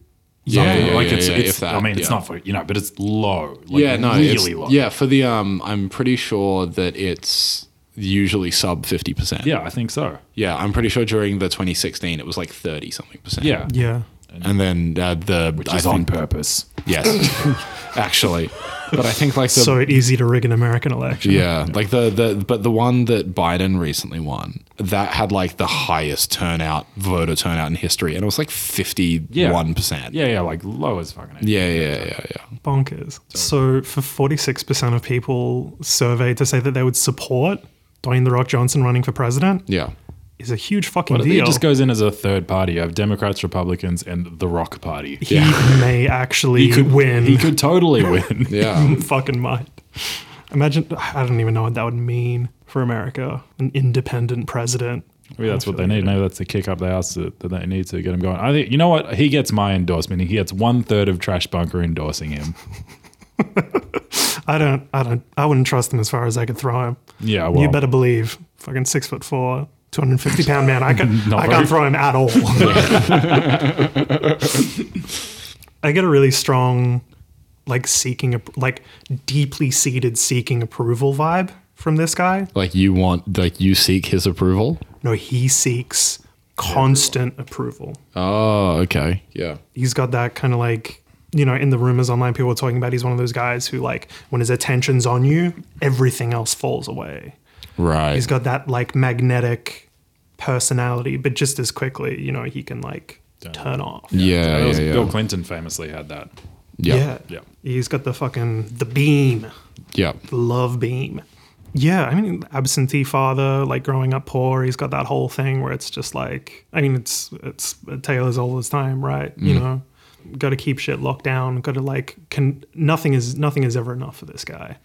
Speaker 2: Yeah, yeah,
Speaker 1: like
Speaker 2: yeah,
Speaker 1: it's,
Speaker 2: yeah,
Speaker 1: it's
Speaker 2: if that,
Speaker 1: I mean, it's not for you know, but it's low. Like
Speaker 2: yeah, no,
Speaker 1: really
Speaker 2: it's,
Speaker 1: low.
Speaker 2: yeah. For the um, I'm pretty sure that it's usually sub fifty percent.
Speaker 1: yeah, I think so.
Speaker 2: yeah. I'm pretty sure during the 2016 it was like thirty something percent.
Speaker 1: Yeah,
Speaker 3: Yeah.
Speaker 2: And then uh, the
Speaker 1: which
Speaker 2: I
Speaker 1: is on
Speaker 2: think-
Speaker 1: purpose.
Speaker 2: Yes, actually, but I think like the
Speaker 3: so easy to rig an American election.
Speaker 2: yeah, like the the but the one that Biden recently won that had like the highest turnout voter turnout in history, and it was like fifty one percent.
Speaker 1: Yeah, yeah, like low as fucking.
Speaker 2: Yeah, yeah, yeah, yeah.
Speaker 3: Bonkers. So for 46% of people surveyed to say that they would support Dwayne The Rock Johnson running for president
Speaker 2: Yeah.
Speaker 3: Is a huge fucking
Speaker 1: But it
Speaker 3: deal.
Speaker 1: just goes in as a third party. You have Democrats, Republicans, and the Rock Party.
Speaker 3: he may actually
Speaker 1: He could
Speaker 3: win.
Speaker 1: He could totally win.
Speaker 2: Yeah.
Speaker 3: fucking might. Imagine, I don't even know what that would mean for America. An independent president.
Speaker 1: Maybe that's what they need. Maybe that's the kick up the ass that, that they need to get him going. I think you know what he gets my endorsement. He gets one third of Trash Bunker endorsing him.
Speaker 3: I don't, I don't, I wouldn't trust him as far as I could throw him.
Speaker 1: Yeah, well,
Speaker 3: you better believe, fucking six foot four, 250 pound man. I can,
Speaker 1: Not
Speaker 3: I can't throw him at all. I get a really strong, like seeking, like deeply seated seeking approval vibe from this guy.
Speaker 2: Like you want, like you seek his approval.
Speaker 3: No, he seeks constant approval.
Speaker 2: Oh, okay. Yeah.
Speaker 3: he's got that kind of like you know in the rumors online people are talking about he's one of those guys who like when his attention's on you everything else falls away
Speaker 2: Right.
Speaker 3: he's got that like magnetic personality but just as quickly you know he can like turn off
Speaker 2: yeah,
Speaker 1: That
Speaker 2: yeah, yeah.
Speaker 1: Bill Clinton famously had that.
Speaker 2: yeah.
Speaker 1: Yeah.
Speaker 3: he's got the fucking the beam
Speaker 2: Yeah.
Speaker 3: the love beam yeah i mean absentee father like growing up poor he's got that whole thing where it's just like i mean it's it's a tale as old as time right you mm. know got to keep shit locked down got to like can nothing is nothing is ever enough for this guy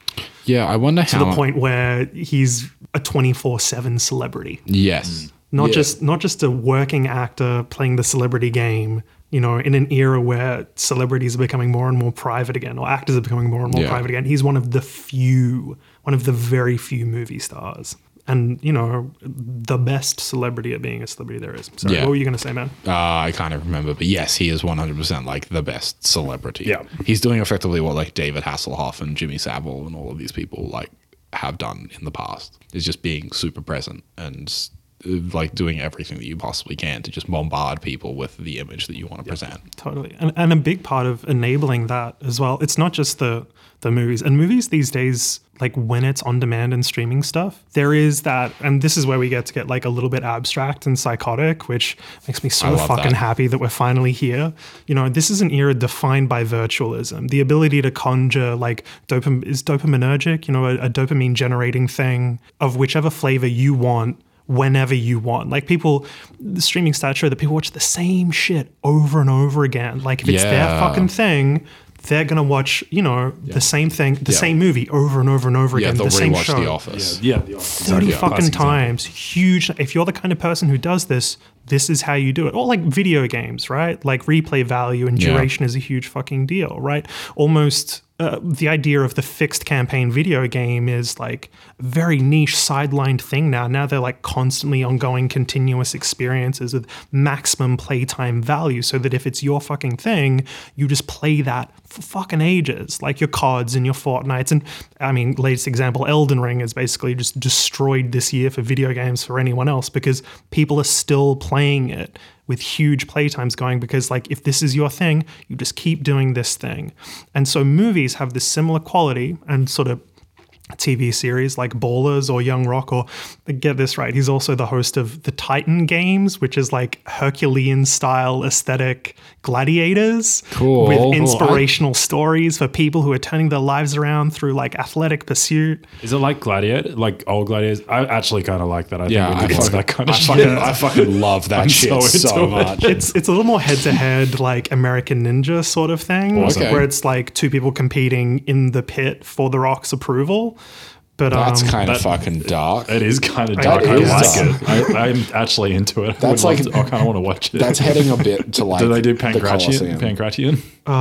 Speaker 2: Yeah. I wonder
Speaker 3: to
Speaker 2: how.
Speaker 3: the point where he's a 24-7 celebrity
Speaker 2: Yes. Mm.
Speaker 3: not
Speaker 2: Yeah.
Speaker 3: just not just a working actor playing the celebrity game. You know, in an era where celebrities are becoming more and more private again, or actors are becoming more and more
Speaker 2: Yeah.
Speaker 3: private again, he's one of the few, one of the very few movie stars, and you know, the best celebrity at being a celebrity there is. Sorry,
Speaker 2: Yeah.
Speaker 3: what were you gonna say, man?
Speaker 2: Uh, I kind of remember, but yes, he is 100% like the best celebrity.
Speaker 1: Yeah.
Speaker 2: He's doing effectively what like David Hasselhoff and Jimmy Savile and all of these people like have done in the past. Is just being super present and uh, like doing everything that you possibly can to just bombard people with the image that you want to present.
Speaker 3: Totally. And, and a big part of enabling that as well, it's not just the the movies. And movies these days, like when it's on demand and streaming stuff, there is that and this is where we get to get like a little bit abstract and psychotic, which makes me so fucking
Speaker 2: that.
Speaker 3: happy that we're finally here. You know, this is an era defined by virtualism. The ability to conjure like dopam is dopaminergic, you know, a, a dopamine generating thing of whichever flavor you want whenever you want. Like people, the streaming stats show that people watch the same shit over and over again. Like if it's their fucking thing, they're gonna watch, you know, the same thing, the same movie over and over and over
Speaker 2: Yeah,
Speaker 3: again.
Speaker 2: they'll
Speaker 3: the same
Speaker 2: rewatch
Speaker 3: show.
Speaker 2: The Office.
Speaker 1: Yeah.
Speaker 3: 30
Speaker 2: Yeah,
Speaker 3: fucking
Speaker 1: classic example.
Speaker 3: times. Huge. If you're the kind of person who does this, this is how you do it. Or like video games, right? Like replay value and
Speaker 2: Yeah.
Speaker 3: duration is a huge fucking deal, right? Almost uh, the idea of the fixed campaign video game is like a very niche sidelined thing now. Now they're like constantly ongoing, continuous experiences with maximum playtime value so that if it's your fucking thing, you just play that for fucking ages. Like your cards and your Fortnites. And I mean, latest example, Elden Ring is basically just destroyed this year for video games for anyone else because people are still playing it with huge playtimes going because like if this is your thing you just keep doing this thing. And so movies have this similar quality and sort of TV series like Ballers or Young Rock, or get this right, he's also the host of the Titan Games, which is like Herculean style aesthetic gladiators
Speaker 2: Cool.
Speaker 3: with
Speaker 2: Cool.
Speaker 3: inspirational stories for people who are turning their lives around through like athletic pursuit.
Speaker 1: Is it like Gladiator, like old Gladiators? I actually kind of like that. I
Speaker 2: Yeah,
Speaker 1: think
Speaker 2: I
Speaker 1: we could do
Speaker 2: fucking,
Speaker 1: that kind of
Speaker 2: I fucking, I fucking love that
Speaker 1: I'm
Speaker 2: shit
Speaker 1: so
Speaker 2: so,
Speaker 1: into it.
Speaker 2: much.
Speaker 3: It's it's a little more head to head like American Ninja sort of thing,
Speaker 2: Awesome.
Speaker 3: where it's like two people competing in the pit for the Rock's approval. But
Speaker 2: That's
Speaker 3: um,
Speaker 2: kind of
Speaker 1: that-
Speaker 2: fucking dark.
Speaker 1: It is kind of
Speaker 3: That
Speaker 1: dark. I like
Speaker 2: dark.
Speaker 1: it. I, I'm actually into it. I
Speaker 2: That's
Speaker 1: would
Speaker 2: like-
Speaker 1: to- I kind of want to watch it.
Speaker 2: That's heading a bit to like.
Speaker 1: do they do
Speaker 2: the
Speaker 1: Pankration?
Speaker 2: Colosseum.
Speaker 1: Pankration?
Speaker 3: uh,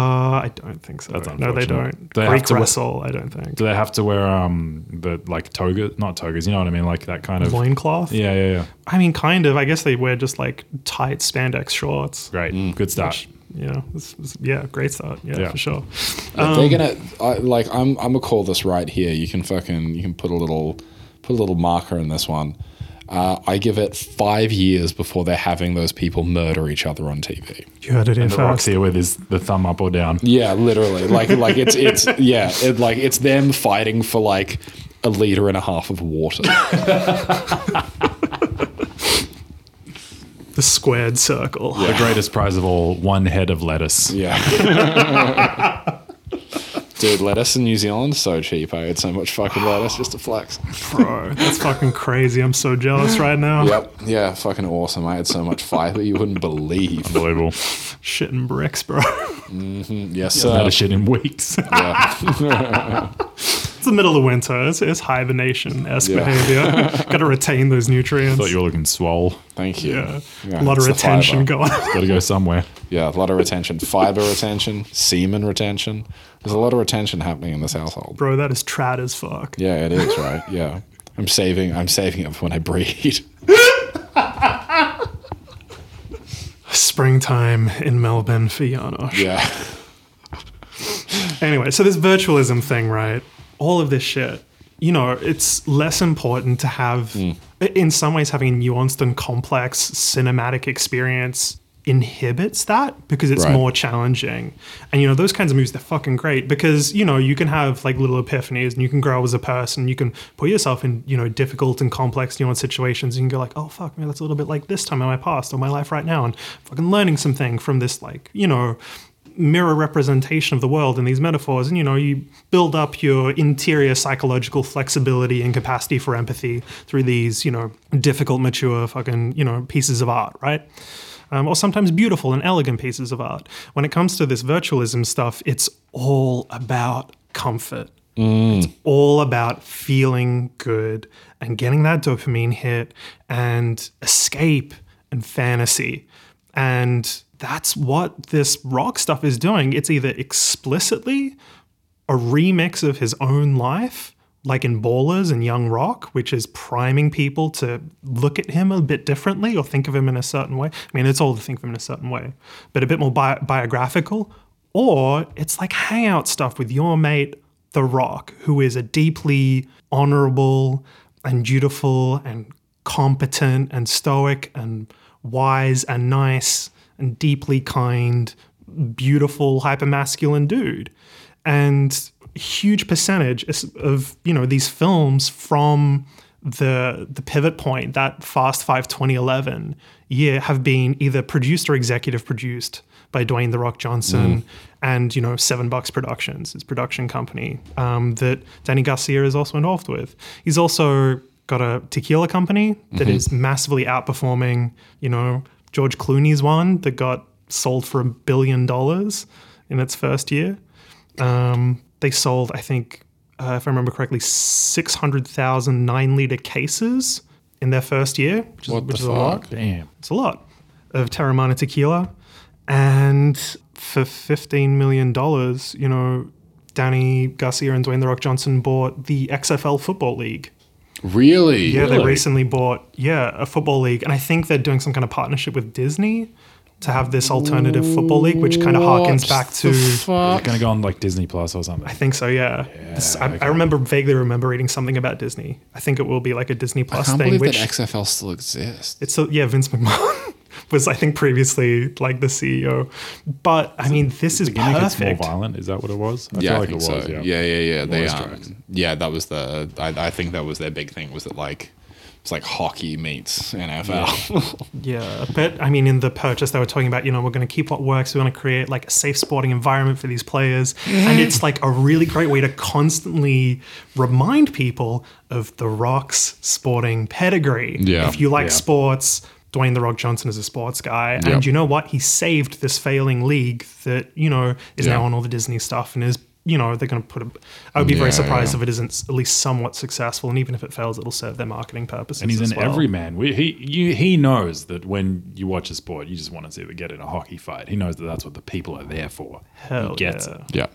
Speaker 3: I don't think so.
Speaker 1: That's
Speaker 3: no, they don't.
Speaker 1: They have
Speaker 3: Greek
Speaker 1: to wear-
Speaker 3: wrestle, I don't think.
Speaker 1: Do they have to wear um the like toga? Not togas. You know what I mean? Like that kind of.
Speaker 3: Loincloth?
Speaker 1: Yeah, yeah, yeah.
Speaker 3: I mean, kind of. I guess they wear just like tight spandex shorts.
Speaker 1: Great.
Speaker 2: Mm.
Speaker 1: Good start.
Speaker 3: You know, it's, it's- yeah, great start. Yeah,
Speaker 1: Yeah.
Speaker 3: for sure.
Speaker 2: If
Speaker 3: Um,
Speaker 2: they're gonna I, like, I'm I'm gonna call this right here. You can fucking you can put a little put a little marker in this one. Uh, I give it five years before they're having those people murder each other on TV.
Speaker 3: You heard it here
Speaker 1: And the rocks
Speaker 3: first.
Speaker 1: here with his the thumb up or down.
Speaker 2: Yeah, literally. Like like it's it's yeah, it, like it's them fighting for like a liter and a half of water.
Speaker 3: The squared circle.
Speaker 1: The greatest prize of all, one head of lettuce.
Speaker 2: Yeah. Dude, lettuce in New Zealand so cheap. I had so much fucking lettuce just to flex.
Speaker 3: Bro, that's fucking crazy. I'm so jealous right now.
Speaker 2: Yep. Yeah, fucking awesome. I had so much fiber you wouldn't believe.
Speaker 1: Unbelievable.
Speaker 3: Shitting bricks, bro. Mm-hmm.
Speaker 2: Yes,
Speaker 1: Had
Speaker 2: sir.
Speaker 1: a shit in weeks.
Speaker 2: Yeah.
Speaker 3: It's the middle of winter. It's, it's hibernation esque
Speaker 2: Yeah.
Speaker 3: behavior. Got to retain those nutrients.
Speaker 1: Thought you were looking swole.
Speaker 2: Thank you.
Speaker 3: yeah.
Speaker 2: Yeah,
Speaker 3: a lot of retention going.
Speaker 1: Got to go somewhere.
Speaker 2: Yeah, a lot of retention. Fiber retention, semen retention. There's a lot of retention happening in this household.
Speaker 3: Bro, that is trad as fuck.
Speaker 2: Yeah, it is, right? Yeah. I'm saving I'm saving it for when I breed.
Speaker 3: Springtime in Melbourne for Janosch.
Speaker 2: Yeah.
Speaker 3: Anyway, so this virtualism thing, right? All of this shit, you know, it's less important to have,
Speaker 2: Hmm.
Speaker 3: in some ways, having a nuanced and complex cinematic experience inhibits that because it's
Speaker 2: Right.
Speaker 3: more challenging. And, you know, those kinds of movies, they're fucking great because, you know, you can have like little epiphanies and you can grow as a person. You can put yourself in, you know, difficult and complex, nuanced situations. You can go like, oh, fuck, man, that's a little bit like this time in my past or my life right now. And fucking learning something from this, like, you know, mirror representation of the world in these metaphors. And you know you build up your interior psychological flexibility and capacity for empathy through these you know difficult mature fucking you know pieces of art right? Um, or sometimes beautiful and elegant pieces of art. When it comes to this virtualism stuff it's all about comfort. It's all about feeling good and getting that dopamine hit and escape and fantasy. And that's what this rock stuff is doing. It's either explicitly a remix of his own life, like in Ballers and Young Rock, which is priming people to look at him a bit differently or think of him in a certain way. I mean, it's all to think of him in a certain way, but a bit more bi- biographical. Or it's like hangout stuff with your mate, The Rock, who is a deeply honorable and dutiful and competent and stoic and wise and nice and deeply kind, beautiful, hypermasculine dude. And huge percentage of, you know, these films from the the pivot point, that Fast Five 2011 year, have been either produced or executive produced by Dwayne the Rock Johnson and you know Seven Bucks Productions, his production company um, that Dany Garcia is also involved with. He's also got a tequila company that is massively outperforming, you know, George Clooney's one that got sold for a billion dollars in its first year. Um, they sold, I think, uh, if I remember correctly, 600,000 nine liter cases in their first year, which is,
Speaker 2: What the
Speaker 3: which is a lot.
Speaker 1: Damn.
Speaker 3: It's a lot of Teremana tequila. And for $15 million, you know, Dany Garcia and Dwayne The Rock Johnson bought the XFL Football League.
Speaker 2: Really?
Speaker 3: Yeah, they recently bought, yeah, a football league. And I think they're doing some kind of partnership with Disney to have this alternative football league, which kind of harkens back to.
Speaker 1: Is
Speaker 2: fuck?
Speaker 1: it going to go on like Disney Plus or something?
Speaker 3: I think so, yeah. This- I, I remember vaguely remember reading something about Disney. I think it will be like a Disney
Speaker 2: I
Speaker 3: Plus
Speaker 2: can't
Speaker 3: thing,
Speaker 2: believe
Speaker 3: which
Speaker 2: that XFL still exists.
Speaker 3: it's so yeah, Vince McMahon was I think previously like the CEO. But I mean, this is
Speaker 1: the gimmick it's more violent. Is that what it was? I
Speaker 2: yeah,
Speaker 1: feel
Speaker 2: I
Speaker 1: like
Speaker 2: think
Speaker 1: it was.
Speaker 2: so.
Speaker 1: Yeah.
Speaker 2: Yeah, yeah, yeah. They,
Speaker 1: Lawyers'
Speaker 2: um, yeah, that was the. I, I think that was their big thing. Was that like it's like hockey meets NFL.
Speaker 3: Yeah, but I mean, in the purchase, they were talking about, you know, we're going to keep what works. We want to create like a safe sporting environment for these players. And it's like a really great way to constantly remind people of The Rock's sporting pedigree.
Speaker 2: Yeah,
Speaker 3: If you like
Speaker 1: yeah.
Speaker 3: sports, Dwayne The Rock Johnson is a sports guy.
Speaker 2: Yep.
Speaker 3: And you know what? He saved this failing league that, you know, is
Speaker 2: Yeah.
Speaker 3: now on all the Disney stuff and is. You know, they're going to put a. I would be
Speaker 2: Yeah,
Speaker 3: very surprised
Speaker 2: yeah.
Speaker 3: if it isn't at least somewhat successful. And even if it fails, it'll serve their marketing purposes.
Speaker 1: And he's
Speaker 3: as
Speaker 1: an
Speaker 3: well.
Speaker 1: everyman. We, he you, he knows that when you watch a sport, you just want to see them get in a hockey fight. He knows that that's what the people are there for.
Speaker 3: Hell
Speaker 1: he gets
Speaker 3: yeah.
Speaker 1: it.
Speaker 2: yeah,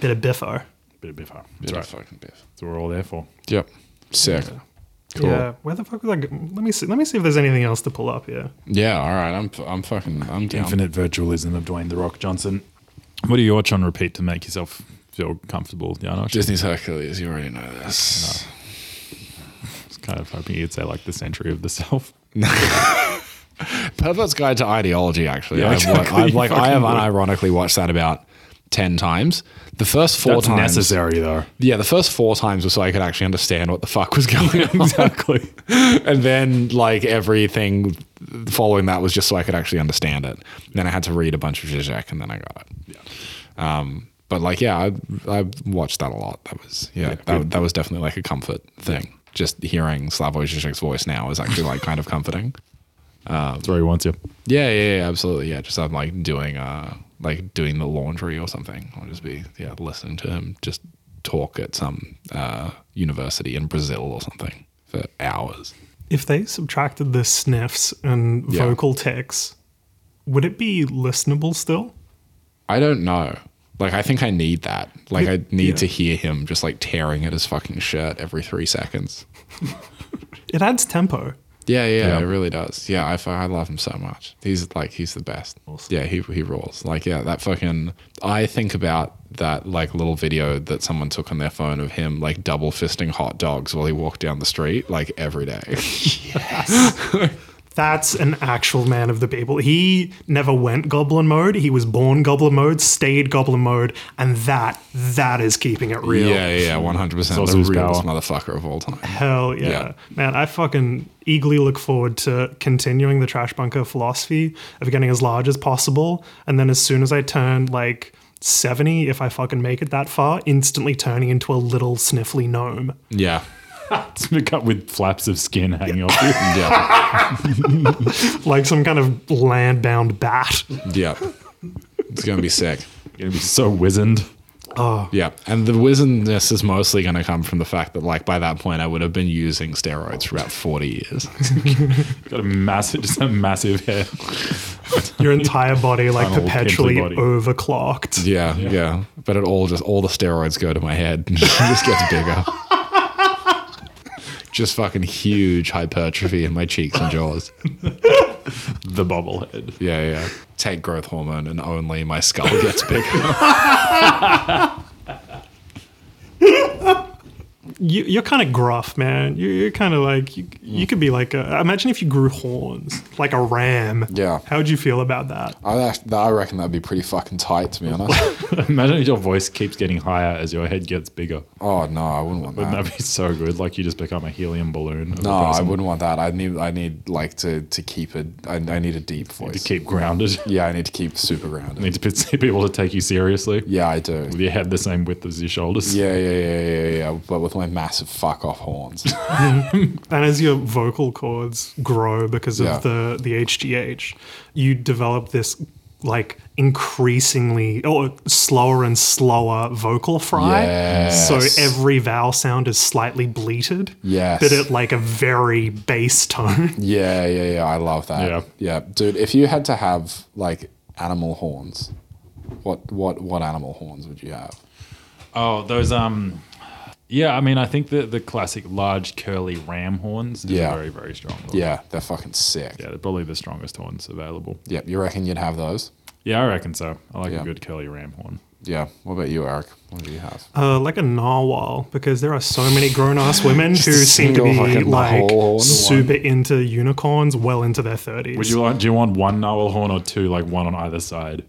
Speaker 3: Bit of biffo.
Speaker 1: Bit of biff. That's
Speaker 2: Bit
Speaker 1: right.
Speaker 2: of fucking biff.
Speaker 1: That's what we're all there for.
Speaker 2: Yep, sick. Cool.
Speaker 3: Yeah, where the fuck was I? go- Let me see. Let me see if there's anything else to pull up here.
Speaker 2: Yeah, all right. I'm I'm fucking I'm down.
Speaker 1: Infinite virtualism of Dwayne the Rock Johnson. What do you watch on repeat to make yourself feel comfortable, Yeah. Janosch?
Speaker 2: Disney's Hercules. You already know this.
Speaker 1: Just kind of hoping you'd say like the century of the self.
Speaker 2: Pervert's Guide to Ideology. Actually,
Speaker 1: Yeah,
Speaker 2: I've, wa-
Speaker 1: exactly.
Speaker 2: I've like I have unironically watched that about ten times. The first four
Speaker 1: That's
Speaker 2: times,
Speaker 1: necessary though.
Speaker 2: yeah, the first four times was so I could actually understand what the fuck was going on.
Speaker 1: Exactly.
Speaker 2: and then like everything following that was just so I could actually understand it. Then I had to read a bunch of Zizek and then I got it. Yeah. Um, but like, yeah, I, I watched that a lot. That was, yeah, that, that was definitely like a comfort thing. Just hearing Slavoj Zizek's voice now is actually like kind of comforting.
Speaker 1: That's where he wants you.
Speaker 2: Yeah, yeah, yeah, absolutely. Yeah, just I'm like doing, uh, like doing the laundry or something. I'll just be, yeah, listening to him just talk at some uh, university in Brazil or something for hours.
Speaker 3: If they subtracted the sniffs and
Speaker 2: Yeah.
Speaker 3: vocal tics, would it be listenable still?
Speaker 2: I don't know. Like, I think I need that. Like, I need
Speaker 3: Yeah.
Speaker 2: to hear him just like tearing at his fucking shirt every three seconds.
Speaker 3: It adds tempo.
Speaker 2: Yeah, yeah,
Speaker 1: Yeah.
Speaker 2: it really does. Yeah, I, I love him so much. He's like, he's the best. Yeah, he, he rules. Like, yeah, that fucking. I think about that like little video that someone took on their phone of him like double fisting hot dogs while he walked down the street like every day.
Speaker 3: That's an actual man of the people. He never went goblin mode. He was born goblin mode, stayed goblin mode, and that that is keeping it real.
Speaker 2: yeah, yeah, one hundred percent.
Speaker 1: also
Speaker 2: The
Speaker 1: his
Speaker 2: realest
Speaker 1: power.
Speaker 2: motherfucker of all time.
Speaker 3: Hell yeah.
Speaker 2: Yeah.
Speaker 3: Man, I fucking eagerly look forward to continuing the trash bunker philosophy of getting as large as possible. And then as soon as I turn like 70, if I fucking make it that far, instantly turning into a little sniffly gnome.
Speaker 2: Yeah,
Speaker 1: Up with flaps of skin hanging off you.
Speaker 2: yeah,
Speaker 3: Like some kind of land bound bat.
Speaker 2: yeah. It's gonna be sick.
Speaker 1: You're gonna be so wizened.
Speaker 3: Oh,
Speaker 2: Yeah, and the wizardness is mostly going to come from the fact that, like, by that point, I would have been using steroids for about forty years.
Speaker 1: Got a massive, just a massive head.
Speaker 3: your entire body like
Speaker 1: Final
Speaker 3: perpetually
Speaker 1: body.
Speaker 3: overclocked.
Speaker 2: Yeah, yeah, But it all just all the steroids go to my head. it just gets bigger. Just fucking huge hypertrophy in my cheeks and jaws.
Speaker 1: The bobblehead.
Speaker 2: Yeah, yeah. Take growth hormone, and only my skull gets bigger.
Speaker 3: You, you're kind of gruff, man. You, you're kind of like you, you mm. could be like a. Imagine if you grew horns like a ram.
Speaker 2: Yeah.
Speaker 3: How would you feel about that?
Speaker 2: I, I reckon that'd be pretty fucking tight, to be honest.
Speaker 1: Imagine if your voice keeps getting higher as your head gets bigger.
Speaker 2: Oh no, I wouldn't want that.
Speaker 1: Wouldn't
Speaker 2: that.
Speaker 1: that be so good? Like you just become a helium balloon.
Speaker 2: No, I wouldn't want that. I need, I need like to to keep it. I, I need a deep voice To
Speaker 1: keep grounded.
Speaker 2: yeah, I need to keep super
Speaker 1: You
Speaker 2: grounded.
Speaker 1: need to be people to take you seriously.
Speaker 2: Yeah, I do.
Speaker 1: With your head the same width as your shoulders.
Speaker 2: Yeah, yeah, yeah, yeah, yeah. But with my massive fuck off horns.
Speaker 3: And as your vocal cords grow because of
Speaker 2: Yeah.
Speaker 3: the the HGH, you develop this like increasingly or slower and slower vocal fry.
Speaker 2: Yes.
Speaker 3: So every vowel sound is slightly bleated.
Speaker 2: Yes.
Speaker 3: But at like a very bass tone.
Speaker 2: yeah, yeah, yeah. I love that.
Speaker 1: Yeah.
Speaker 2: yeah, dude. If you had to have like animal horns, what what what animal horns would you have?
Speaker 1: Oh, those um yeah, I mean I think the the classic large curly ram horns is
Speaker 2: Yeah.
Speaker 1: very, very strong.
Speaker 2: Yeah, they're fucking sick.
Speaker 1: Yeah, they're probably the strongest horns available.
Speaker 2: Yep. You reckon you'd have those?
Speaker 1: Yeah, I reckon so. I like
Speaker 2: Yeah.
Speaker 1: a good curly ram horn.
Speaker 2: Yeah. What about you, Eric? What do you have?
Speaker 3: Uh, like a narwhal, because there are so many grown ass women who seem to be like
Speaker 2: horn.
Speaker 3: super into unicorns well into their 30s.
Speaker 1: Would you want do you want one narwhal horn or two, like one on either side?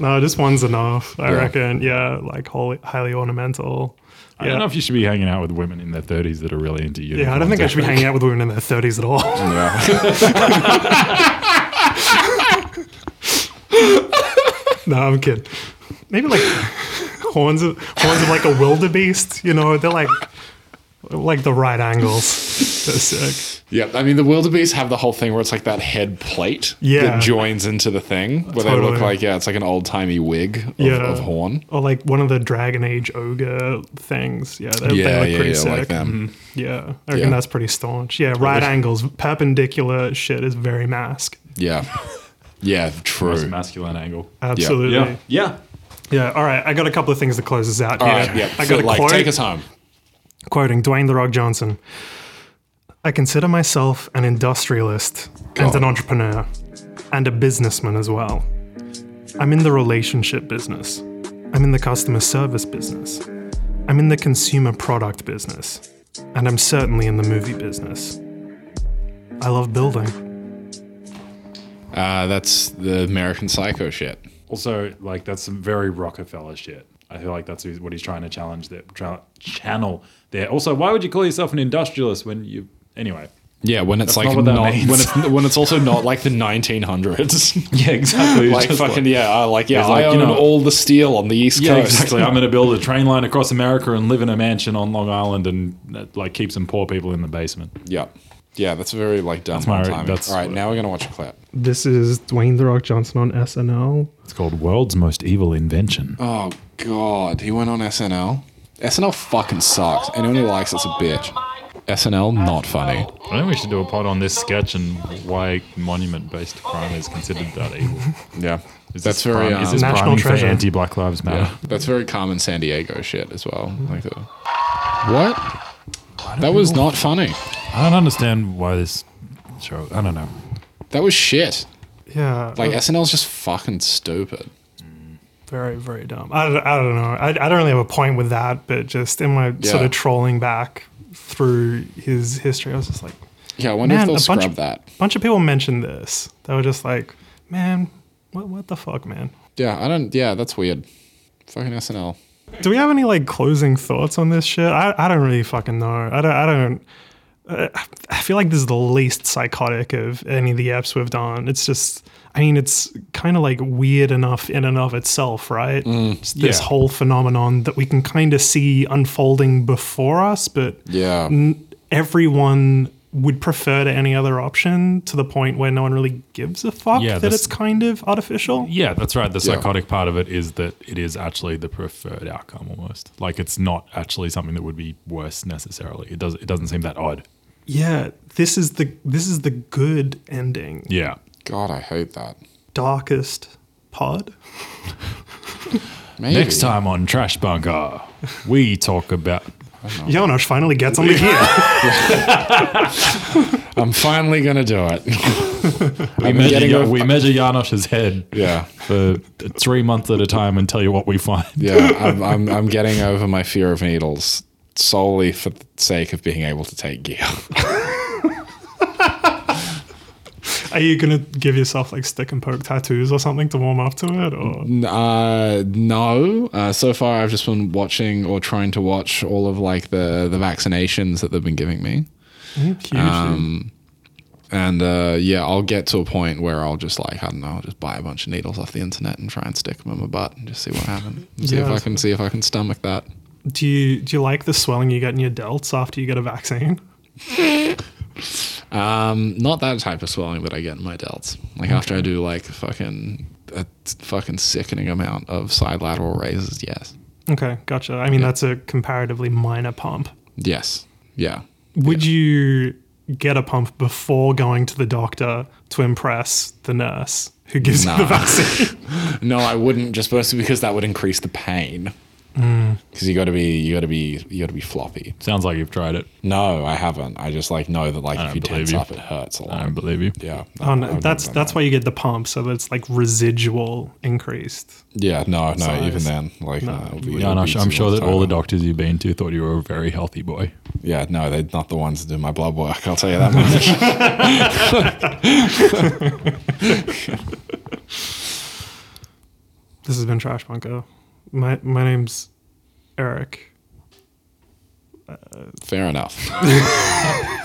Speaker 3: No, just one's enough. I
Speaker 2: Yeah.
Speaker 3: reckon. Yeah, like wholly, highly ornamental.
Speaker 1: I don't know if you should be hanging out with women in their thirties that are really into you.
Speaker 3: Yeah, I don't think I should be hanging out with women in their 30s at all. no, I'm kidding. Maybe like horns of horns of like a wildebeest. You know, they're like like the right angles. They're sick.
Speaker 2: Yeah, I mean the wildebeest have the whole thing where it's like that head plate
Speaker 3: Yeah.
Speaker 2: that joins into the thing, where they look like yeah, it's like an old timey wig of,
Speaker 3: Yeah.
Speaker 2: of horn.
Speaker 3: Or like one of the Dragon Age ogre things. Yeah, they,
Speaker 2: Yeah,
Speaker 3: they look
Speaker 2: yeah,
Speaker 3: pretty
Speaker 2: yeah,
Speaker 3: sick.
Speaker 2: like them. Mm-hmm.
Speaker 3: Yeah, I reckon
Speaker 2: Yeah.
Speaker 3: that's pretty staunch. Yeah, right angles, perpendicular shit is very mask.
Speaker 2: Yeah, yeah,
Speaker 1: Most
Speaker 2: true.
Speaker 1: masculine angle.
Speaker 3: Absolutely.
Speaker 1: Yeah. Yeah.
Speaker 3: Yeah, all right. I got a couple of things to close this out
Speaker 2: All
Speaker 3: here.
Speaker 2: right, yeah,
Speaker 3: I got a
Speaker 2: like
Speaker 3: quote,
Speaker 2: take us home.
Speaker 3: Quoting Dwayne The Rock Johnson. I consider myself an industrialist and an entrepreneur and a businessman as well. I'm in the relationship business. I'm in the customer service business. I'm in the consumer product business. And I'm certainly in the movie business. I love building.
Speaker 2: Uh, that's the American Psycho shit.
Speaker 1: Also, like that's some very Rockefeller shit. I feel like that's what he's trying to challenge there, tra- channel there. Also, why would you call yourself an industrialist when you anyway?
Speaker 2: Yeah, when it's
Speaker 1: That's
Speaker 2: like
Speaker 1: not
Speaker 2: not, when it's when it's also not like the 1900s.
Speaker 1: Yeah, exactly.
Speaker 2: like fucking yeah, I like yeah, I
Speaker 1: like, you
Speaker 2: own
Speaker 1: know-
Speaker 2: all the steel on the east
Speaker 1: Yeah,
Speaker 2: coast.
Speaker 1: exactly. I'm going to build a train line across America and live in a mansion on Long Island and uh, like keep some poor people in the basement.
Speaker 2: yeah, yeah, that's very like dumb.
Speaker 1: That's my-
Speaker 2: timing.
Speaker 1: that's
Speaker 2: all right.
Speaker 1: what-
Speaker 2: Now we're gonna watch a clip.
Speaker 3: This is Dwayne The Rock Johnson on SNL.
Speaker 1: It's called World's Most Evil Invention.
Speaker 2: Oh god, he went on SNL. SNL fucking sucks. Anyone who likes it's a bitch. SNL not funny.
Speaker 1: I think we should do a pod on this sketch and why monument-based crime is considered that evil.
Speaker 2: Yeah,
Speaker 1: Is
Speaker 2: that's
Speaker 1: this
Speaker 2: very
Speaker 1: prime, is
Speaker 2: um,
Speaker 1: this
Speaker 3: National
Speaker 1: for
Speaker 3: treasure.
Speaker 1: anti-Black Lives Matter?
Speaker 2: yeah, that's very common San Diego shit as well. Like the what? That was not funny.
Speaker 1: I don't understand why this show. I don't know.
Speaker 2: That was shit.
Speaker 3: Yeah.
Speaker 2: Like
Speaker 3: uh,
Speaker 2: SNL's just fucking stupid.
Speaker 3: Very, very dumb. I, don't- I don't know. I, I don't really have a point with that, but just in my sort of trolling back through his history, I was just like,
Speaker 2: Yeah, I wonder
Speaker 3: Man,
Speaker 2: if they'll
Speaker 3: a bunch
Speaker 2: scrub
Speaker 3: of-
Speaker 2: that.
Speaker 3: a bunch of people mentioned this. They were just like, man, what, what the fuck, man?
Speaker 2: Yeah, I don't. Yeah, that's weird. Fucking SNL.
Speaker 3: Do we have any like closing thoughts on this shit? I, I don't really fucking know. I don't. I don't. Uh, I feel like this is the least psychotic of any of the apps we've done. It's just. I mean, it's kind of like weird enough in and of itself, right? Mm, Just this
Speaker 1: yeah.
Speaker 3: whole phenomenon that we can kind of see unfolding before us, but
Speaker 2: Yeah.
Speaker 3: n- everyone would prefer to any other option to the point where no one really gives a fuck
Speaker 1: Yeah,
Speaker 3: that it's kind of artificial.
Speaker 1: Yeah, that's right. The
Speaker 2: Yeah.
Speaker 1: psychotic part of it is that it is actually the preferred outcome almost. Like it's not actually something that would be worse necessarily. It does it doesn't seem that odd.
Speaker 3: Yeah, this is the this is the good ending.
Speaker 1: Yeah.
Speaker 2: God, I hate that.
Speaker 3: Darkest pod.
Speaker 2: Maybe.
Speaker 1: Next time on Trash Bunker, we talk about
Speaker 3: Janosch finally gets on the gear.
Speaker 2: I'm finally gonna do it.
Speaker 1: we measure,
Speaker 2: getting
Speaker 1: we measure Janosch's head
Speaker 2: Yeah.
Speaker 1: for three months at a time and tell you what we find.
Speaker 2: Yeah, I'm, I'm, I'm getting over my fear of needles solely for the sake of being able to take gear.
Speaker 3: Are you gonna give yourself like stick and poke tattoos or something to warm up to it? Or
Speaker 2: Uh, no. Uh, so far, I've just been watching or trying to watch all of like the the vaccinations that they've been giving me,
Speaker 3: huge.
Speaker 2: Um, and uh, yeah, I'll get to a point where I'll just like I don't know, I'll just buy a bunch of needles off the internet and try and stick them in my butt and just see what happens. See
Speaker 3: Yeah,
Speaker 2: if I can see if I can stomach that.
Speaker 3: do you do you like the swelling you get in your delts after you get a vaccine?
Speaker 2: Um, not that type of swelling that I get in my delts. Like after I do like fucking a fucking sickening amount of side lateral raises. Yes,
Speaker 3: Okay, gotcha. I mean that's a comparatively minor pump.
Speaker 2: yes, yeah.
Speaker 3: Would you get a pump before going to the doctor to impress the nurse who gives you the vaccine?
Speaker 2: No, I wouldn't. Just mostly because that would increase the pain.
Speaker 3: Mm.
Speaker 2: Because you got to be, you got to be, you got to be floppy.
Speaker 1: Sounds like you've tried it.
Speaker 2: No, I haven't. I just like know that like
Speaker 1: I
Speaker 2: if you
Speaker 1: believe
Speaker 2: tense
Speaker 1: you.
Speaker 2: up, it hurts a lot.
Speaker 1: I don't believe you.
Speaker 2: yeah.
Speaker 3: oh, no,
Speaker 2: I've
Speaker 3: that's that's
Speaker 2: that.
Speaker 3: why you get the pump, so that it's like residual increased.
Speaker 2: Yeah, no, no.
Speaker 3: size.
Speaker 2: Even then, like, no. it'll be,
Speaker 1: Yeah,
Speaker 2: it'll
Speaker 1: I'm,
Speaker 2: be
Speaker 1: sure, I'm sure that all the doctors you've been to thought you were a very healthy boy.
Speaker 2: Yeah, no, they're not the ones that do my blood work. I'll tell you that much.
Speaker 3: This has been Trash Bunker. My my name's Eric.
Speaker 2: Fair enough.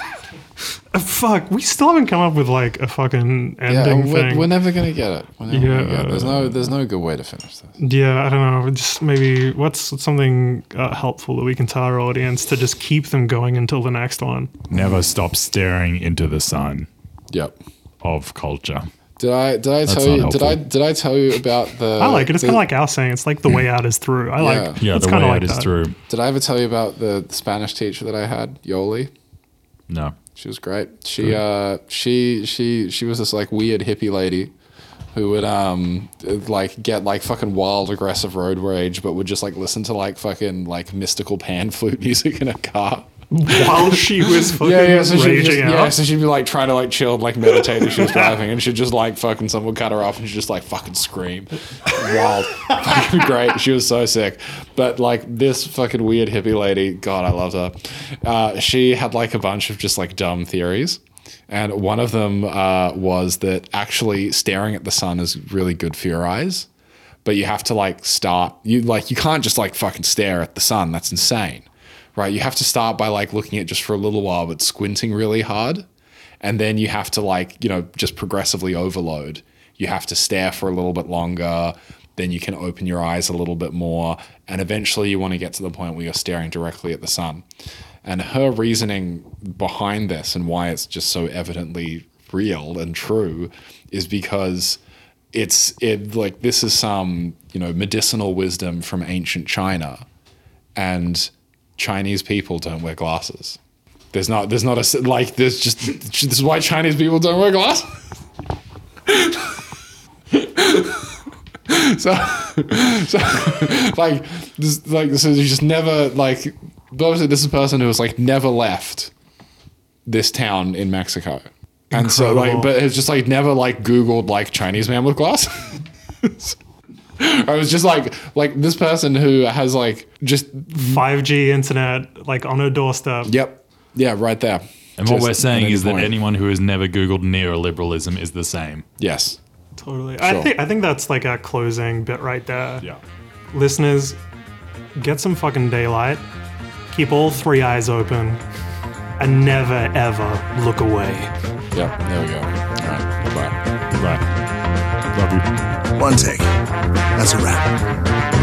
Speaker 3: Uh, fuck, we still haven't come up with like a fucking
Speaker 2: Yeah,
Speaker 3: ending
Speaker 2: we're,
Speaker 3: thing.
Speaker 2: we're never gonna get it. We're never gonna
Speaker 3: Yeah.
Speaker 2: get it. There's no, there's no good way to finish this.
Speaker 3: Yeah, I don't know. Just maybe what's something uh, helpful that we can tell our audience to just keep them going until the next one.
Speaker 1: Never stop staring into the sun
Speaker 2: Yep.
Speaker 1: of culture.
Speaker 2: Did I did I
Speaker 1: That's
Speaker 2: tell you did I did I tell you about the
Speaker 3: I like it. It's
Speaker 2: the-
Speaker 3: kind of like our saying. It's like the way out is through. I like.
Speaker 2: Yeah.
Speaker 1: Yeah,
Speaker 3: it's
Speaker 1: the
Speaker 3: kinda
Speaker 1: way
Speaker 3: like
Speaker 1: out is
Speaker 3: that.
Speaker 1: through.
Speaker 2: Did I ever tell you about the Spanish teacher that I had, Yoli?
Speaker 1: No.
Speaker 2: She was great. She uh she she she was this like weird hippie lady who would um like get like fucking wild aggressive road rage but would just like listen to like fucking like mystical pan flute music in a car.
Speaker 3: While she was fucking
Speaker 2: Yeah, yeah. So
Speaker 3: raging
Speaker 2: just,
Speaker 3: out.
Speaker 2: yeah, so she'd be like trying to like chill, and, like meditate as she was driving, and she'd just like fucking someone cut her off, and she'd just like fucking scream, wild, fucking great. She was so sick, but like this fucking weird hippie lady, God, I loved her. Uh, she had like a bunch of just like dumb theories. And one of them uh, was that actually staring at the sun is really good for your eyes, but you have to like start. You like you can't just like fucking stare at the sun. That's insane right? You have to start by like looking at just for a little while, but squinting really hard. And then you have to like, you know, just progressively overload. You have to stare for a little bit longer. Then you can open your eyes a little bit more. And eventually you want to get to the point where you're staring directly at the sun. And her reasoning behind this and why it's just so evidently real and true is because it's it like this is some, you know, medicinal wisdom from ancient China and Chinese people don't wear glasses. There's not. There's not a, like. There's just. This is why Chinese people don't wear glasses. so, so, like, this, like, so you just never like. Obviously, this is a person who has like never left this town in Mexico, and so like, but has just like never like Googled like Chinese man with glasses. I was just like, like this person who has like just
Speaker 3: 5G internet like on her doorstep.
Speaker 2: Yep. Yeah, right there.
Speaker 1: And what
Speaker 2: Just
Speaker 1: we're saying
Speaker 2: any
Speaker 1: is that
Speaker 2: point.
Speaker 1: anyone who has never Googled neoliberalism is the same.
Speaker 2: Yes.
Speaker 3: Totally. I think I think that's like our closing bit right there.
Speaker 1: Yeah.
Speaker 3: Listeners, get some fucking daylight. Keep all three eyes open. And never ever look away.
Speaker 2: Yep. There we go. All right. Goodbye.
Speaker 1: Right. Love you.
Speaker 4: One take. That's a wrap.